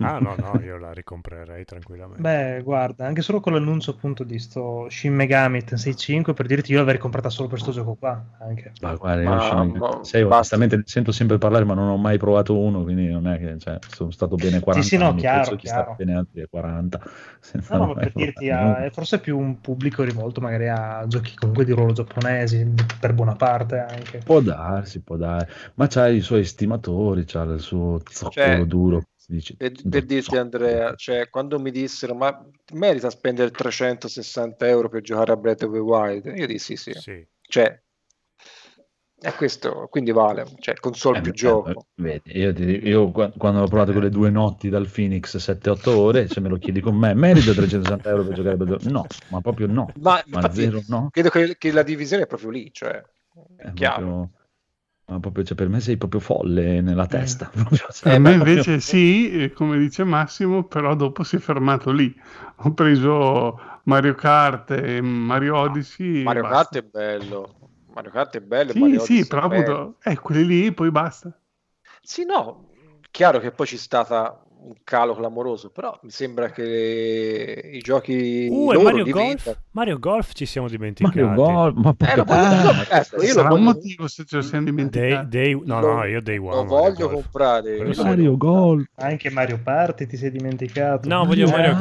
Ah no, no, io la ricomprerei tranquillamente. Beh, guarda, anche solo con l'annuncio appunto di sto Shin Megami Tensei 5 per dirti io l'avrei comprata solo per sto gioco qua, anche. Ma guarda, io Ma- Shin Megami- ma- basta. onestamente ne sento sempre parlare, ma non ho mai provato uno, quindi non è che cioè, sono stato bene 40 sì, no, anni, chiaro, chiaro. bene altri 40. senza No, no, ma per dirti, a- è forse più un pubblico rivolto magari a giochi comunque di ruolo giapponesi, per buona parte anche. Può darsi, può darsi, ma c'ha i suoi stimatori, c'ha il suo zoccolo Cioè, duro. Dice, Per, per dirti. Andrea, cioè, quando mi dissero ma merita spendere 360 euro per giocare a Breath of the Wild? Io dissi sì, Sì. cioè è questo, quindi vale, cioè console Eh, più beh, gioco. vedi, io, ti- io qua- quando ho provato quelle due notti dal Phoenix 7-8 ore, se me lo chiedi con me, merita 360 euro per giocare a Breath of- No, ma proprio no. Ma, Ma infatti, zero no. credo che, che la divisione è proprio lì, cioè è È chiaro. proprio, ma proprio, cioè, per me sei proprio folle nella testa. proprio, cioè, Per Eh, me ma- invece sì, eh, come dice Massimo, però dopo si è fermato lì. Ho preso Mario Kart e Mario Odyssey. e Mario basta. Kart è bello, Mario Kart è bello, Sì, Mario sì, Odyssey però è bello. appunto, eh, quelli lì poi basta. Sì, no, chiaro che poi c'è stata un calo clamoroso, però mi sembra che i giochi Uh, loro Mario diventano- Golf? Mario Golf ci siamo dimenticati. Mario Gol, ma Eh, lo voglio- puttana. ecco, io lo un motivo se ce lo siamo Day, dimenticati. day, no, lo- no, io Day One. lo voglio Golf. comprare. Mario Gol. Anche Mario Party ti sei dimenticato. No, voglio Mario Ah.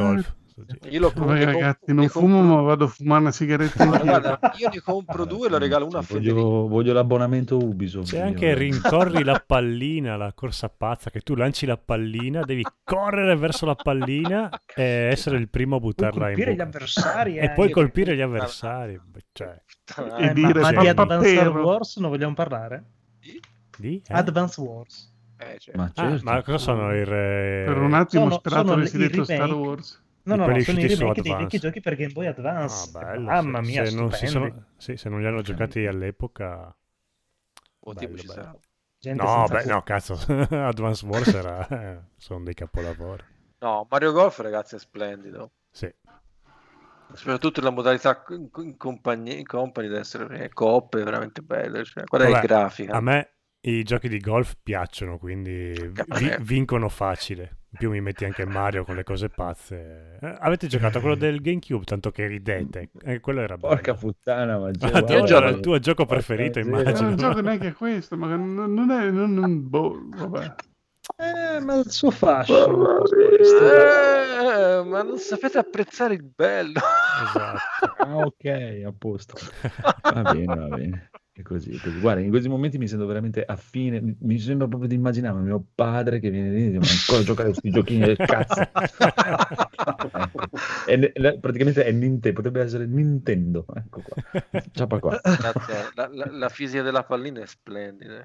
Golf. Io lo Vabbè, ne ragazzi, compro- non fumo, compro- ma vado a fumare una sigaretta Ma guarda, io ne compro due e lo regalo una a voglio, voglio l'abbonamento Ubisoft. C'è io. anche rincorri la pallina, la corsa pazza, che tu lanci la pallina, devi correre verso la pallina e essere il primo a buttarla in colpire gli avversari E poi anche. colpire gli avversari. Cioè, E Eh, dire ma, ma di papà Advance Pero. Wars non vogliamo parlare? di? Eh? Advance Wars. Eh, cioè, Ma, Ah, certo. ma cosa sono i re... Per un attimo Sono- sono avessi detto Star remake. Wars. No, no, no, sono i remake dei vecchi giochi per Game Boy Ah, Advance. bello, Mamma se- mia, se non, sono, sì, se non li hanno giocati all'epoca... motivo bello, ci bello. sarà. Gente No, senza beh, no, cazzo, Advance Wars era... eh, sono dei capolavori. No, Mario Golf, ragazzi, è splendido. Sì. Soprattutto la modalità in, compagnia, in company deve essere coppe, veramente belle. Cioè, guarda Vabbè, grafica. A me i giochi di golf piacciono, quindi vi- vincono facile. In più mi metti anche Mario con le cose pazze. Eh, avete giocato a quello del GameCube, tanto che ridete. Eh, quello era bello. Porca puttana, ma Ah, guarda, Dio, era il tuo gioco preferito, Porca Ma immagino. non gioco neanche a questo, ma non, non è... Non, non- boh, vabbè. Eh, ma il suo fascino. Eh, ma non sapete apprezzare il bello. Esatto. Ah, ok, a posto. Va bene, va bene. È così, è così. Guarda, in questi momenti mi sento veramente affine. Mi- sembra proprio di immaginare mio padre che viene lì e dice: Ma ancora giocare a questi giochini del cazzo. È praticamente è Nintendo, potrebbe essere Nintendo. Ecco qua. Ciapa qua. La, la- la fisica della pallina è splendida.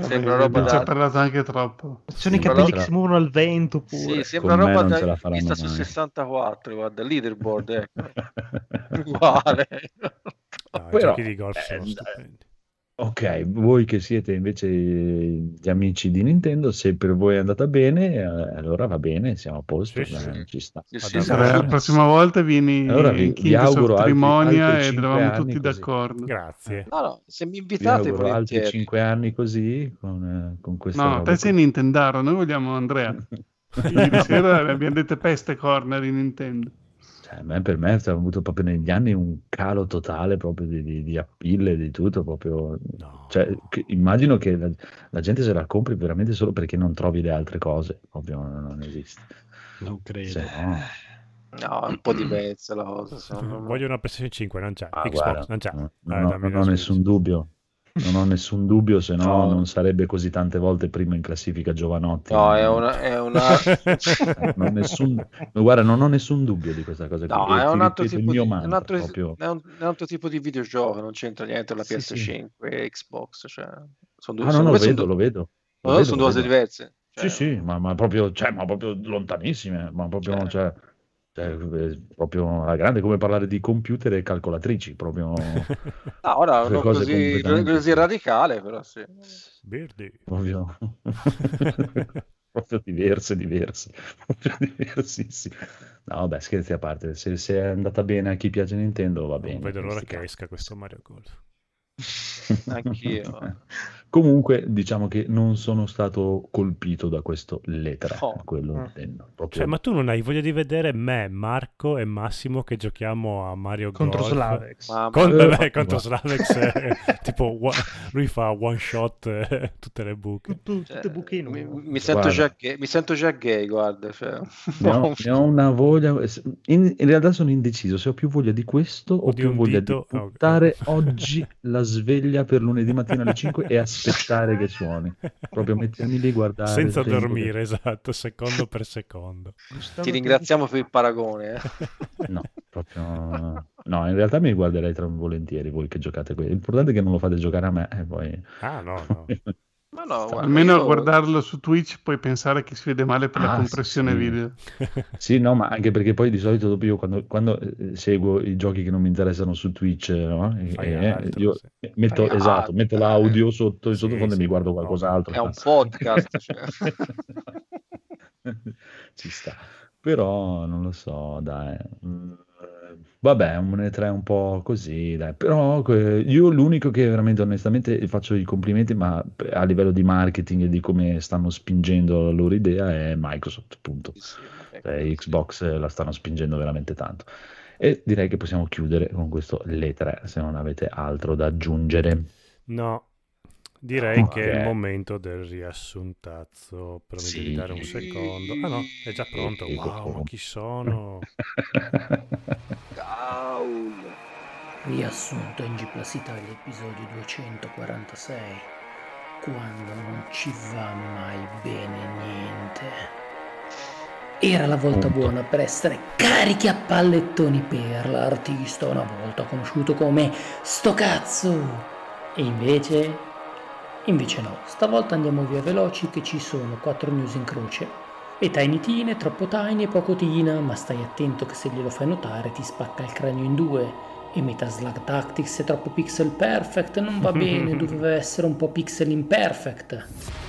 Sembra roba da... parlato anche troppo. Sono i capelli che si muovono al vento pure. Sì, sembra Con roba da... vista su mai. 64, guarda, leaderboard, ecco. Uguale. No, I Però, giochi di golf sono eh, stupendi. Ok, voi che siete invece gli amici di Nintendo, se per voi è andata bene, eh, allora va bene, siamo a posto, Sì, sì. eh, ci sta. Sì, sì, sì. Vabbè, la prossima volta vieni Allora vi- in vi Kings auguro of altri- Trimonia altri ed cinque eravamo tutti così. d'accordo. Grazie. No, no, se mi Vi invitate auguro altri. 5 anni così con, eh, con questa No, te sei. Nintendaro, noi vogliamo Andrea. Ieri sera abbiamo detto peste corner in Nintendo. Cioè, a me- per me c'è avuto proprio negli anni un calo totale proprio di, di, di appeal e di tutto, proprio... No. Cioè, che- immagino che la, la gente se la compri veramente solo perché non trovi le altre cose, proprio non, non esiste. Non credo. Se no- No, è un po' diversa la cosa. Voglio una PlayStation 5, non c'è. Ah, Xbox, guarda, non c'è. no, Eh, non ho- dammi non ho nessun dubbio. Non ho nessun dubbio, se no No. non sarebbe così tante volte prima in classifica Giovanotti. No, è una... È una... Eh, non ho nessun, guarda, non ho nessun dubbio di questa cosa. No, qui. È ti un altro, tipo di, mio è un altro- è un- è altro tipo di videogioco, non c'entra niente la Sì, PS5 e Xbox. Cioè, sono due, Ah, no, secondo no, lo sono vedo, due- lo vedo. Lo vedo, sono due cose diverse. Sì, Cioè, sì, ma, ma proprio, cioè, ma proprio lontanissime, ma proprio, Cioè. Cioè, eh, proprio alla grande, come parlare di computer e calcolatrici, proprio, no, ora cose così, così radicale, però sì. Birdi. proprio, proprio diverse, diverse, proprio diversissime. No, vabbè, scherzi a parte, se, se è andata bene a chi piace Nintendo, va bene. Non vedo l'ora che esca questo Mario Golf. Anch'io. Comunque, diciamo che non sono stato colpito da questo lettera, Oh. quello Mm. intendo. Proprio... Cioè, ma tu non hai voglia di vedere me, Marco e Massimo che giochiamo a Mario Contro Golf? Slavex. Con, Eh, beh, contro. Slavex è tipo lui fa one shot eh, tutte le buche. Tutto- Cioè, tutte in mi, mi sento gay, mi sento già gay, guarda. Cioè. Ne ho, ne ho una voglia. In, in realtà sono indeciso se ho più voglia di questo o, O di più voglia dito. di Oh, buttare oggi la sveglia per lunedì mattina alle 5 e aspettare che suoni. Proprio mettermi lì, guardare. Senza dormire, esatto, secondo per secondo. Ti ringraziamo per il paragone. eh. che- No, proprio. No, in realtà mi guarderei tra volentieri voi che giocate qui. L'importante è che non lo fate giocare a me e poi. Ah, no, no. Ma no, guarda, Almeno a io- guardarlo su Twitch puoi pensare che si vede male per la Ah, compressione sì. video. Sì, no, ma anche perché poi di solito dopo io quando, quando, eh, seguo i giochi che non mi interessano su Twitch, no? E- Fai e- altro, io sì. metto, Fai esatto, altro, metto eh. l'audio sotto in Sì, sottofondo sì, e mi guardo qualcos'altro. È un podcast. cioè. Ci sta. Però non lo so, dai. Mm, Vabbè, un E3 un po' così, dai. Però io l'unico che veramente onestamente faccio i complimenti, ma a livello di marketing e di come stanno spingendo la loro idea è Microsoft, appunto. Sì, sì. Xbox la stanno spingendo veramente tanto. E direi che possiamo chiudere con questo Le3, se non avete altro da aggiungere. No, direi Ok. che è il momento del riassuntazzo. Mi Sì. devi dare un secondo. Ah no, è già pronto. Ecco. Wow, ma chi sono? Riassunto in G Plus Italia episodio 246 Quando non ci va mai bene niente Era la volta Punto. buona per essere carichi a pallettoni per l'artista una volta conosciuto come Sto cazzo E invece... Invece no, stavolta andiamo via veloci che ci sono 4 news in croce e Tiny è troppo tiny e poco tina, ma stai attento che se glielo fai notare ti spacca il cranio in due. E Meta Slug Tactics è troppo pixel perfect, non va bene, doveva essere un po' pixel imperfect.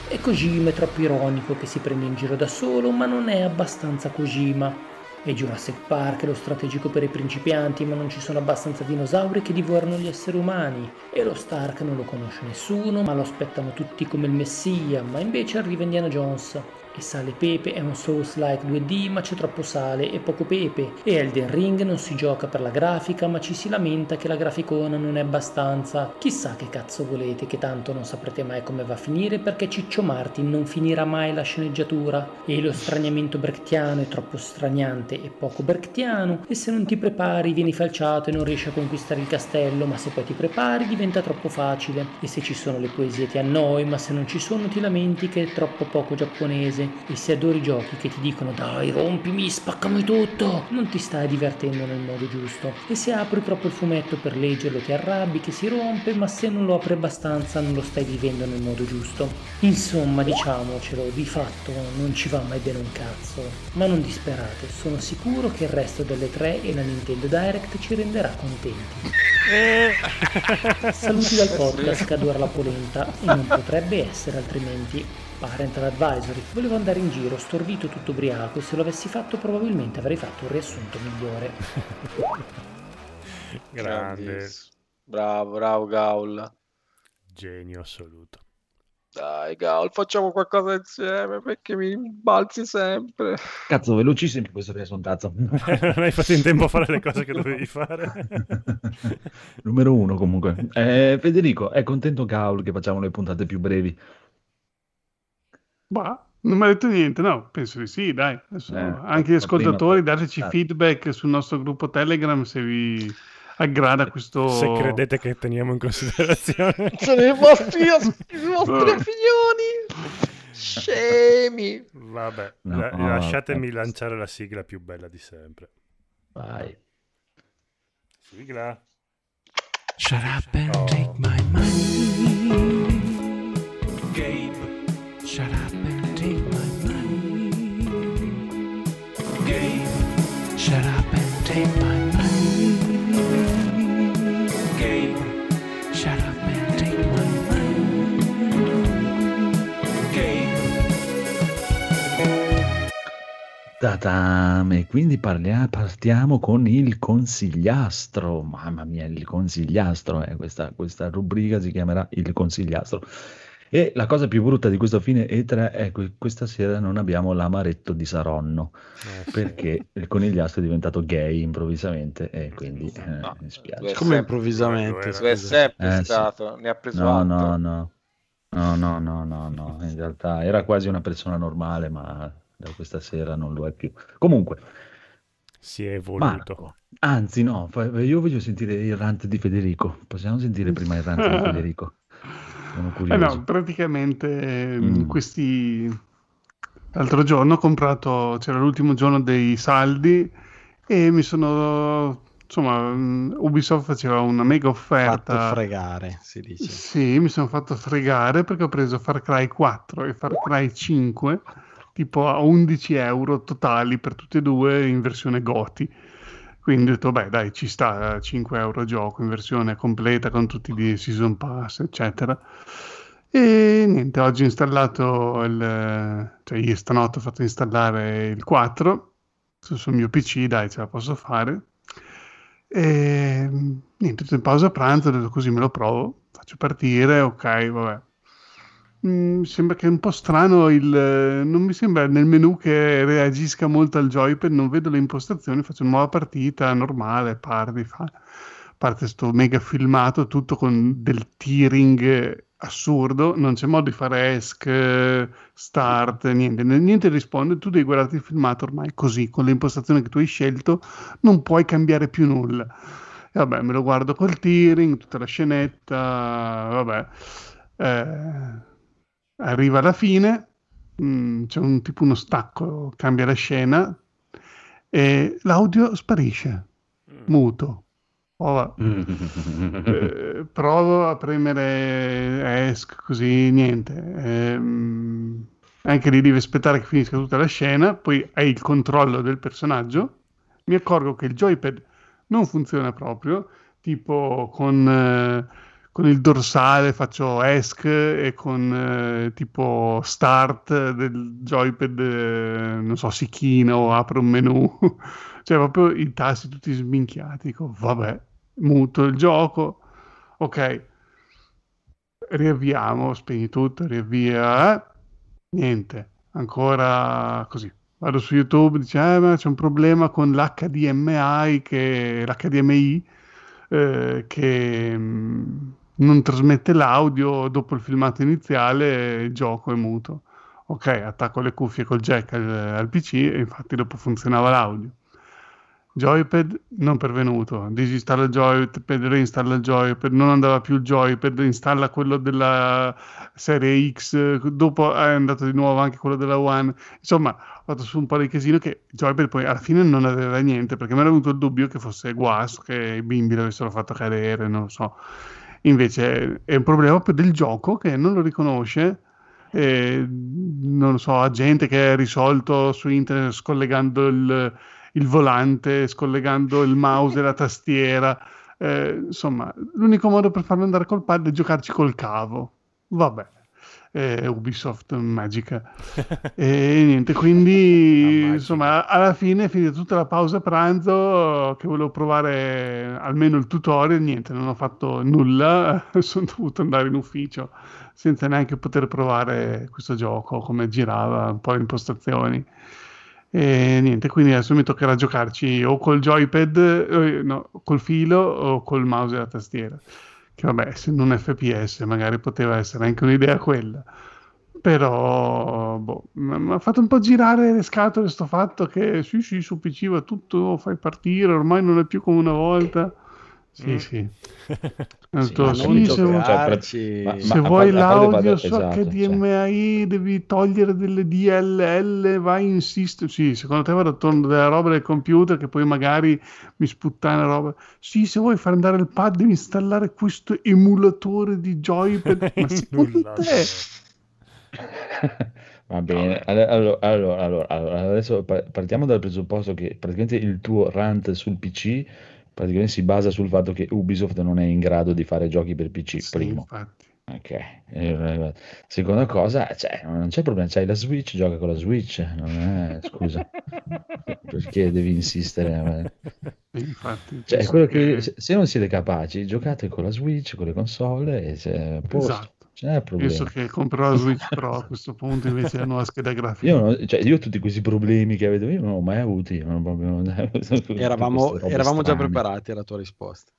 E Kojima è troppo ironico che si prende in giro da solo, ma non è abbastanza Kojima. E Jurassic Park è lo strategico per i principianti, ma non ci sono abbastanza dinosauri che divorano gli esseri umani. E lo Stark non lo conosce nessuno, ma lo aspettano tutti come il messia, ma invece arriva Indiana Jones. E Sale e Pepe è un Souls-like 2D ma c'è troppo sale e poco pepe. E Elden Ring non si gioca per la grafica ma ci si lamenta che la graficona non è abbastanza. Chissà che cazzo volete che tanto non saprete mai come va a finire perché Ciccio Martin non finirà mai la sceneggiatura. E lo straniamento brechtiano è troppo straniante e poco brechtiano. E se non ti prepari vieni falciato e non riesci a conquistare il castello ma se poi ti prepari diventa troppo facile. E se ci sono le poesie ti annoi ma se non ci sono ti lamenti che è troppo poco giapponese e se adori giochi che ti dicono dai rompimi, spaccami tutto, non ti stai divertendo nel modo giusto. E se apri troppo il fumetto per leggerlo ti arrabbi che si rompe, ma se non lo apri abbastanza non lo stai vivendo nel modo giusto. Insomma, diciamocelo, di fatto non ci va mai bene un cazzo. Ma non disperate, sono sicuro che il resto delle tre e la Nintendo Direct ci renderà contenti. Saluti dal podcast Cadura la polenta e non potrebbe essere altrimenti. Parental Advisory. Volevo andare in giro, stordito tutto ubriaco e se lo avessi fatto probabilmente avrei fatto un riassunto migliore. Grande. Bravo, bravo Gaul. genio assoluto. Dai Gaul, facciamo qualcosa insieme perché mi balzi sempre. Cazzo, velocissimo questo riassuntazzo. non hai fatto in tempo a fare le cose che dovevi fare. Numero uno comunque. Eh, Federico, è contento Gaul che facciamo le puntate più brevi? Bah, non mi ha detto niente, no, penso di sì, dai. Adesso Eh, anche gli ma ascoltatori, prima- dateci Ah. feedback sul nostro gruppo Telegram se vi aggrada questo... Se credete che teniamo in considerazione. Sono i vostri, i vostri figlioni. Scemi. Vabbè, No, la- no, lasciatemi no. lanciare la sigla più bella di sempre. Vai. Sigla. Shut up and Oh. take my money. Gabe. Shut up Gabe. Shut up and take my E quindi parlia- partiamo con il consigliastro. Mamma mia, il consigliastro. eh, Questa, questa rubrica si chiamerà il consigliastro. E la cosa più brutta di questo fine E3 è che questa sera non abbiamo l'amaretto di Saronno Eh, sì. perché il conigliastro è diventato gay improvvisamente e quindi eh, No, mi spiace. Come improvvisamente? Lo è sempre Eh, sì. stato, ne ha preso No, atto. no, no. No, no, no, no, no. In realtà era quasi una persona normale, ma da questa sera non lo è più. Comunque, Si è evoluto. Marco, anzi no, io voglio sentire il rant di Federico. Possiamo sentire prima il rant di Federico? Sono Eh curioso. no, praticamente ehm, Mm. questi... L'altro giorno ho comprato, c'era l'ultimo giorno dei saldi e mi sono... Insomma, mm, Ubisoft faceva una mega Fatto offerta. fregare, si dice. Sì, mi sono fatto fregare perché ho preso Far Cry 4 e Far Cry 5 tipo a 11 euro totali per tutti e due in versione GOTI. Quindi ho detto, beh, dai, ci sta 5 euro gioco in versione completa con tutti i season pass, eccetera. E niente, oggi ho installato il, cioè ieri stanotte ho fatto installare il 4 sul, mio PC, dai, ce la posso fare. E niente, in pausa pranzo così me lo provo, faccio partire, ok, vabbè. Mm, Mi sembra che è un po' strano il... non mi sembra nel menu che reagisca molto al joypad, non vedo le impostazioni, faccio nuova partita, normale, parti, fa... parte sto mega filmato, tutto con del tearing assurdo, non c'è modo di fare esc, start, niente, niente risponde, tu devi guardarti il filmato ormai così, con le impostazioni che tu hai scelto, non puoi cambiare più nulla. E vabbè, me lo guardo col tearing, tutta la scenetta, vabbè. Eh, arriva alla fine, mm, c'è un tipo uno stacco, cambia la scena e l'audio sparisce, muto. Oh, va. Eh, provo a premere ESC così, niente. Ehm, anche lì devi aspettare che finisca tutta la scena, poi hai il controllo del personaggio. Mi accorgo che il joypad non funziona proprio, tipo con, eh, con il dorsale faccio ESC e con eh, tipo start del joypad, eh, non so, si china o apro un menu. cioè proprio i tasti tutti sminchiati. Dico, vabbè, muto il gioco. Ok, riavviamo, spegni tutto, riavvia. eh, Niente, ancora così. Vado su YouTube, dice, eh, ma c'è un problema con l'HDMI, che, l'HDMI eh, che mh, non trasmette l'audio dopo il filmato iniziale, gioco è muto. Ok, attacco le cuffie col jack al, al PC e infatti dopo funzionava l'audio. Joypad non pervenuto, disinstalla il joypad, reinstalla il joypad, non andava più il joypad, installa quello della serie X, dopo è andato di nuovo anche quello della One. Insomma, ho fatto su un po' di casino che joypad poi alla fine non aveva niente, perché mi era venuto il dubbio che fosse guasto, che i bimbi l'avessero fatto cadere, non lo so. Invece è un problema proprio del gioco che non lo riconosce. E, non so, ha gente che è risolto su internet scollegando il, il volante, scollegando il mouse e la tastiera. Eh, insomma, l'unico modo per farlo andare col pad è giocarci col cavo. Vabbè, eh, Ubisoft Magica. e niente, quindi insomma, alla fine, finita tutta la pausa pranzo, che volevo provare almeno il tutorial, niente, non ho fatto nulla, sono dovuto andare in ufficio senza neanche poter provare questo gioco, come girava, un po' le impostazioni. E niente, quindi adesso mi toccherà giocarci o col joypad, eh, no, col filo o col mouse e la tastiera. Che vabbè, essendo un FPS, magari poteva essere anche un'idea quella. Però boh, mi ha fatto un po' girare le scatole sto fatto che sì, sì, su PC va tutto, fai partire, ormai non è più come una volta. Sì, Mm. sì. Sì, detto, non sì, se, vuoi- giocarci- Ma- se ma- vuoi a a l'audio vado- su esatto, HDMI devi togliere delle DLL, vai in system. Sì, secondo te vado attorno della roba del computer che poi magari mi sputtana roba. Sì, se vuoi far andare il pad devi installare questo emulatore di joypad. Ma secondo te? Va bene, allora, allora, allora, allora, adesso pa- partiamo dal presupposto che praticamente il tuo rant sul PC praticamente si basa sul fatto che Ubisoft non è in grado di fare giochi per PC, Sì, primo. infatti. Ok. Eh, Seconda cosa, cioè, non c'è problema, c'hai la Switch, gioca con la Switch, non è, scusa, perché devi insistere? Sì, infatti. Cioè, che, che- se se non siete capaci, giocate con la Switch, con le console e posto, Esatto. Ce n'è problema. Penso che comprerò la Switch Pro a questo punto invece la nuova scheda grafica. Io, non- cioè, io tutti questi problemi che avete, io non ho mai avuti. non ho proprio- tutte Eravamo, eravamo già preparati alla tua risposta.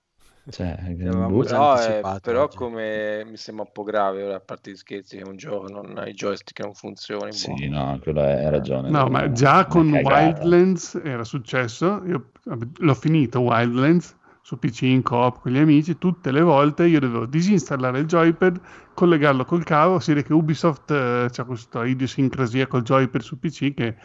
Cioè, Però, eh, però oggi. come mi sembra un po' grave ora, a parte gli scherzi, che un gioco non ha i joystick non funzioni. sì, boh. no, quello è, hai ragione. No, è ma già con cagata. Wildlands era successo. Io l'ho finito Wildlands su PC in coop con gli amici. Tutte le volte io dovevo disinstallare il joypad, collegarlo col cavo. Si vede che Ubisoft eh, c'ha questa idiosincrasia col joypad su PC che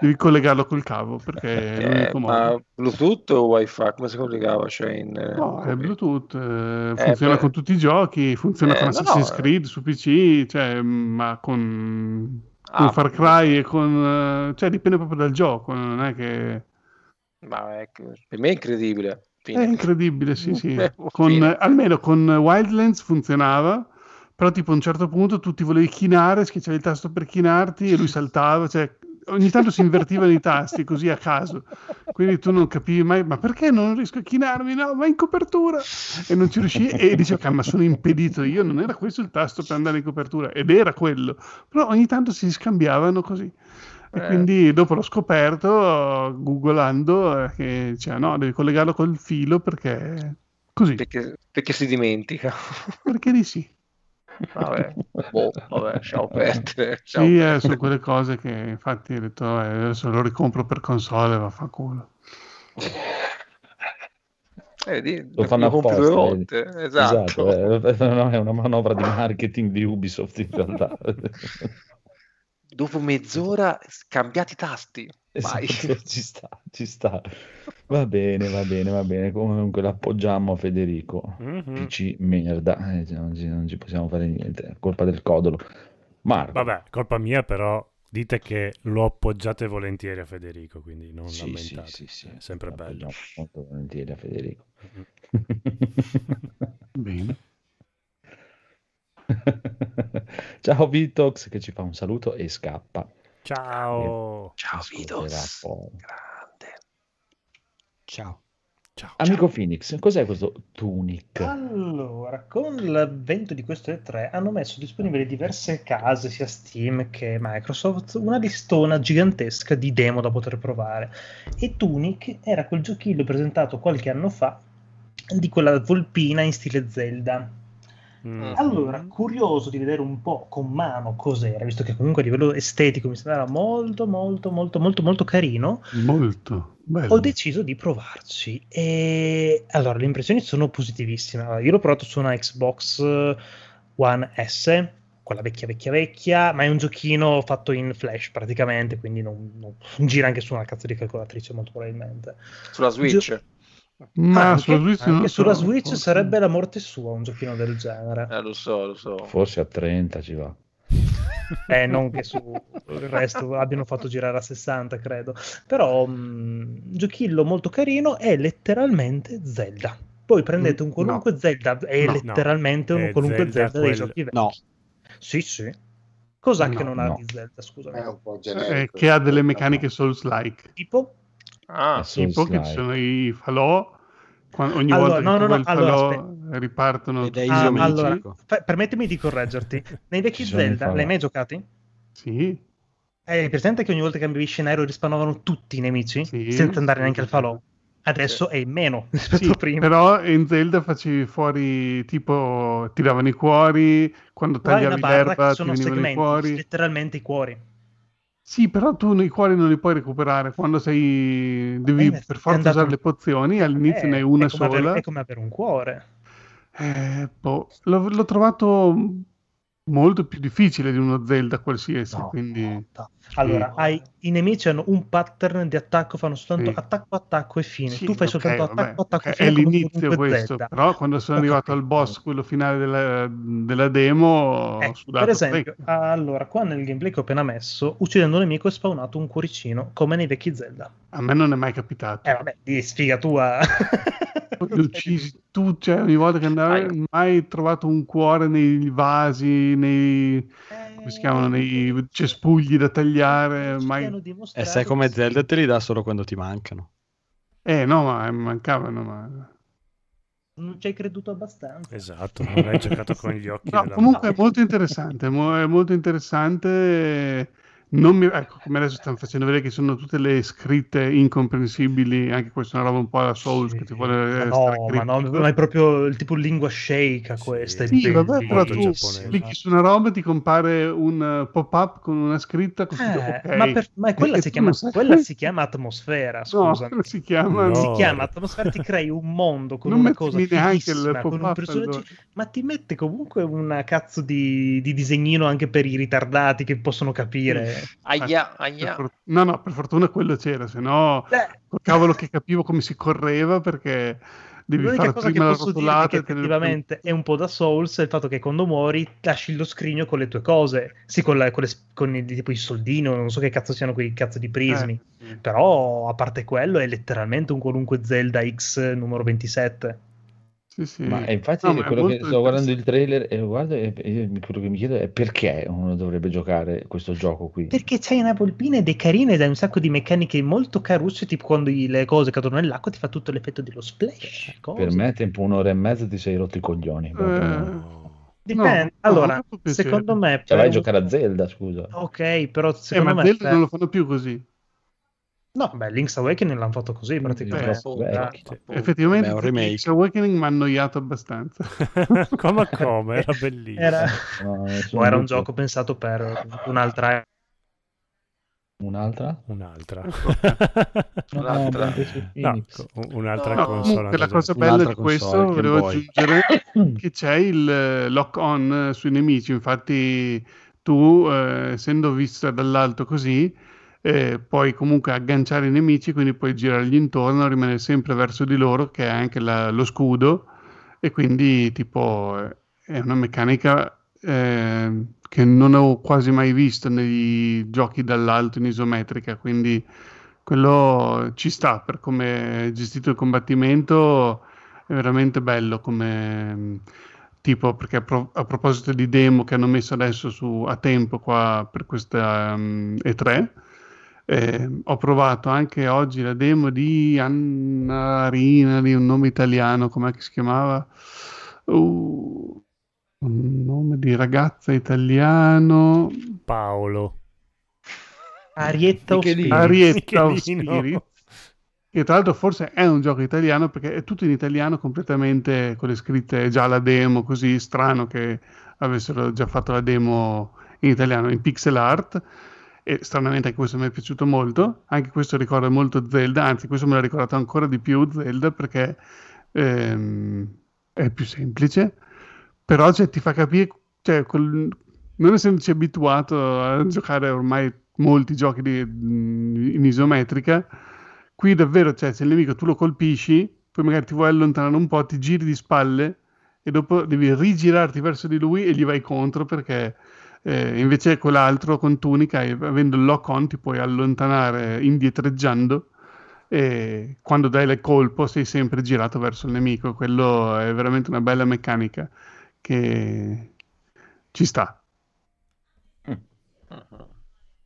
devi collegarlo col cavo perché è Eh, l'unico modo. ma Bluetooth o Wi-Fi? Come si collegava? Cioè in, eh, No, è Bluetooth, eh, funziona beh. con tutti i giochi, funziona Eh, con Assassin's no, eh. Creed su PC, cioè, ma con, con Ah, Far Cry e con... eh, cioè dipende proprio dal gioco, non è che... Ma ecco, per me è incredibile. È Fine. incredibile, sì, sì. Con, almeno con Wildlands funzionava, però tipo a un certo punto tu ti volevi chinare, schiacciavi il tasto per chinarti e lui saltava, cioè ogni tanto si invertivano i tasti così a caso, quindi tu non capivi mai, ma perché non riesco a chinarmi? No, ma in copertura! E non ci riuscivi e dicevo, "Ok, ma sono impedito io, non era questo il tasto per andare in copertura, ed era quello, però ogni tanto si scambiavano così. E Eh. quindi dopo l'ho scoperto googolando eh, che diceva no, devi collegarlo col filo perché così, Perché, perché si dimentica. perché di sì. Vabbè, boh, vabbè, lasciamo perdere. lasciamo Sì, eh, sono quelle cose che infatti ho detto eh, adesso lo ricompro per console, vaffanculo. Eh, vedi, Lo fanno apposta, volte. Esatto. eh, no, è una manovra di marketing di Ubisoft in realtà. Dopo mezz'ora cambiati i tasti. Vai. Esatto, ci sta, ci sta. Va bene, va bene, va bene. Comunque l'appoggiamo a Federico. Mhm. PC merda, eh, cioè, non, ci, non ci possiamo fare niente, è colpa del codolo. Marco, Vabbè, colpa mia, però dite che lo appoggiate volentieri a Federico, quindi non sì, sì, lamentate. sì, sì, È sempre bello. molto volentieri a Federico. Bene. Ciao Vitox che ci fa un saluto e scappa. Ciao. Ciao Ascolterà Vitos. poi. Grande. Ciao. Ciao. Amico Phoenix, cos'è questo Tunic? Allora, con l'avvento di questo E3 hanno messo disponibili diverse case, sia Steam che Microsoft, una listona gigantesca di demo da poter provare. E Tunic era quel giochino presentato qualche anno fa di quella volpina in stile Zelda. Mm. Allora, curioso di vedere un po' con mano cos'era, visto che comunque a livello estetico mi sembrava molto, molto, molto, molto, molto carino. Molto bello. Ho deciso di provarci e allora le impressioni sono positivissime. Allora, io l'ho provato su una Xbox One S, quella vecchia, vecchia, vecchia, ma è un giochino fatto in flash praticamente, quindi non, non- gira anche su una cazzo di calcolatrice molto probabilmente. Sulla Switch. Ma anche, sulla Switch, anche so, sulla Switch forse- sarebbe la morte sua un giochino del genere. Eh, lo so, lo so. Forse a 30 ci va. Eh, non che su il resto abbiano fatto girare a 60, credo. Però un giochillo molto carino è letteralmente Zelda. Poi prendete un Mm, qualunque Zelda, è No, letteralmente no. un È qualunque Zelda Zelda, dei quel- giochi vecchi. No, Sì, sì. Cos'ha No, che non ha no. di Zelda, scusami? È un po' Eh, generico. che ha delle meccaniche Souls-like. Tipo? Ah, sì. Tipo che ci sono i falò, ogni Allora, volta no, che no, no, il allora, falò ripartono. È Ah, allora, fa- permettimi di correggerti. Nei vecchi Zelda, l'hai mai giocati? Sì, Hai presente che ogni volta che cambiavi scenario rispawnavano tutti i nemici? Sì, senza andare sì, neanche al sì. falò. Adesso è in meno rispetto sì, a prima. però in Zelda facevi fuori, tipo, tiravano i cuori, quando è tagliavi l'erba ti sono venivano i segmenti, cuori. letteralmente i cuori. Sì, però tu i cuori non li puoi recuperare quando sei... devi Eh, per forza usare le pozioni, all'inizio Eh, ne hai una è sola. avere- è come avere un cuore. Eh, boh, l'ho, l'ho trovato molto più difficile di uno Zelda qualsiasi, No, quindi... no. Allora, Sì. hai- i nemici hanno un pattern di attacco, fanno soltanto Sì. attacco, attacco e fine. Sì, tu fai ok, soltanto vabbè, attacco, attacco e fine. È l'inizio questo, Zelda. però quando sono Ho arrivato al boss, quello finale della, della demo, Eh, per esempio, parecchio. allora, qua nel gameplay che ho appena messo, uccidendo un nemico è spawnato un cuoricino, come nei vecchi Zelda. A me non è mai capitato. Eh vabbè, di sfiga tua. Li uccisi tu, cioè ogni volta che andavi, mai trovato un cuore nei vasi, nei, come si chiamano, nei cespugli da tagliare, mai... e sai come Zelda te li dà solo quando ti mancano. Eh no, ma mancavano, ma... Non ci hai creduto abbastanza. Esatto, non hai giocato con gli occhi No, comunque è molto interessante, è molto interessante. Non mi- ecco, come adesso stanno facendo vedere che sono tutte le scritte incomprensibili, anche questa è una roba un po' alla Souls che ti vuole no, ma no, ma è proprio il tipo lingua shake questa. è Sì, vabbè, però tu clicchi su una roba e ti compare un eh, pop-up con una scritta così, Eh, ok. ma, per- ma quella, si chiama, quella si chiama atmosfera, No, scusami. si chiama... No. Si chiama atmosfera, ti crei un mondo con Non una cosa neanche il fighissima, con un pop-up, personaggio, ma ti mette comunque una cazzo di, di disegnino anche per i ritardati che possono capire. Aia, Per aia. for- No, no, per fortuna quello c'era, se no Eh, cavolo che capivo come si correva perché devi L'unica fare cosa che posso dire che effettivamente è un po' da Souls è il fatto che quando muori lasci lo scrigno con le tue cose, sì, con, la- con, le- con i, tipo i soldini, o non so che cazzo siano quei cazzo di prismi. Eh. Però, a parte quello, è letteralmente un qualunque Zelda X numero 27. Sì, sì. Ma eh, infatti No, è quello che sto guardando il trailer e lo guardo e, e io- quello che mi chiedo è perché uno dovrebbe giocare questo gioco qui. Perché c'hai una volpina ed è carina ed hai un sacco di meccaniche molto carucce, tipo quando le cose cadono nell'acqua ti fa tutto l'effetto dello splash. cose. Per me tempo un'ora e mezza ti sei rotto i coglioni. Eh, Dipende. no, allora, secondo me... Cioè vai a un- giocare a Zelda, scusa. Ok, però eh, secondo ma me... Zelda non lo fanno più così. No, beh, Link's Awakening l'hanno fatto così praticamente. Eh. Effettivamente Beh, un Link's remake. Awakening mi ha annoiato abbastanza. come come? Era bellissimo. Era... No, sono o era un gioco pensato per un'altra... Un'altra? Un'altra. Un'altra. No, un'altra No, console. La cosa bella Un'altra di questo, volevo aggiungere che c'è il eh, lock-on eh, sui nemici, infatti tu, eh, essendo vista dall'alto così, eh, puoi comunque agganciare i nemici, quindi puoi girargli intorno, rimanere sempre verso di loro, che è anche la- lo scudo, e quindi tipo è una meccanica eh, che non ho quasi mai visto nei giochi dall'alto in isometrica, quindi quello ci sta per come è gestito il combattimento è veramente bello come tipo perché a, pro- a proposito di demo che hanno messo adesso su, a tempo qua per questa um, E3, eh, ho provato anche oggi la demo di Anna Rina, di un nome italiano, com'è che si chiamava? Uh, un nome di ragazza italiano. Paolo. Arietta o Michelino. Spirit? Arietta. Spirit. Che tra l'altro forse è un gioco italiano perché è tutto in italiano completamente con le scritte già la demo, così strano che avessero già fatto la demo in italiano in pixel art e stranamente anche questo mi è piaciuto molto, anche questo ricorda molto Zelda, anzi questo me l'ha ricordato ancora di più Zelda perché ehm, è più semplice, però cioè, ti fa capire, cioè, col- non essendoci abituato a giocare ormai molti giochi di- in isometrica, qui davvero, cioè, se il nemico tu lo colpisci, poi magari ti vuoi allontanare un po', ti giri di spalle e dopo devi rigirarti verso di lui e gli vai contro perché eh, invece quell'altro con tunica, e avendo il lock on, ti puoi allontanare indietreggiando e quando dai il colpo sei sempre girato verso il nemico. Quello è veramente una bella meccanica che ci sta.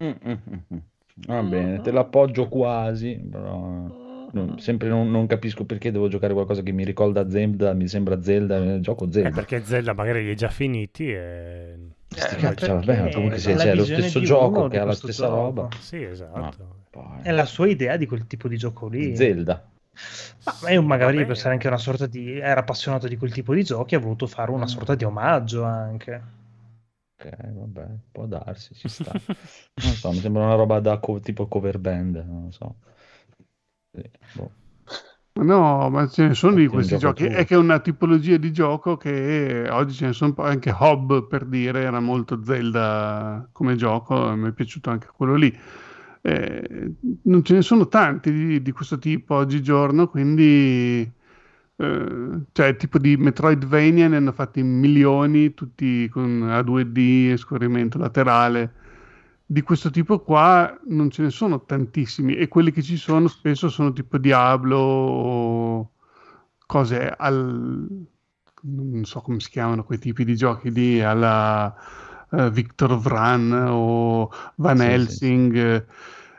Mm, mm, mm. Va bene, te l'appoggio quasi, però non- sempre non, non capisco perché devo giocare qualcosa che mi ricorda Zelda, mi sembra Zelda, eh, gioco Eh, Zelda. perché Zelda magari li hai già finiti e... Eh, ma vabbè, comunque è se c'è lo stesso gioco che ha la stessa gioco. roba. Sì, esatto. Poi- È la sua idea di quel tipo di gioco lì. Zelda. Ma è un- magari Vabbè. può essere anche una sorta di. Era appassionato di quel tipo di giochi, ha voluto fare una sorta di omaggio anche. Ok, vabbè, può darsi, ci sta. Non so, mi sembra una roba da co- tipo cover band, non lo so. Sì, boh. No, ma ce ne sono di è un questi giochi. È che è una tipologia di gioco che oggi ce ne sono. Anche Hob per dire era molto Zelda come gioco, mi è piaciuto anche quello lì. Eh, non ce ne sono tanti di, di questo tipo oggigiorno, quindi eh, cioè tipo di Metroidvania ne hanno fatti milioni, tutti con a 2D e scorrimento laterale. Di questo tipo qua non ce ne sono tantissimi e quelli che ci sono spesso sono tipo Diablo o cose al... non so come si chiamano quei tipi di giochi lì, alla eh, Victor Vran o Van Sì, sì. Helsing. eh,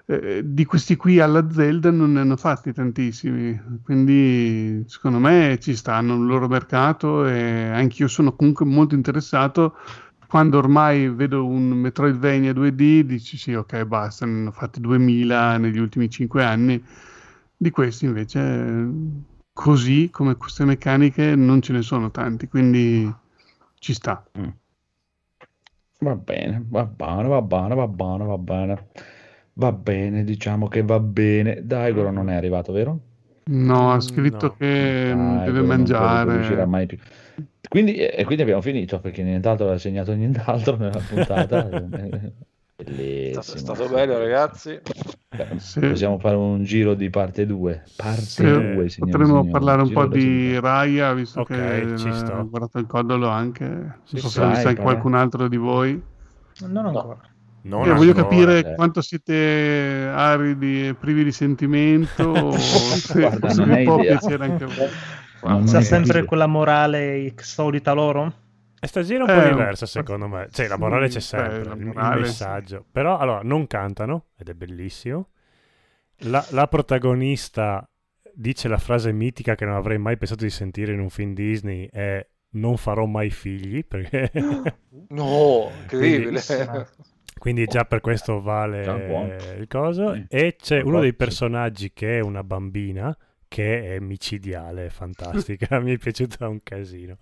eh, di questi qui alla Zelda non ne hanno fatti tantissimi, quindi secondo me ci stanno il loro mercato e anch'io sono comunque molto interessato. Quando ormai vedo un Metroidvania 2D, dici sì, ok, basta, ne hanno fatti 2000 negli ultimi 5 anni. Di questi invece, così come queste meccaniche, non ce ne sono tanti, quindi ci sta. Va bene, va bene, va bene, va bene, va bene. Va bene, diciamo che va bene. Daigoro non è arrivato, vero? No, ha Mm, scritto no. che deve non credo che mangiare. riuscirà mai più. Quindi, e quindi abbiamo finito perché nient'altro ha segnato nient'altro nella puntata. È Bellissimo. stato, è stato bello, ragazzi. Beh, Sì. Possiamo fare un giro di parte 2. Parte Sì, 2, signori e potremmo signori. parlare un Giro po' di. Raya, visto Ok, che ci eh, sto. ho guardato il codolo anche. Non Sì, so sì. se vai. qualcun altro di voi. Non ancora. Non Eh, voglio capire eh. quanto siete aridi e privi di sentimento o se, Guarda, se non vi può idea. piacere anche a voi. C'ha ne sempre capisco. quella morale solita loro? E stasera è un po' Eh, diversa secondo me. Cioè, la morale c'è Sì, sempre, beh, la il- morale, messaggio. Però, allora, non cantano, ed è bellissimo. La, la protagonista dice la frase mitica che non avrei mai pensato di sentire in un film Disney, è non farò mai figli, perché... No, incredibile. Bellissima. Quindi già per questo vale il coso. Sì. E c'è Un uno dei personaggi che è una bambina, che è micidiale, fantastica. Mi è piaciuta un casino.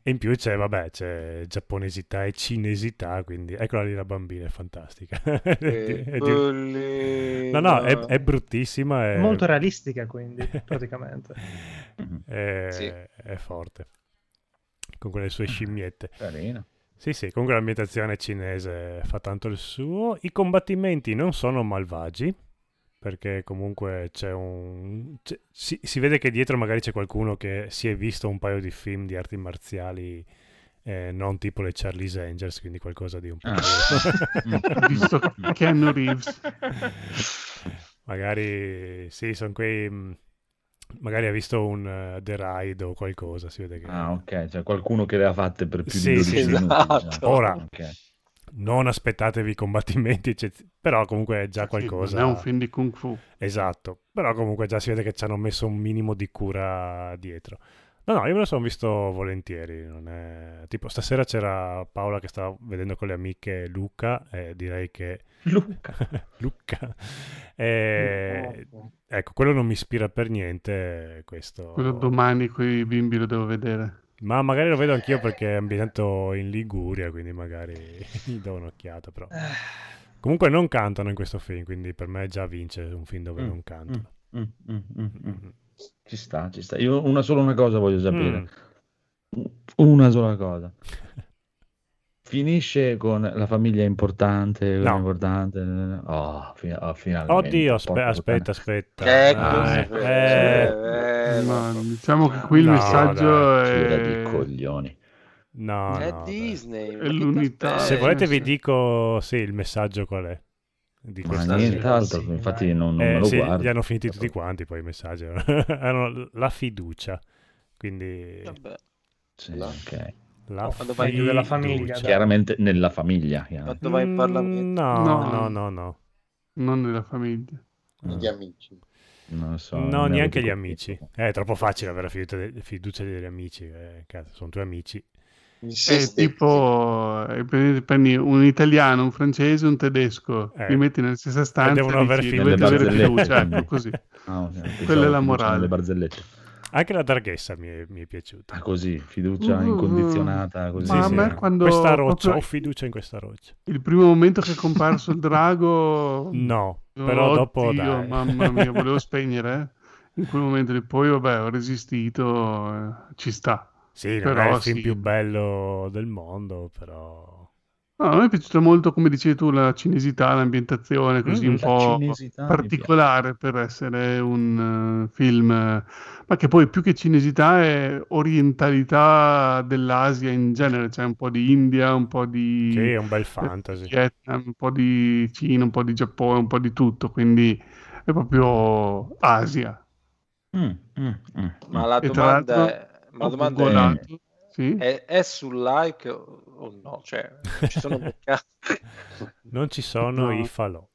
E in più c'è, vabbè, c'è giapponesità e cinesità, quindi eccola lì la bambina, è fantastica. È di- No, no, è, è bruttissima. È, Molto realistica, quindi, praticamente. è, Sì. è forte. Con quelle sue scimmiette. Carino. Sì, sì, comunque l'ambientazione cinese fa tanto il suo. I combattimenti non sono malvagi, perché comunque c'è un... c'è- si, si vede che dietro magari c'è qualcuno che si è visto un paio di film di arti marziali, eh, non tipo le Charlie's Angels, quindi qualcosa di un po' Ah. Ho visto Keanu Reeves. magari sì, sono quei... Magari ha visto un eh, The Ride o qualcosa, si vede che... Ah, ok, cioè qualcuno che le ha fatte per più Sì, di 12 sì, minuti. esatto. diciamo. Ora, Ok. non aspettatevi combattimenti, però comunque è già Sì, qualcosa. non è un film di Kung Fu. Esatto, però comunque già si vede che ci hanno messo un minimo di cura dietro. No, no, io me lo sono visto volentieri. Non è... Tipo, stasera c'era Paola che stava vedendo con le amiche Luca e direi che... Luca. Luca. E... Ecco, quello non mi ispira per niente, questo... Quello domani con i bimbi lo devo vedere. Ma magari lo vedo anch'io perché è ambientato in Liguria, quindi magari gli do un'occhiata, però... Comunque non cantano in questo film, quindi per me già vince un film dove Mm, non cantano. Mm, mm, mm, mm, mm. Ci sta, ci sta. Io una sola una cosa voglio sapere. Mm. Una sola cosa. Finisce con la famiglia importante, No. importante. Oh, fi- oh, finalmente. Oddio, aspe- aspetta, aspetta. Ecco, Ah, sì, eh, eh, Ma no. diciamo che qui il No, messaggio. Tira di è, coglioni. No, È. Disney. è l'unità. Se volete Eh, vi dico sì, il messaggio qual è. Di Ma questa nient'altro, sì, infatti non, non Eh, me lo sì, guardo. li hanno finiti tutti quanti poi i messaggi. Erano la fiducia. Quindi Vabbè, Sì, ok. La Quando vai Meglio della fiducia. famiglia, dai. Chiaramente nella famiglia. chiaramente. quando vai in Mm, Parlamento. No, No. no, no, no. non nella famiglia. Gli amici. Non lo so. No, neanche gli amici. Eh, È troppo facile avere fiducia, de- fiducia degli amici. eh, cazzo, sono tuoi amici. È stessi. tipo eh, prendi, prendi un italiano, un francese, un tedesco, Eh. li metti nella stessa stanza devono e aver fiducia. dovete avere fiducia, ecco così. Ah, ok, pensavo Quella è la fiducia morale. nelle barzellette. Anche la darghessa mi è, mi è piaciuta. Ah, così, fiducia Uh, incondizionata, così. Ma a Sì, me sì. quando Questa roccia, ho fiducia in questa roccia. Il primo momento che è comparso il drago, No, però dopo oddio, dai. mamma mia, volevo spegnere. eh. In quel momento lì, poi vabbè, ho resistito, eh, ci sta. Sì, non Però è il film sì. più bello del mondo, però... No, a me è piaciuta molto, come dicevi tu, la cinesità, l'ambientazione, così Mm, un la po' particolare per essere un eh, film, ma che poi più che cinesità è orientalità dell'Asia in genere, cioè un po' di India, un po' di Sì, è un bel fantasy. Vietnam, un po' di Cina, un po' di Giappone, un po' di tutto, quindi è proprio Asia. Mm, mm, mm, Ma la domanda è, ma la domanda è, sì? è, è sul like o no? Cioè, ci sono Non ci sono No. i falò.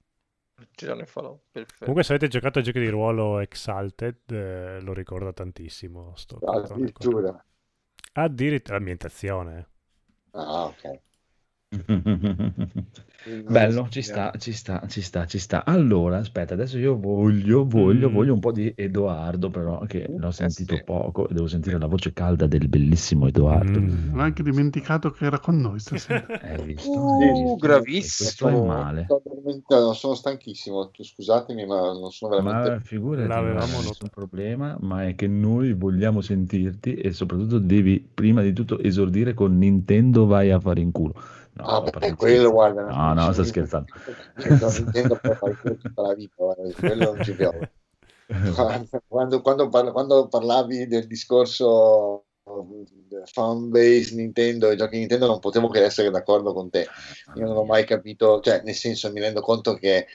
ci sono i follow, perfetto. Comunque se avete giocato a giochi di ruolo Exalted, eh, lo ricorda tantissimo sto. Addirittura. Addirittura l'ambientazione. Ah, ok. Bello, ci sta, ci sta, ci sta, ci sta. Allora, aspetta, adesso io voglio, voglio, Mm. voglio un po' di Edoardo, però, che l'ho sentito sì. poco e devo sentire la voce calda del bellissimo Edoardo. Mm. Non ho anche dimenticato che era con noi stasera. Hai visto? Uh, gravissimo. Questo è male. Sono stanchissimo, scusatemi, ma non sono veramente... Ma figurati, L'avevamo non nessun problema, ma è che noi vogliamo sentirti e soprattutto devi prima di tutto esordire con Nintendo vai a fare in culo. No, Ah, sto beh, quello, guarda... No, no, sto scherzando. Non intendo per fare tutta la vita, guarda, quello non ci piove. Quando, quando parla- quando parlavi del discorso fan base Nintendo e giochi Nintendo non potevo che essere d'accordo con te. Io non ho mai capito, cioè nel senso mi rendo conto che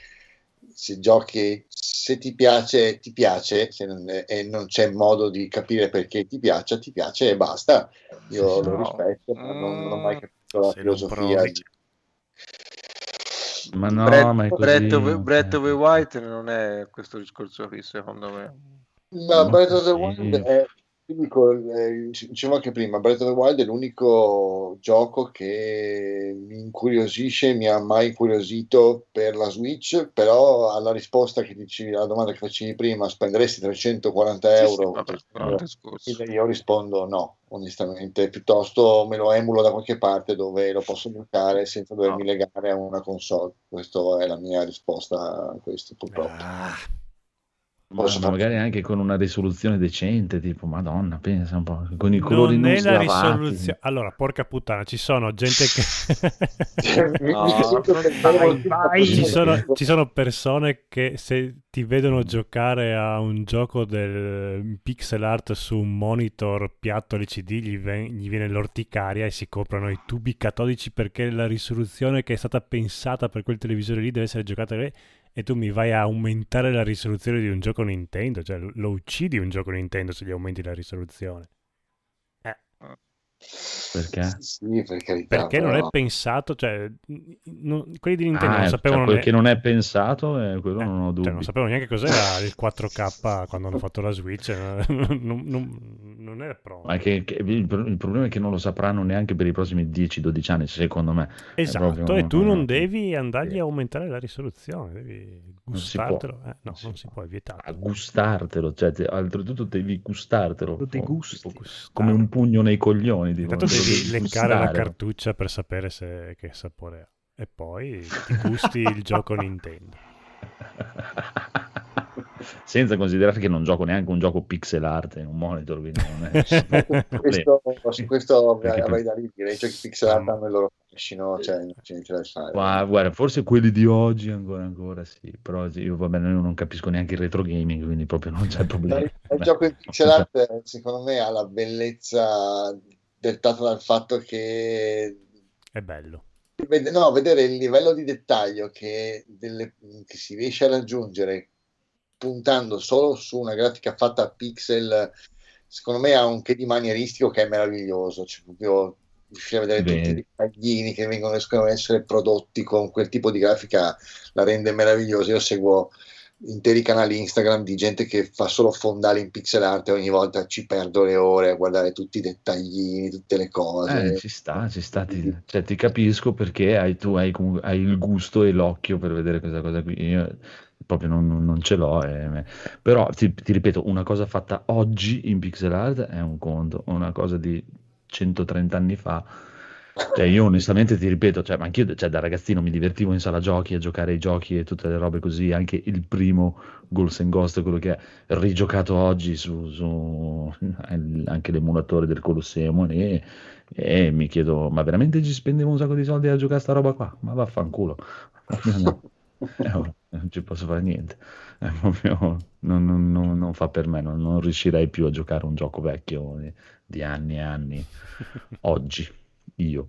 se giochi, se ti piace, ti piace non- e non c'è modo di capire perché ti piace, ti piace e basta. Io sì. lo No. rispetto, ma non, non ho mai capito la Se non filosofia. Ma no, Breath, ma è così. Of the White non è questo discorso qui, secondo me. Ma Ma Breath of the sì. Wild è, dico, eh, dicevo anche prima, Breath of the Wild è l'unico gioco che mi incuriosisce, mi ha mai incuriosito per la Switch, però alla risposta che dicevi, alla domanda che facevi prima, spenderesti 340 Sì, sì, euro? è un discorso. Io rispondo no, onestamente, piuttosto me lo emulo da qualche parte dove lo posso giocare senza dovermi No. legare a una console. Questa è la mia risposta a questo, purtroppo. Ah, Posso ma magari anche con una risoluzione decente, tipo, madonna, pensa un po', con i colori non non la risoluzione. Allora, porca puttana, ci sono gente Cioè, che. mi- No, vai, vai. Ci sono, ci sono persone che se ti vedono giocare a un gioco del pixel art su un monitor piatto LCD gli, ven- gli viene l'orticaria e si coprono i tubi catodici perché la risoluzione che è stata pensata per quel televisore lì deve essere giocata lì E tu mi vai a aumentare la risoluzione di un gioco Nintendo, cioè lo uccidi un gioco Nintendo se gli aumenti la risoluzione. Perché? Sì, per carità. Perché non è però- pensato, cioè, non- quelli di Nintendo Ah, non eh, sapevano cioè, ne- quel che non è pensato, eh, quello eh, non ho cioè, dubbi. non sapevano neanche cos'era il 4K quando hanno fatto la Switch, eh, non, non- non era pronto. Ma che, che- il, il problema è che non lo sapranno neanche per i prossimi 10-12 anni, secondo me. Esatto, proprio- e tu non devi andargli Sì. a aumentare la risoluzione, devi Non si può. gustartelo. Eh, no, Non si non si può, è vietato. A gustartelo, cioè, te- oltretutto devi gustartelo. Lo tipo, come un pugno nei coglioni. Intanto devi devi leccare la cartuccia per sapere se, che sapore ha. E poi ti gusti il gioco Nintendo. Senza considerare che non gioco neanche un gioco pixel art in un monitor, quindi non è Questo, su questo avrei da ridire. I giochi pixel art hanno il loro fascino, cioè non c'è niente da fare. Guarda, guarda, forse quelli di oggi ancora, ancora sì, però io va bene, io non capisco neanche il retro gaming, quindi proprio non c'è problema. Il, il gioco in pixel art, eh, secondo me, ha la bellezza dettata dal fatto che È bello. No, vedere il livello di dettaglio che, delle- che si riesce a raggiungere puntando solo su una grafica fatta a pixel, secondo me ha un che di manieristico che è meraviglioso. Cioè, proprio riuscire a vedere Bene. tutti i dettaglini che vengono riescono a essere prodotti con quel tipo di grafica la rende meravigliosa. Io seguo interi canali Instagram di gente che fa solo fondali in pixel art e ogni volta ci perdo le ore a guardare tutti i dettaglini, tutte le cose. Eh, ci sta, ci sta, ti, cioè, ti capisco perché hai, tu hai, hai il gusto e l'occhio per vedere questa cosa qui. Io proprio non, non- ce l'ho. e- Però ti, ti ripeto, una cosa fatta oggi in pixel art è un conto, una cosa di 130 anni fa. Cioè, io onestamente ti ripeto, cioè, ma anch'io cioè, da ragazzino mi divertivo in sala giochi a giocare ai giochi e tutte le robe così, anche il primo Ghosts and Ghost, quello che è rigiocato oggi su, su anche l'emulatore del Colosseum e, e mi chiedo, ma veramente ci spendevo un sacco di soldi a giocare a sta roba qua? Ma vaffanculo. Eh, oh, non ci posso fare niente. Proprio- non, non- non- non fa per me, non, non riuscirei più a giocare un gioco vecchio di, anni e anni oggi, io.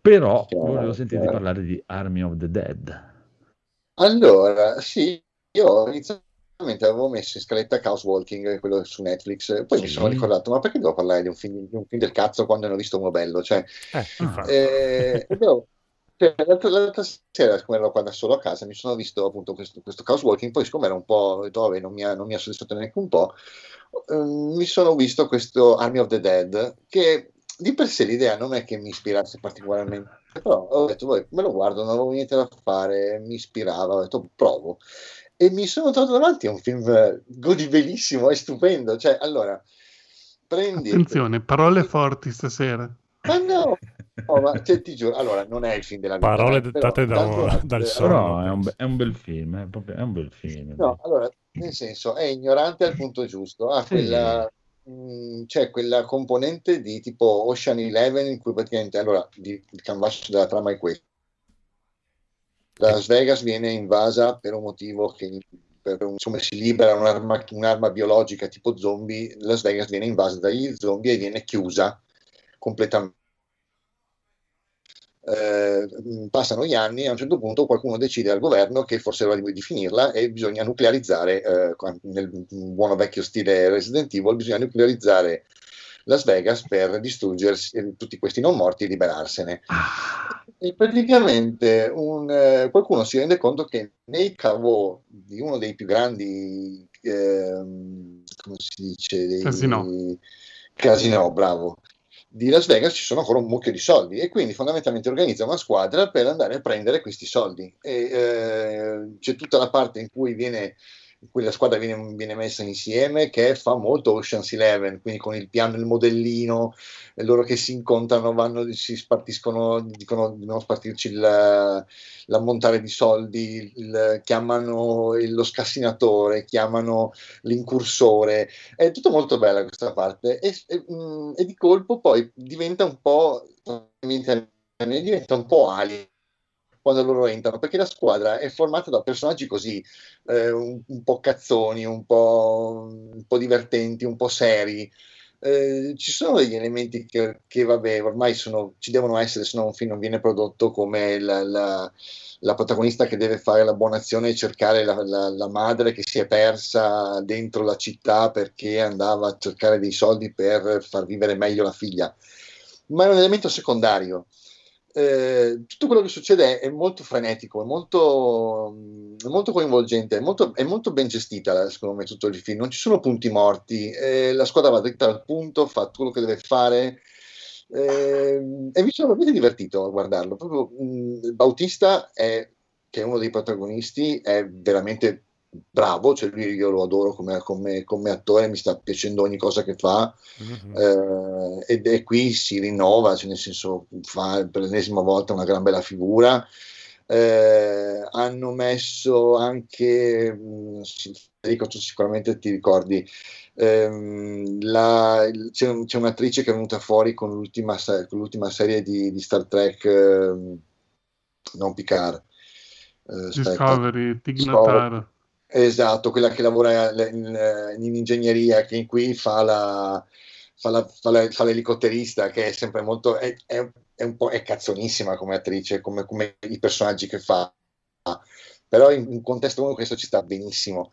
Però Chiaro, volevo sentirti chiaro. parlare di Army of the Dead. Allora, sì, io inizialmente avevo messo in scaletta Chaos Walking, quello su Netflix, poi mi Sì. sono ricordato, ma perché devo parlare di un film, di un film del cazzo quando ne ho visto uno bello? Cioè, Eh, eh, devo- cioè, l'altra, l'altra sera, siccome ero qua da solo a casa, mi sono visto appunto questo, questo Chaos Walking, poi siccome era un po', vabbè, non mi ha, non mi ha soddisfatto neanche un po', ehm, mi sono visto questo Army of the Dead, che di per sé l'idea non è che mi ispirasse particolarmente, però ho detto, "Vabbè, me lo guardo, non avevo niente da fare, mi ispirava, ho detto, provo. E mi sono trovato davanti a un film godibilissimo e stupendo, cioè, allora, prendi... Attenzione, parole forti stasera. Ma no, no, ma cioè, ti giuro, allora non è il film della vita. Parole eh, però dettate da- dal eh, sonno. Però è un, be- è un bel film, è, proprio- è un bel film. No, allora, nel senso, è ignorante al punto giusto, ha Sì. quella, mh, c'è quella componente di tipo Ocean Eleven in cui praticamente, allora, di- il canvas della trama è questo. Las Vegas viene invasa per un motivo che per un- insomma, si libera un'arma, un'arma biologica tipo zombie, Las Vegas viene invasa dagli zombie e viene chiusa completamente. Eh, passano gli anni e a un certo punto qualcuno decide al governo che forse è ora di, finirla e bisogna nuclearizzare, eh, nel buono vecchio stile Resident Evil, bisogna nuclearizzare Las Vegas per distruggersi eh, tutti questi non morti e liberarsene. E praticamente un, eh, qualcuno si rende conto che nei cavò di uno dei più grandi, ehm, come si dice, dei, Casinò. casinò, bravo, di Las Vegas ci sono ancora un mucchio di soldi e quindi fondamentalmente organizza una squadra per andare a prendere questi soldi. E, eh, c'è tutta la parte in cui viene in cui la squadra viene, viene messa insieme che fa molto Ocean's Eleven, quindi con il piano, il modellino, loro che si incontrano, vanno, si spartiscono, dicono di non spartirci il, l'ammontare di soldi, il- chiamano lo scassinatore, chiamano l'incursore, è tutto molto bella questa parte e, e, mm, e di colpo poi diventa un po' diventa un po' alien quando loro entrano, perché la squadra è formata da personaggi così, eh, un, un po' cazzoni, un po', un po' divertenti, un po' seri, eh, ci sono degli elementi che, che, vabbè, ormai sono, ci devono essere, se no un film non viene prodotto come la, la, la protagonista che deve fare la buona azione e cercare la, la, madre che si è persa dentro la città perché andava a cercare dei soldi per far vivere meglio la figlia. Ma è un elemento secondario eh, tutto quello che succede è molto frenetico, è molto, è molto coinvolgente, è molto, è molto, ben gestita, secondo me, tutto il film. Non ci sono punti morti, eh, la squadra va dritta al punto, fa quello che deve fare. Eh, e mi sono veramente divertito a guardarlo. Proprio, mh, Bautista, è, che è uno dei protagonisti, è veramente bravo, cioè lui io lo adoro come, come, come, attore, mi sta piacendo ogni cosa che fa mm-hmm. eh, ed è qui si rinnova, cioè nel senso fa per l'ennesima volta una gran bella figura. Eh, hanno messo anche, mh, Federico, tu sicuramente ti ricordi, ehm, la, c'è, c'è, un'attrice che è venuta fuori con l'ultima, con l'ultima serie di, di Star Trek, eh, non Picard. Eh, Discovery, Tignatar. Esatto, quella che lavora in, in ingegneria, che qui fa, la, fa, la, fa, la, fa l'elicotterista, che è sempre molto... È, è, è, un po' è cazzonissima come attrice, come, come i personaggi che fa. Però in un contesto come questo ci sta benissimo.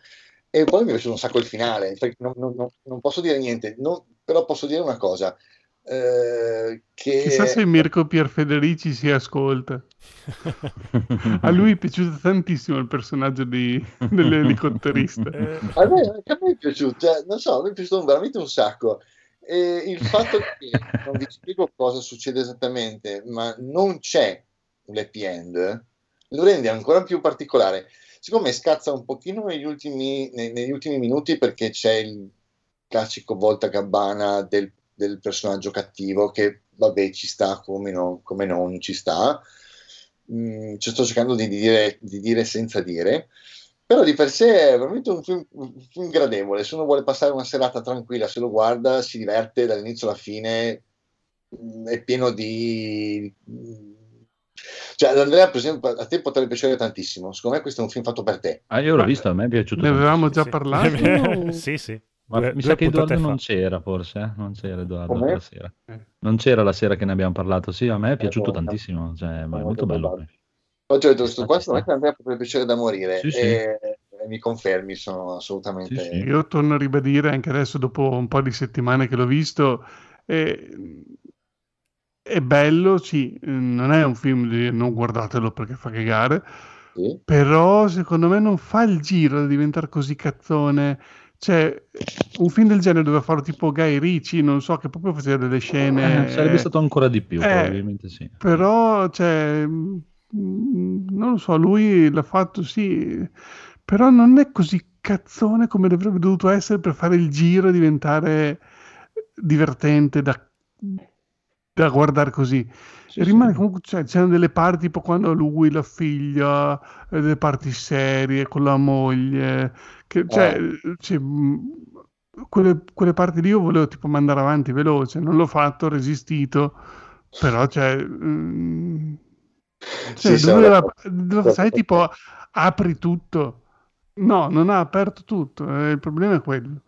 E poi mi è piaciuto un sacco il finale, non, non, non posso dire niente, non, però posso dire una cosa. Eh, che... Chissà se Mirko Pierfederici si ascolta. a lui è piaciuto tantissimo il personaggio di, dell'elicotterista. a, me, a me è piaciuto, cioè, non so, mi è piaciuto veramente un sacco. E il fatto che non vi spiego cosa succede esattamente, ma non c'è l'happy end, lo rende ancora più particolare. Secondo me scazza un pochino negli ultimi, negli ultimi minuti perché c'è il classico volta gabbana del del personaggio cattivo che vabbè ci sta come, no, come non ci sta mm, ci sto cercando di dire, di dire, senza dire però di per sé è veramente un film, un film, gradevole se uno vuole passare una serata tranquilla se lo guarda si diverte dall'inizio alla fine mm, è pieno di cioè, Andrea, per esempio, a te potrebbe piacere tantissimo. Secondo me, questo è un film fatto per te. Ah, io l'ho visto, a me è piaciuto. Ne avevamo già Sì. parlato. sì, sì. Ma Due- mi due sa che Edoardo non fa. c'era, forse. eh? Non c'era Edoardo quella sera. Eh. Non c'era la sera che ne abbiamo parlato. Sì, a me è piaciuto Eh, tantissimo. Cioè, è molto molto bello. probabile. Oggi ho detto, questo qua secondo me Andrea potrebbe piacere da morire. Sì, sì. E, e mi confermi, sono assolutamente... Sì, sì. Io torno a ribadire anche adesso, dopo un po' di settimane che l'ho visto, eh, è bello, sì, non è un film di non guardatelo perché fa cagare, Sì. però secondo me non fa il giro di diventare così cazzone. Cioè, un film del genere doveva farlo tipo Guy Ritchie, non so, che proprio faceva delle scene... Eh, sarebbe stato ancora di più, Eh, probabilmente sì. Però, cioè, mm, non lo so, lui l'ha fatto sì, però non è così cazzone come avrebbe dovuto essere per fare il giro e diventare divertente da, da guardare così. Sì, rimane sì. comunque, cioè, c'erano delle parti tipo quando lui, la figlia, e delle parti serie con la moglie, che, cioè, cioè, mh, quelle, quelle parti lì io volevo tipo mandare avanti veloce, non l'ho fatto, ho resistito, però cioè, mh, cioè, Sì, doveva- doveva- sai tipo apri tutto. No, non ha aperto tutto, eh, il problema è quello.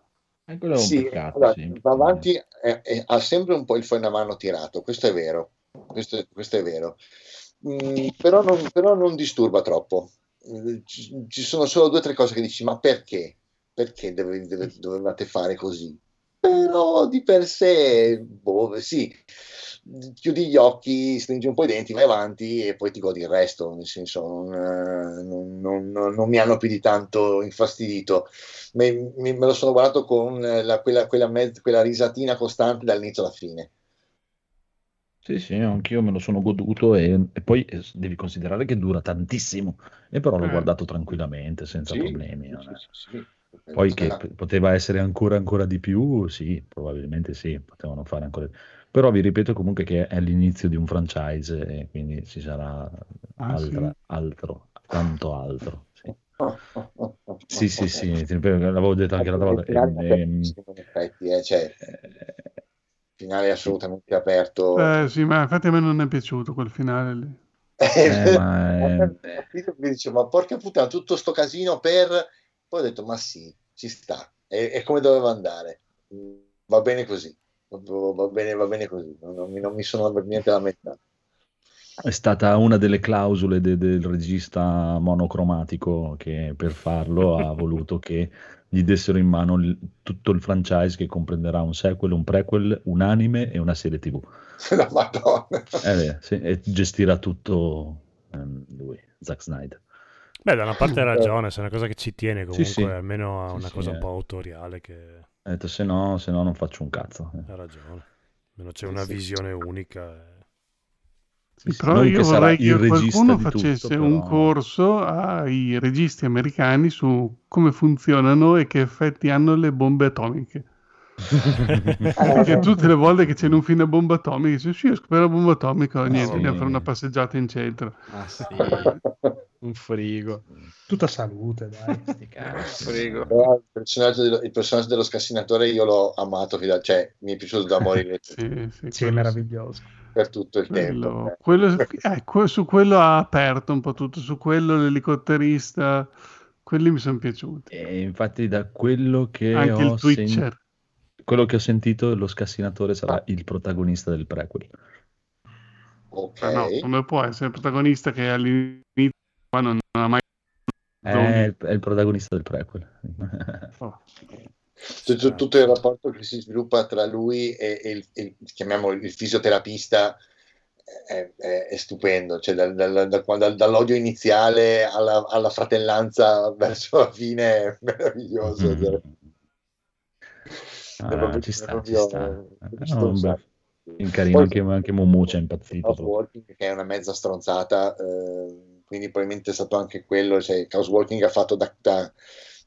Eh, quello è un Sì, peccato, allora, sì. va avanti, eh, eh, ha sempre un po' il freno a mano tirato, questo è vero, questo, è- questo è vero. Mm, però, non, però non disturba troppo. Mm, Ci, ci sono solo due o tre cose che dici, ma perché? Perché deve- deve- dovevate fare così? Però di per sé, boh, sì, chiudi gli occhi, stringi un po' i denti, vai avanti e poi ti godi il resto, nel senso non, eh, non- non- non- mi hanno più di tanto infastidito. Me, me- me lo sono guardato con eh, la- quella, quella mezz- quella risatina costante dall'inizio alla fine. Sì, sì, anch'io me lo sono goduto e, e poi eh, devi considerare che dura tantissimo. E però l'ho Eh. guardato tranquillamente, senza Sì, problemi. sì. Poi che p- poteva essere ancora ancora di più, sì, probabilmente sì, potevano fare ancora. Però vi ripeto comunque che è l'inizio di un franchise e quindi ci sarà Ah, altra- sì? altro, tanto altro. Sì, sì, sì, sì, ti ripeto, l'avevo detto anche l'altra volta. Finale ehm, in effetti, eh, cioè, eh, finale assolutamente aperto. Eh, sì, ma infatti a me non è piaciuto quel finale lì. eh, ma è- mi dice, ma porca puttana, tutto sto casino per... Poi ho detto, ma sì, ci sta, è, è come doveva andare, va bene così. Va bene, va bene così, non, mi, non mi sono per niente lamentato. È stata una delle clausole de- del regista monocromatico che per farlo ha voluto che gli dessero in mano il- tutto il franchise che comprenderà un sequel, un prequel, un anime e una serie TV. La Madonna. Eh beh, sì, e gestirà tutto ehm, lui, Zack Snyder. Beh, da una parte ha ragione, se è una cosa che ci tiene comunque, Sì, sì. almeno a una sì, cosa eh. un po' autoriale che Ha detto se no, se no non faccio un cazzo. Ha ragione. Almeno c'è Sì, una sì. visione unica. Sì, Però non io vorrei che qualcuno facesse tutto, un però- corso ai registi americani su come funzionano e che effetti hanno le bombe atomiche. Perché tutte le volte che c'è un film a bomba atomica, dice sì, ho scoperto la bomba atomica, niente, sì. andiamo a fare una passeggiata in centro. Ah, sì. un frigo. Tutta salute, dai. Però il personaggio, dello, il personaggio dello scassinatore io l'ho amato, fino a- cioè mi è piaciuto da morire Sì, sì, Sì, è meraviglioso. per tutto il tempo. Quello, eh. quello- eh, que- su quello ha aperto un po' tutto, su quello l'elicotterista, quelli mi sono piaciuti. E infatti da quello che Anche ho il sen- Twitcher. quello che ho sentito, lo scassinatore sarà il protagonista del prequel. Ok. Ah, no, come può essere il protagonista che all'inizio qua non, non ha mai... È il, è il protagonista del prequel. oh, Tutto, tutto il rapporto che si sviluppa tra lui e, e il, il- chiamiamolo il fisioterapista è, è- è stupendo, cioè dal- dal- da quando- dall'odio iniziale alla, alla fratellanza verso la fine è meraviglioso. Mm. cioè. Ah, È proprio- ci sta, ci proprio- sta. è Eh, piaciuto no, carino, anche, anche Momo ci è impazzito. Proprio. Che è una mezza stronzata eh, quindi probabilmente è stato anche quello cioè Chaos Walking ha fatto da, da-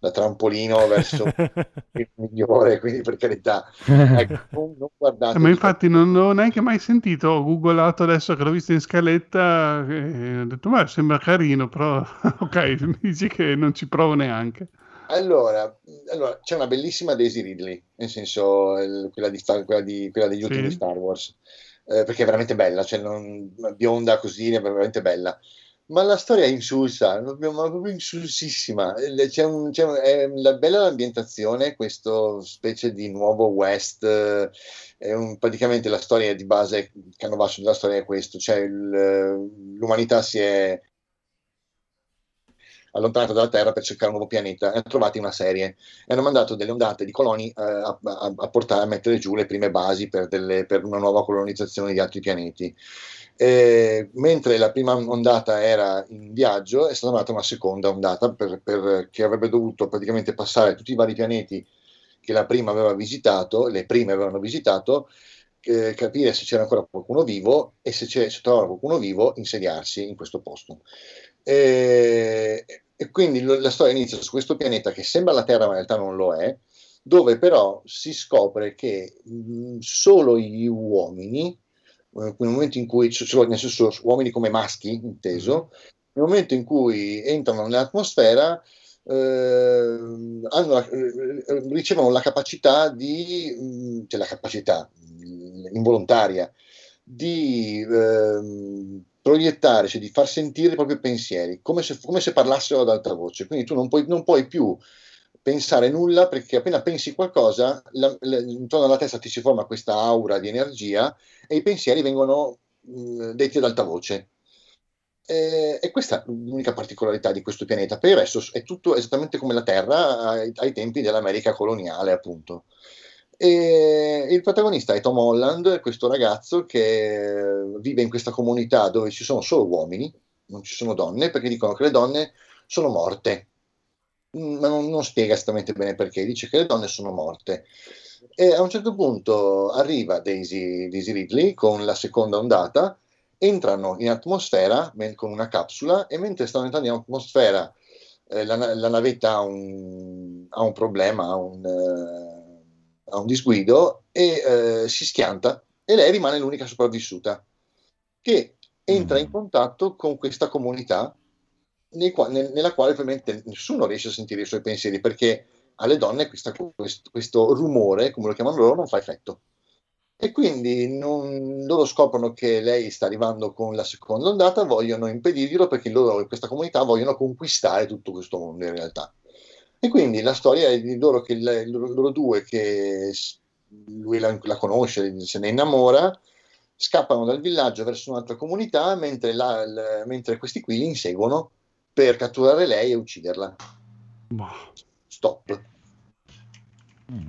da trampolino verso il migliore quindi per carità ecco, non, non guardate Eh, ma infatti non l'ho neanche mai sentito, ho googolato adesso che l'ho visto in scaletta e ho detto ma sembra carino, però ok, mi dici che non ci provo neanche. allora, allora, c'è una bellissima Daisy Ridley nel senso il- quella, di, Star- quella, di, quella degli ultimi Sì. Star Wars eh, perché è veramente bella cioè non, bionda così è veramente bella ma la storia è insulsa, ma proprio insulsissima. Eh, C'è un, c'è un- è la bella l'ambientazione, questo specie di nuovo West, eh, un- praticamente la storia di base, il canovaccio della storia è questo, cioè il- l'umanità si è allontanata dalla Terra per cercare un nuovo pianeta hanno trovato una serie e hanno mandato delle ondate di coloni eh, a, a- a portare a mettere giù le prime basi per, delle- per una nuova colonizzazione di altri pianeti. Eh, mentre la prima ondata era in viaggio, è stata mandata una seconda ondata per- per- che avrebbe dovuto praticamente passare tutti i vari pianeti che la prima aveva visitato, le prime avevano visitato, eh, capire se c'era ancora qualcuno vivo e se, se trovava qualcuno vivo insediarsi in questo posto. E, e quindi lo- la storia inizia su questo pianeta che sembra la Terra ma in realtà non lo è, dove però si scopre che mh, solo gli uomini, eh, nel momento in cui, nel senso uomini come maschi inteso, nel momento in cui entrano nell'atmosfera eh, la- eh, eh, ricevono la capacità di, mh, cioè la capacità mh, involontaria di ehm, proiettare, cioè di far sentire i propri pensieri, come se, come se parlassero ad alta voce. Quindi tu non puoi, non puoi più pensare nulla perché appena pensi qualcosa, la- la- intorno alla testa ti si forma questa aura di energia e i pensieri vengono mh, detti ad alta voce. E, e questa è l'unica particolarità di questo pianeta. Per il resto è tutto esattamente come la Terra ai, ai tempi dell'America coloniale, appunto. E il protagonista è Tom Holland, questo ragazzo che vive in questa comunità dove ci sono solo uomini, non ci sono donne, perché dicono che le donne sono morte. Mm, Ma non, non spiega esattamente bene perché, dice che le donne sono morte. E a un certo punto arriva Daisy, Daisy Ridley con la seconda ondata, entrano in atmosfera con una capsula e mentre stanno entrando in atmosfera eh, la, la navetta ha un, ha un problema, ha un, eh, ha un disguido e eh, si schianta e lei rimane l'unica sopravvissuta che entra in contatto con questa comunità nei qua- nel- nella quale ovviamente nessuno riesce a sentire i suoi pensieri perché alle donne questa- questo, questo rumore, come lo chiamano loro, non fa effetto. E quindi non- loro scoprono che lei sta arrivando con la seconda ondata, vogliono impedirglielo perché loro, questa comunità vogliono conquistare tutto questo mondo in realtà. E quindi la storia è di loro, che, loro, loro due che lui la, la conosce, se ne innamora, scappano dal villaggio verso un'altra comunità mentre, la- l- mentre questi qui li inseguono per catturare lei e ucciderla. Boh. Stop. Mm.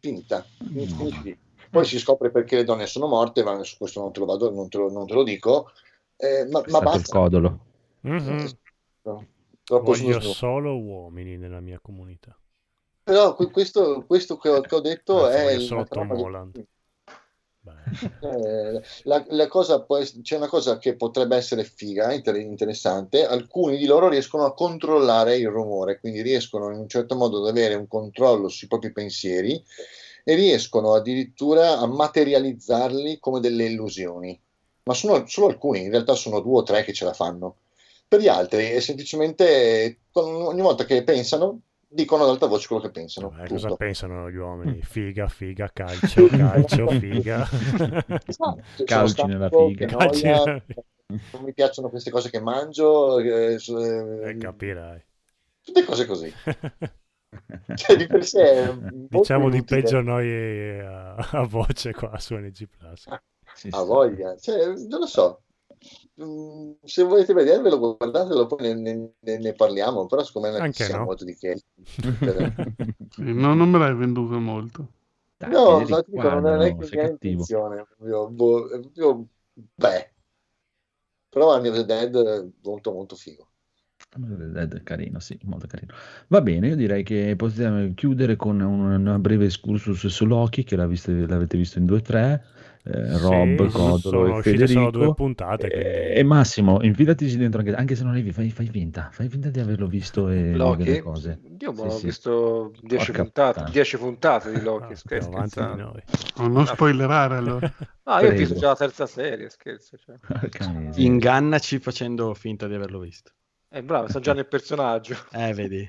Finita. Lì. Poi si scopre perché le donne sono morte, ma su questo non te lo, vado- non te lo- non te lo dico. Eh, ma, ma stato il basta. codolo. Mhm. No, Voglio solo uomini nella mia comunità. Però que- questo, questo che, ho, che ho detto Ah, è solo Tom Holland. Beh, Eh, la, la cosa può c'è una cosa che potrebbe essere figa, inter- interessante. Alcuni di loro riescono a controllare il rumore, quindi riescono in un certo modo ad avere un controllo sui propri pensieri e riescono addirittura a materializzarli come delle illusioni. Ma sono solo alcuni, in realtà sono due o tre che ce la fanno. Per gli altri è semplicemente ogni volta che pensano, dicono ad alta voce quello che pensano. vabbè, cosa pensano gli uomini? Figa, figa, calcio, calcio, figa. Esatto, Calci nella figa. Calci noia, nella non mi piacciono queste cose che mangio, eh, Eh, capirai. tutte cose così. Cioè, di per sé Diciamo di inutile. peggio noi a, a voce qua su NG Plus. Sì, sì. voglia, cioè, non lo so. Mm, Se volete vedervelo, guardatelo, poi ne, ne- ne- ne parliamo. Però, secondo me, non Anche siamo no. molto di che. Sì, no, non me l'hai venduto molto. Dai, No, no, dico, non è che mia cattivo. intenzione. Proprio, boh, proprio- beh, però Army of the Dead è molto, molto figo. È carino, sì, molto carino. Va bene, io direi che possiamo chiudere con un, una breve excursus su Loki, che l'avete visto in 2-3, eh, Rob, Sì, Codolo sono e Federico. due puntate, E, quindi- e Massimo, infilatici dentro anche, anche se non l'hai visto, fai, fai finta, fai finta di averlo visto e Loki? vedere cose. Io Sì, ho sì. visto 10 Porca puntate, puttana. 10 puntate di Loki, Ah, scherzo. noi. Oh, non spoilerare allora. Ah, io ho visto già la terza serie, scherzo. Cioè. Ingannaci facendo finta di averlo visto. Eh, bravo, sono già nel personaggio. Eh, vedi.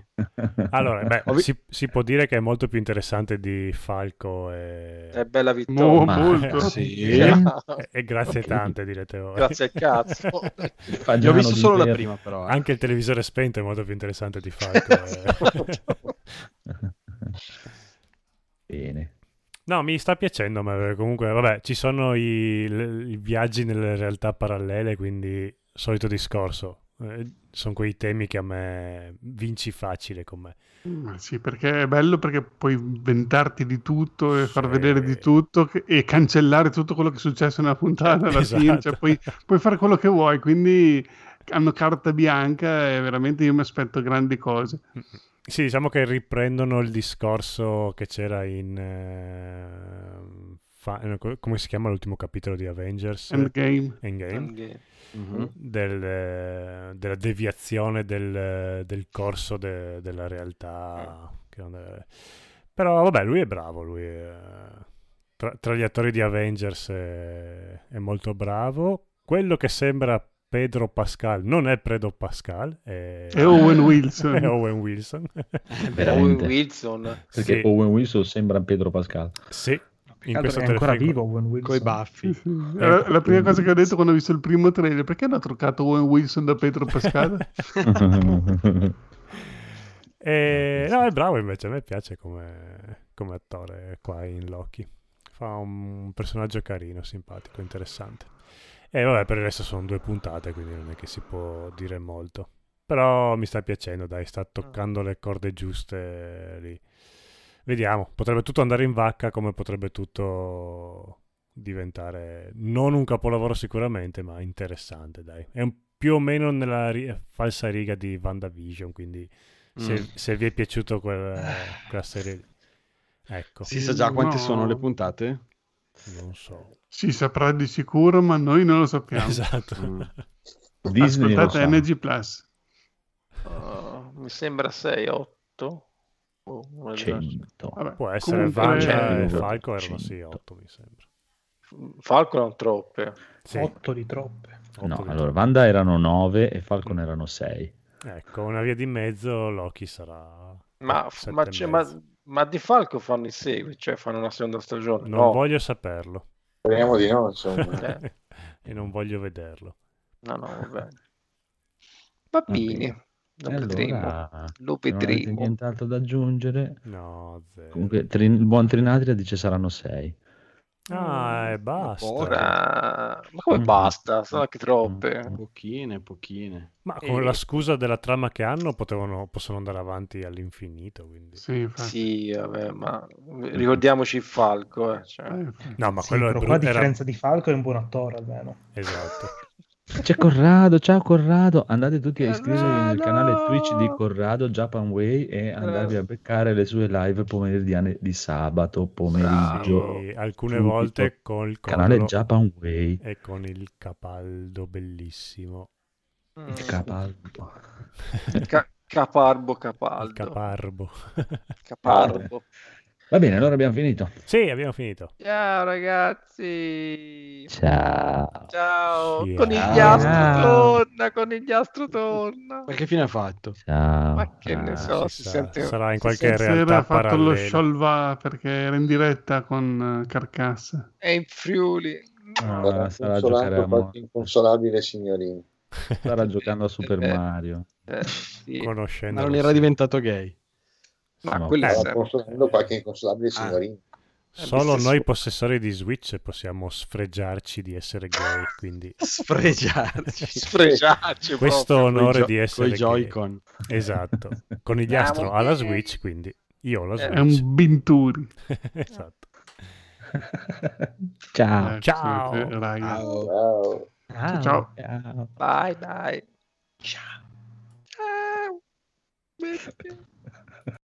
Allora, beh, si, si può dire che è molto più interessante di Falco e, È bella Mo- vittoria. Ma- molto. Sì. E- e grazie tante, direte voi. Grazie al cazzo. Fagiano ho visto solo la prima, però. eh. Anche il televisore spento è molto più interessante di Falco. eh. Bene. No, mi sta piacendo, ma comunque, vabbè, ci sono i, i viaggi nelle realtà parallele, quindi solito discorso. Eh, sono quei temi che a me vinci facile con me. Ma Sì, perché è bello perché puoi inventarti di tutto e far Sì. vedere di tutto che- e cancellare tutto quello che è successo nella puntata alla Esatto. fine, cioè puoi, puoi fare quello che vuoi, quindi hanno carta bianca e veramente io mi aspetto grandi cose. Sì, diciamo che riprendono il discorso che c'era in... eh, fa- eh, co- come si chiama l'ultimo capitolo di Avengers? Endgame. Endgame. Quindi, Mhm. del, eh, della deviazione del, del corso de- della realtà. che non deve- Però vabbè, lui è bravo, lui è- tra, tra gli attori di Avengers è, è molto bravo. Quello che sembra Pedro Pascal non è Pedro Pascal, è, E Owen Wilson. è Owen Wilson. Owen Veramente. Wilson. Perché Sì. Owen Wilson sembra Pedro Pascal. sì, in Allora, questo è ancora vivo Owen Wilson. Coi baffi. Sì, sì. È la, la prima cosa che ho detto quando ho visto il primo trailer, perché hanno truccato Owen Wilson da Pedro Pascal? E, no, è bravo invece, a me piace come, come attore qua in Loki. Fa un personaggio carino, simpatico, interessante. E vabbè, per il resto sono due puntate, quindi non è che si può dire molto. Però mi sta piacendo, dai, sta toccando le corde giuste lì. Vediamo, potrebbe tutto andare in vacca come potrebbe tutto diventare non un capolavoro sicuramente, ma interessante, dai. È un- più o meno nella ri- falsa riga di WandaVision, quindi se, Mm. se vi è piaciuto quel- quella serie. Ecco, Si sa già quante No. sono le puntate? non so. Si saprà di sicuro, ma noi non lo sappiamo. Esatto. Mm. Disney Ascoltate. NG Plus. Uh, mi sembra 6-8. Oh, non è vero. 100. Vabbè, Può essere comunque- Vanda e Cento. Falco erano sì, Cento. 8 mi sembra. Falco non troppe. Sì, 8 di troppe. otto No, di allora Wanda erano 9 e Falcon erano 6. Ecco, una via di mezzo, Loki sarà... Ma, ma, ma- ma di Falco fanno i segui, cioè fanno una seconda stagione. Non no. voglio saperlo. Speriamo di no, insomma. Eh. e non voglio vederlo. No, no, va bene. Va bene. Lo E vedremo. allora, Lo vedremo. nient'altro da aggiungere, No, zero. comunque Trin- il buon Trinatria dice saranno 6. Ah, e basta. Ora... Ma come Mm. basta? Sono anche troppe. Mm. Pochine, pochine. Ma con Eh. la scusa della trama che hanno potevano, possono andare avanti all'infinito. Quindi. Sì. Sì, vabbè, ma ricordiamoci il Falco. eh, cioè. No, ma Sì, quello è però bru- qua a era- differenza di Falco è un buon attore almeno. Esatto. C'è Corrado, ciao Corrado, andate tutti a iscrivervi nel canale Twitch di Corrado Japan Way e andarvi a beccare le sue live pomeridiane di sabato pomeriggio. E alcune Subito. volte con il Canale Japan Way. e con il capaldo bellissimo. Mm. Capalbo. Ca- caparbo Il capaldo. caparbo. Caparbo. Va bene, allora abbiamo finito. sì, abbiamo finito. Ciao ragazzi. Ciao. Ciao. Ciao. Conigliastro torna, conigliastro torna. Ma che fine ha fatto? Ciao. Ma che ne Ah, so, si si sente... Sarà in si qualche sente- realtà Stasera ha fatto lo parallela. sciolva perché era in diretta con eh, Carcassa. È in Friuli. Ah, sarà giocare inconsolabile signorino. starà giocando a Super Eh, Mario. Eh, sì. Conoscendo. Ma non era diventato gay. Ma No, quello è eh, consolando qualche inconsolabile Ah. signorino. Solo stesso- noi possessori di Switch possiamo sfregiarci di essere gay, quindi Sfregiarci. Sfregiarci questo proprio. onore Coi di gio- essere gay. Joy-Con. Esatto. Conigliastro ha la. Switch, quindi io ho la Eh, È un Switch. Binturi. esatto. Ciao. Eh, Ciao. raga. Ciao. Ah, Ciao. Ciao. Bye bye. Ciao. Ciao.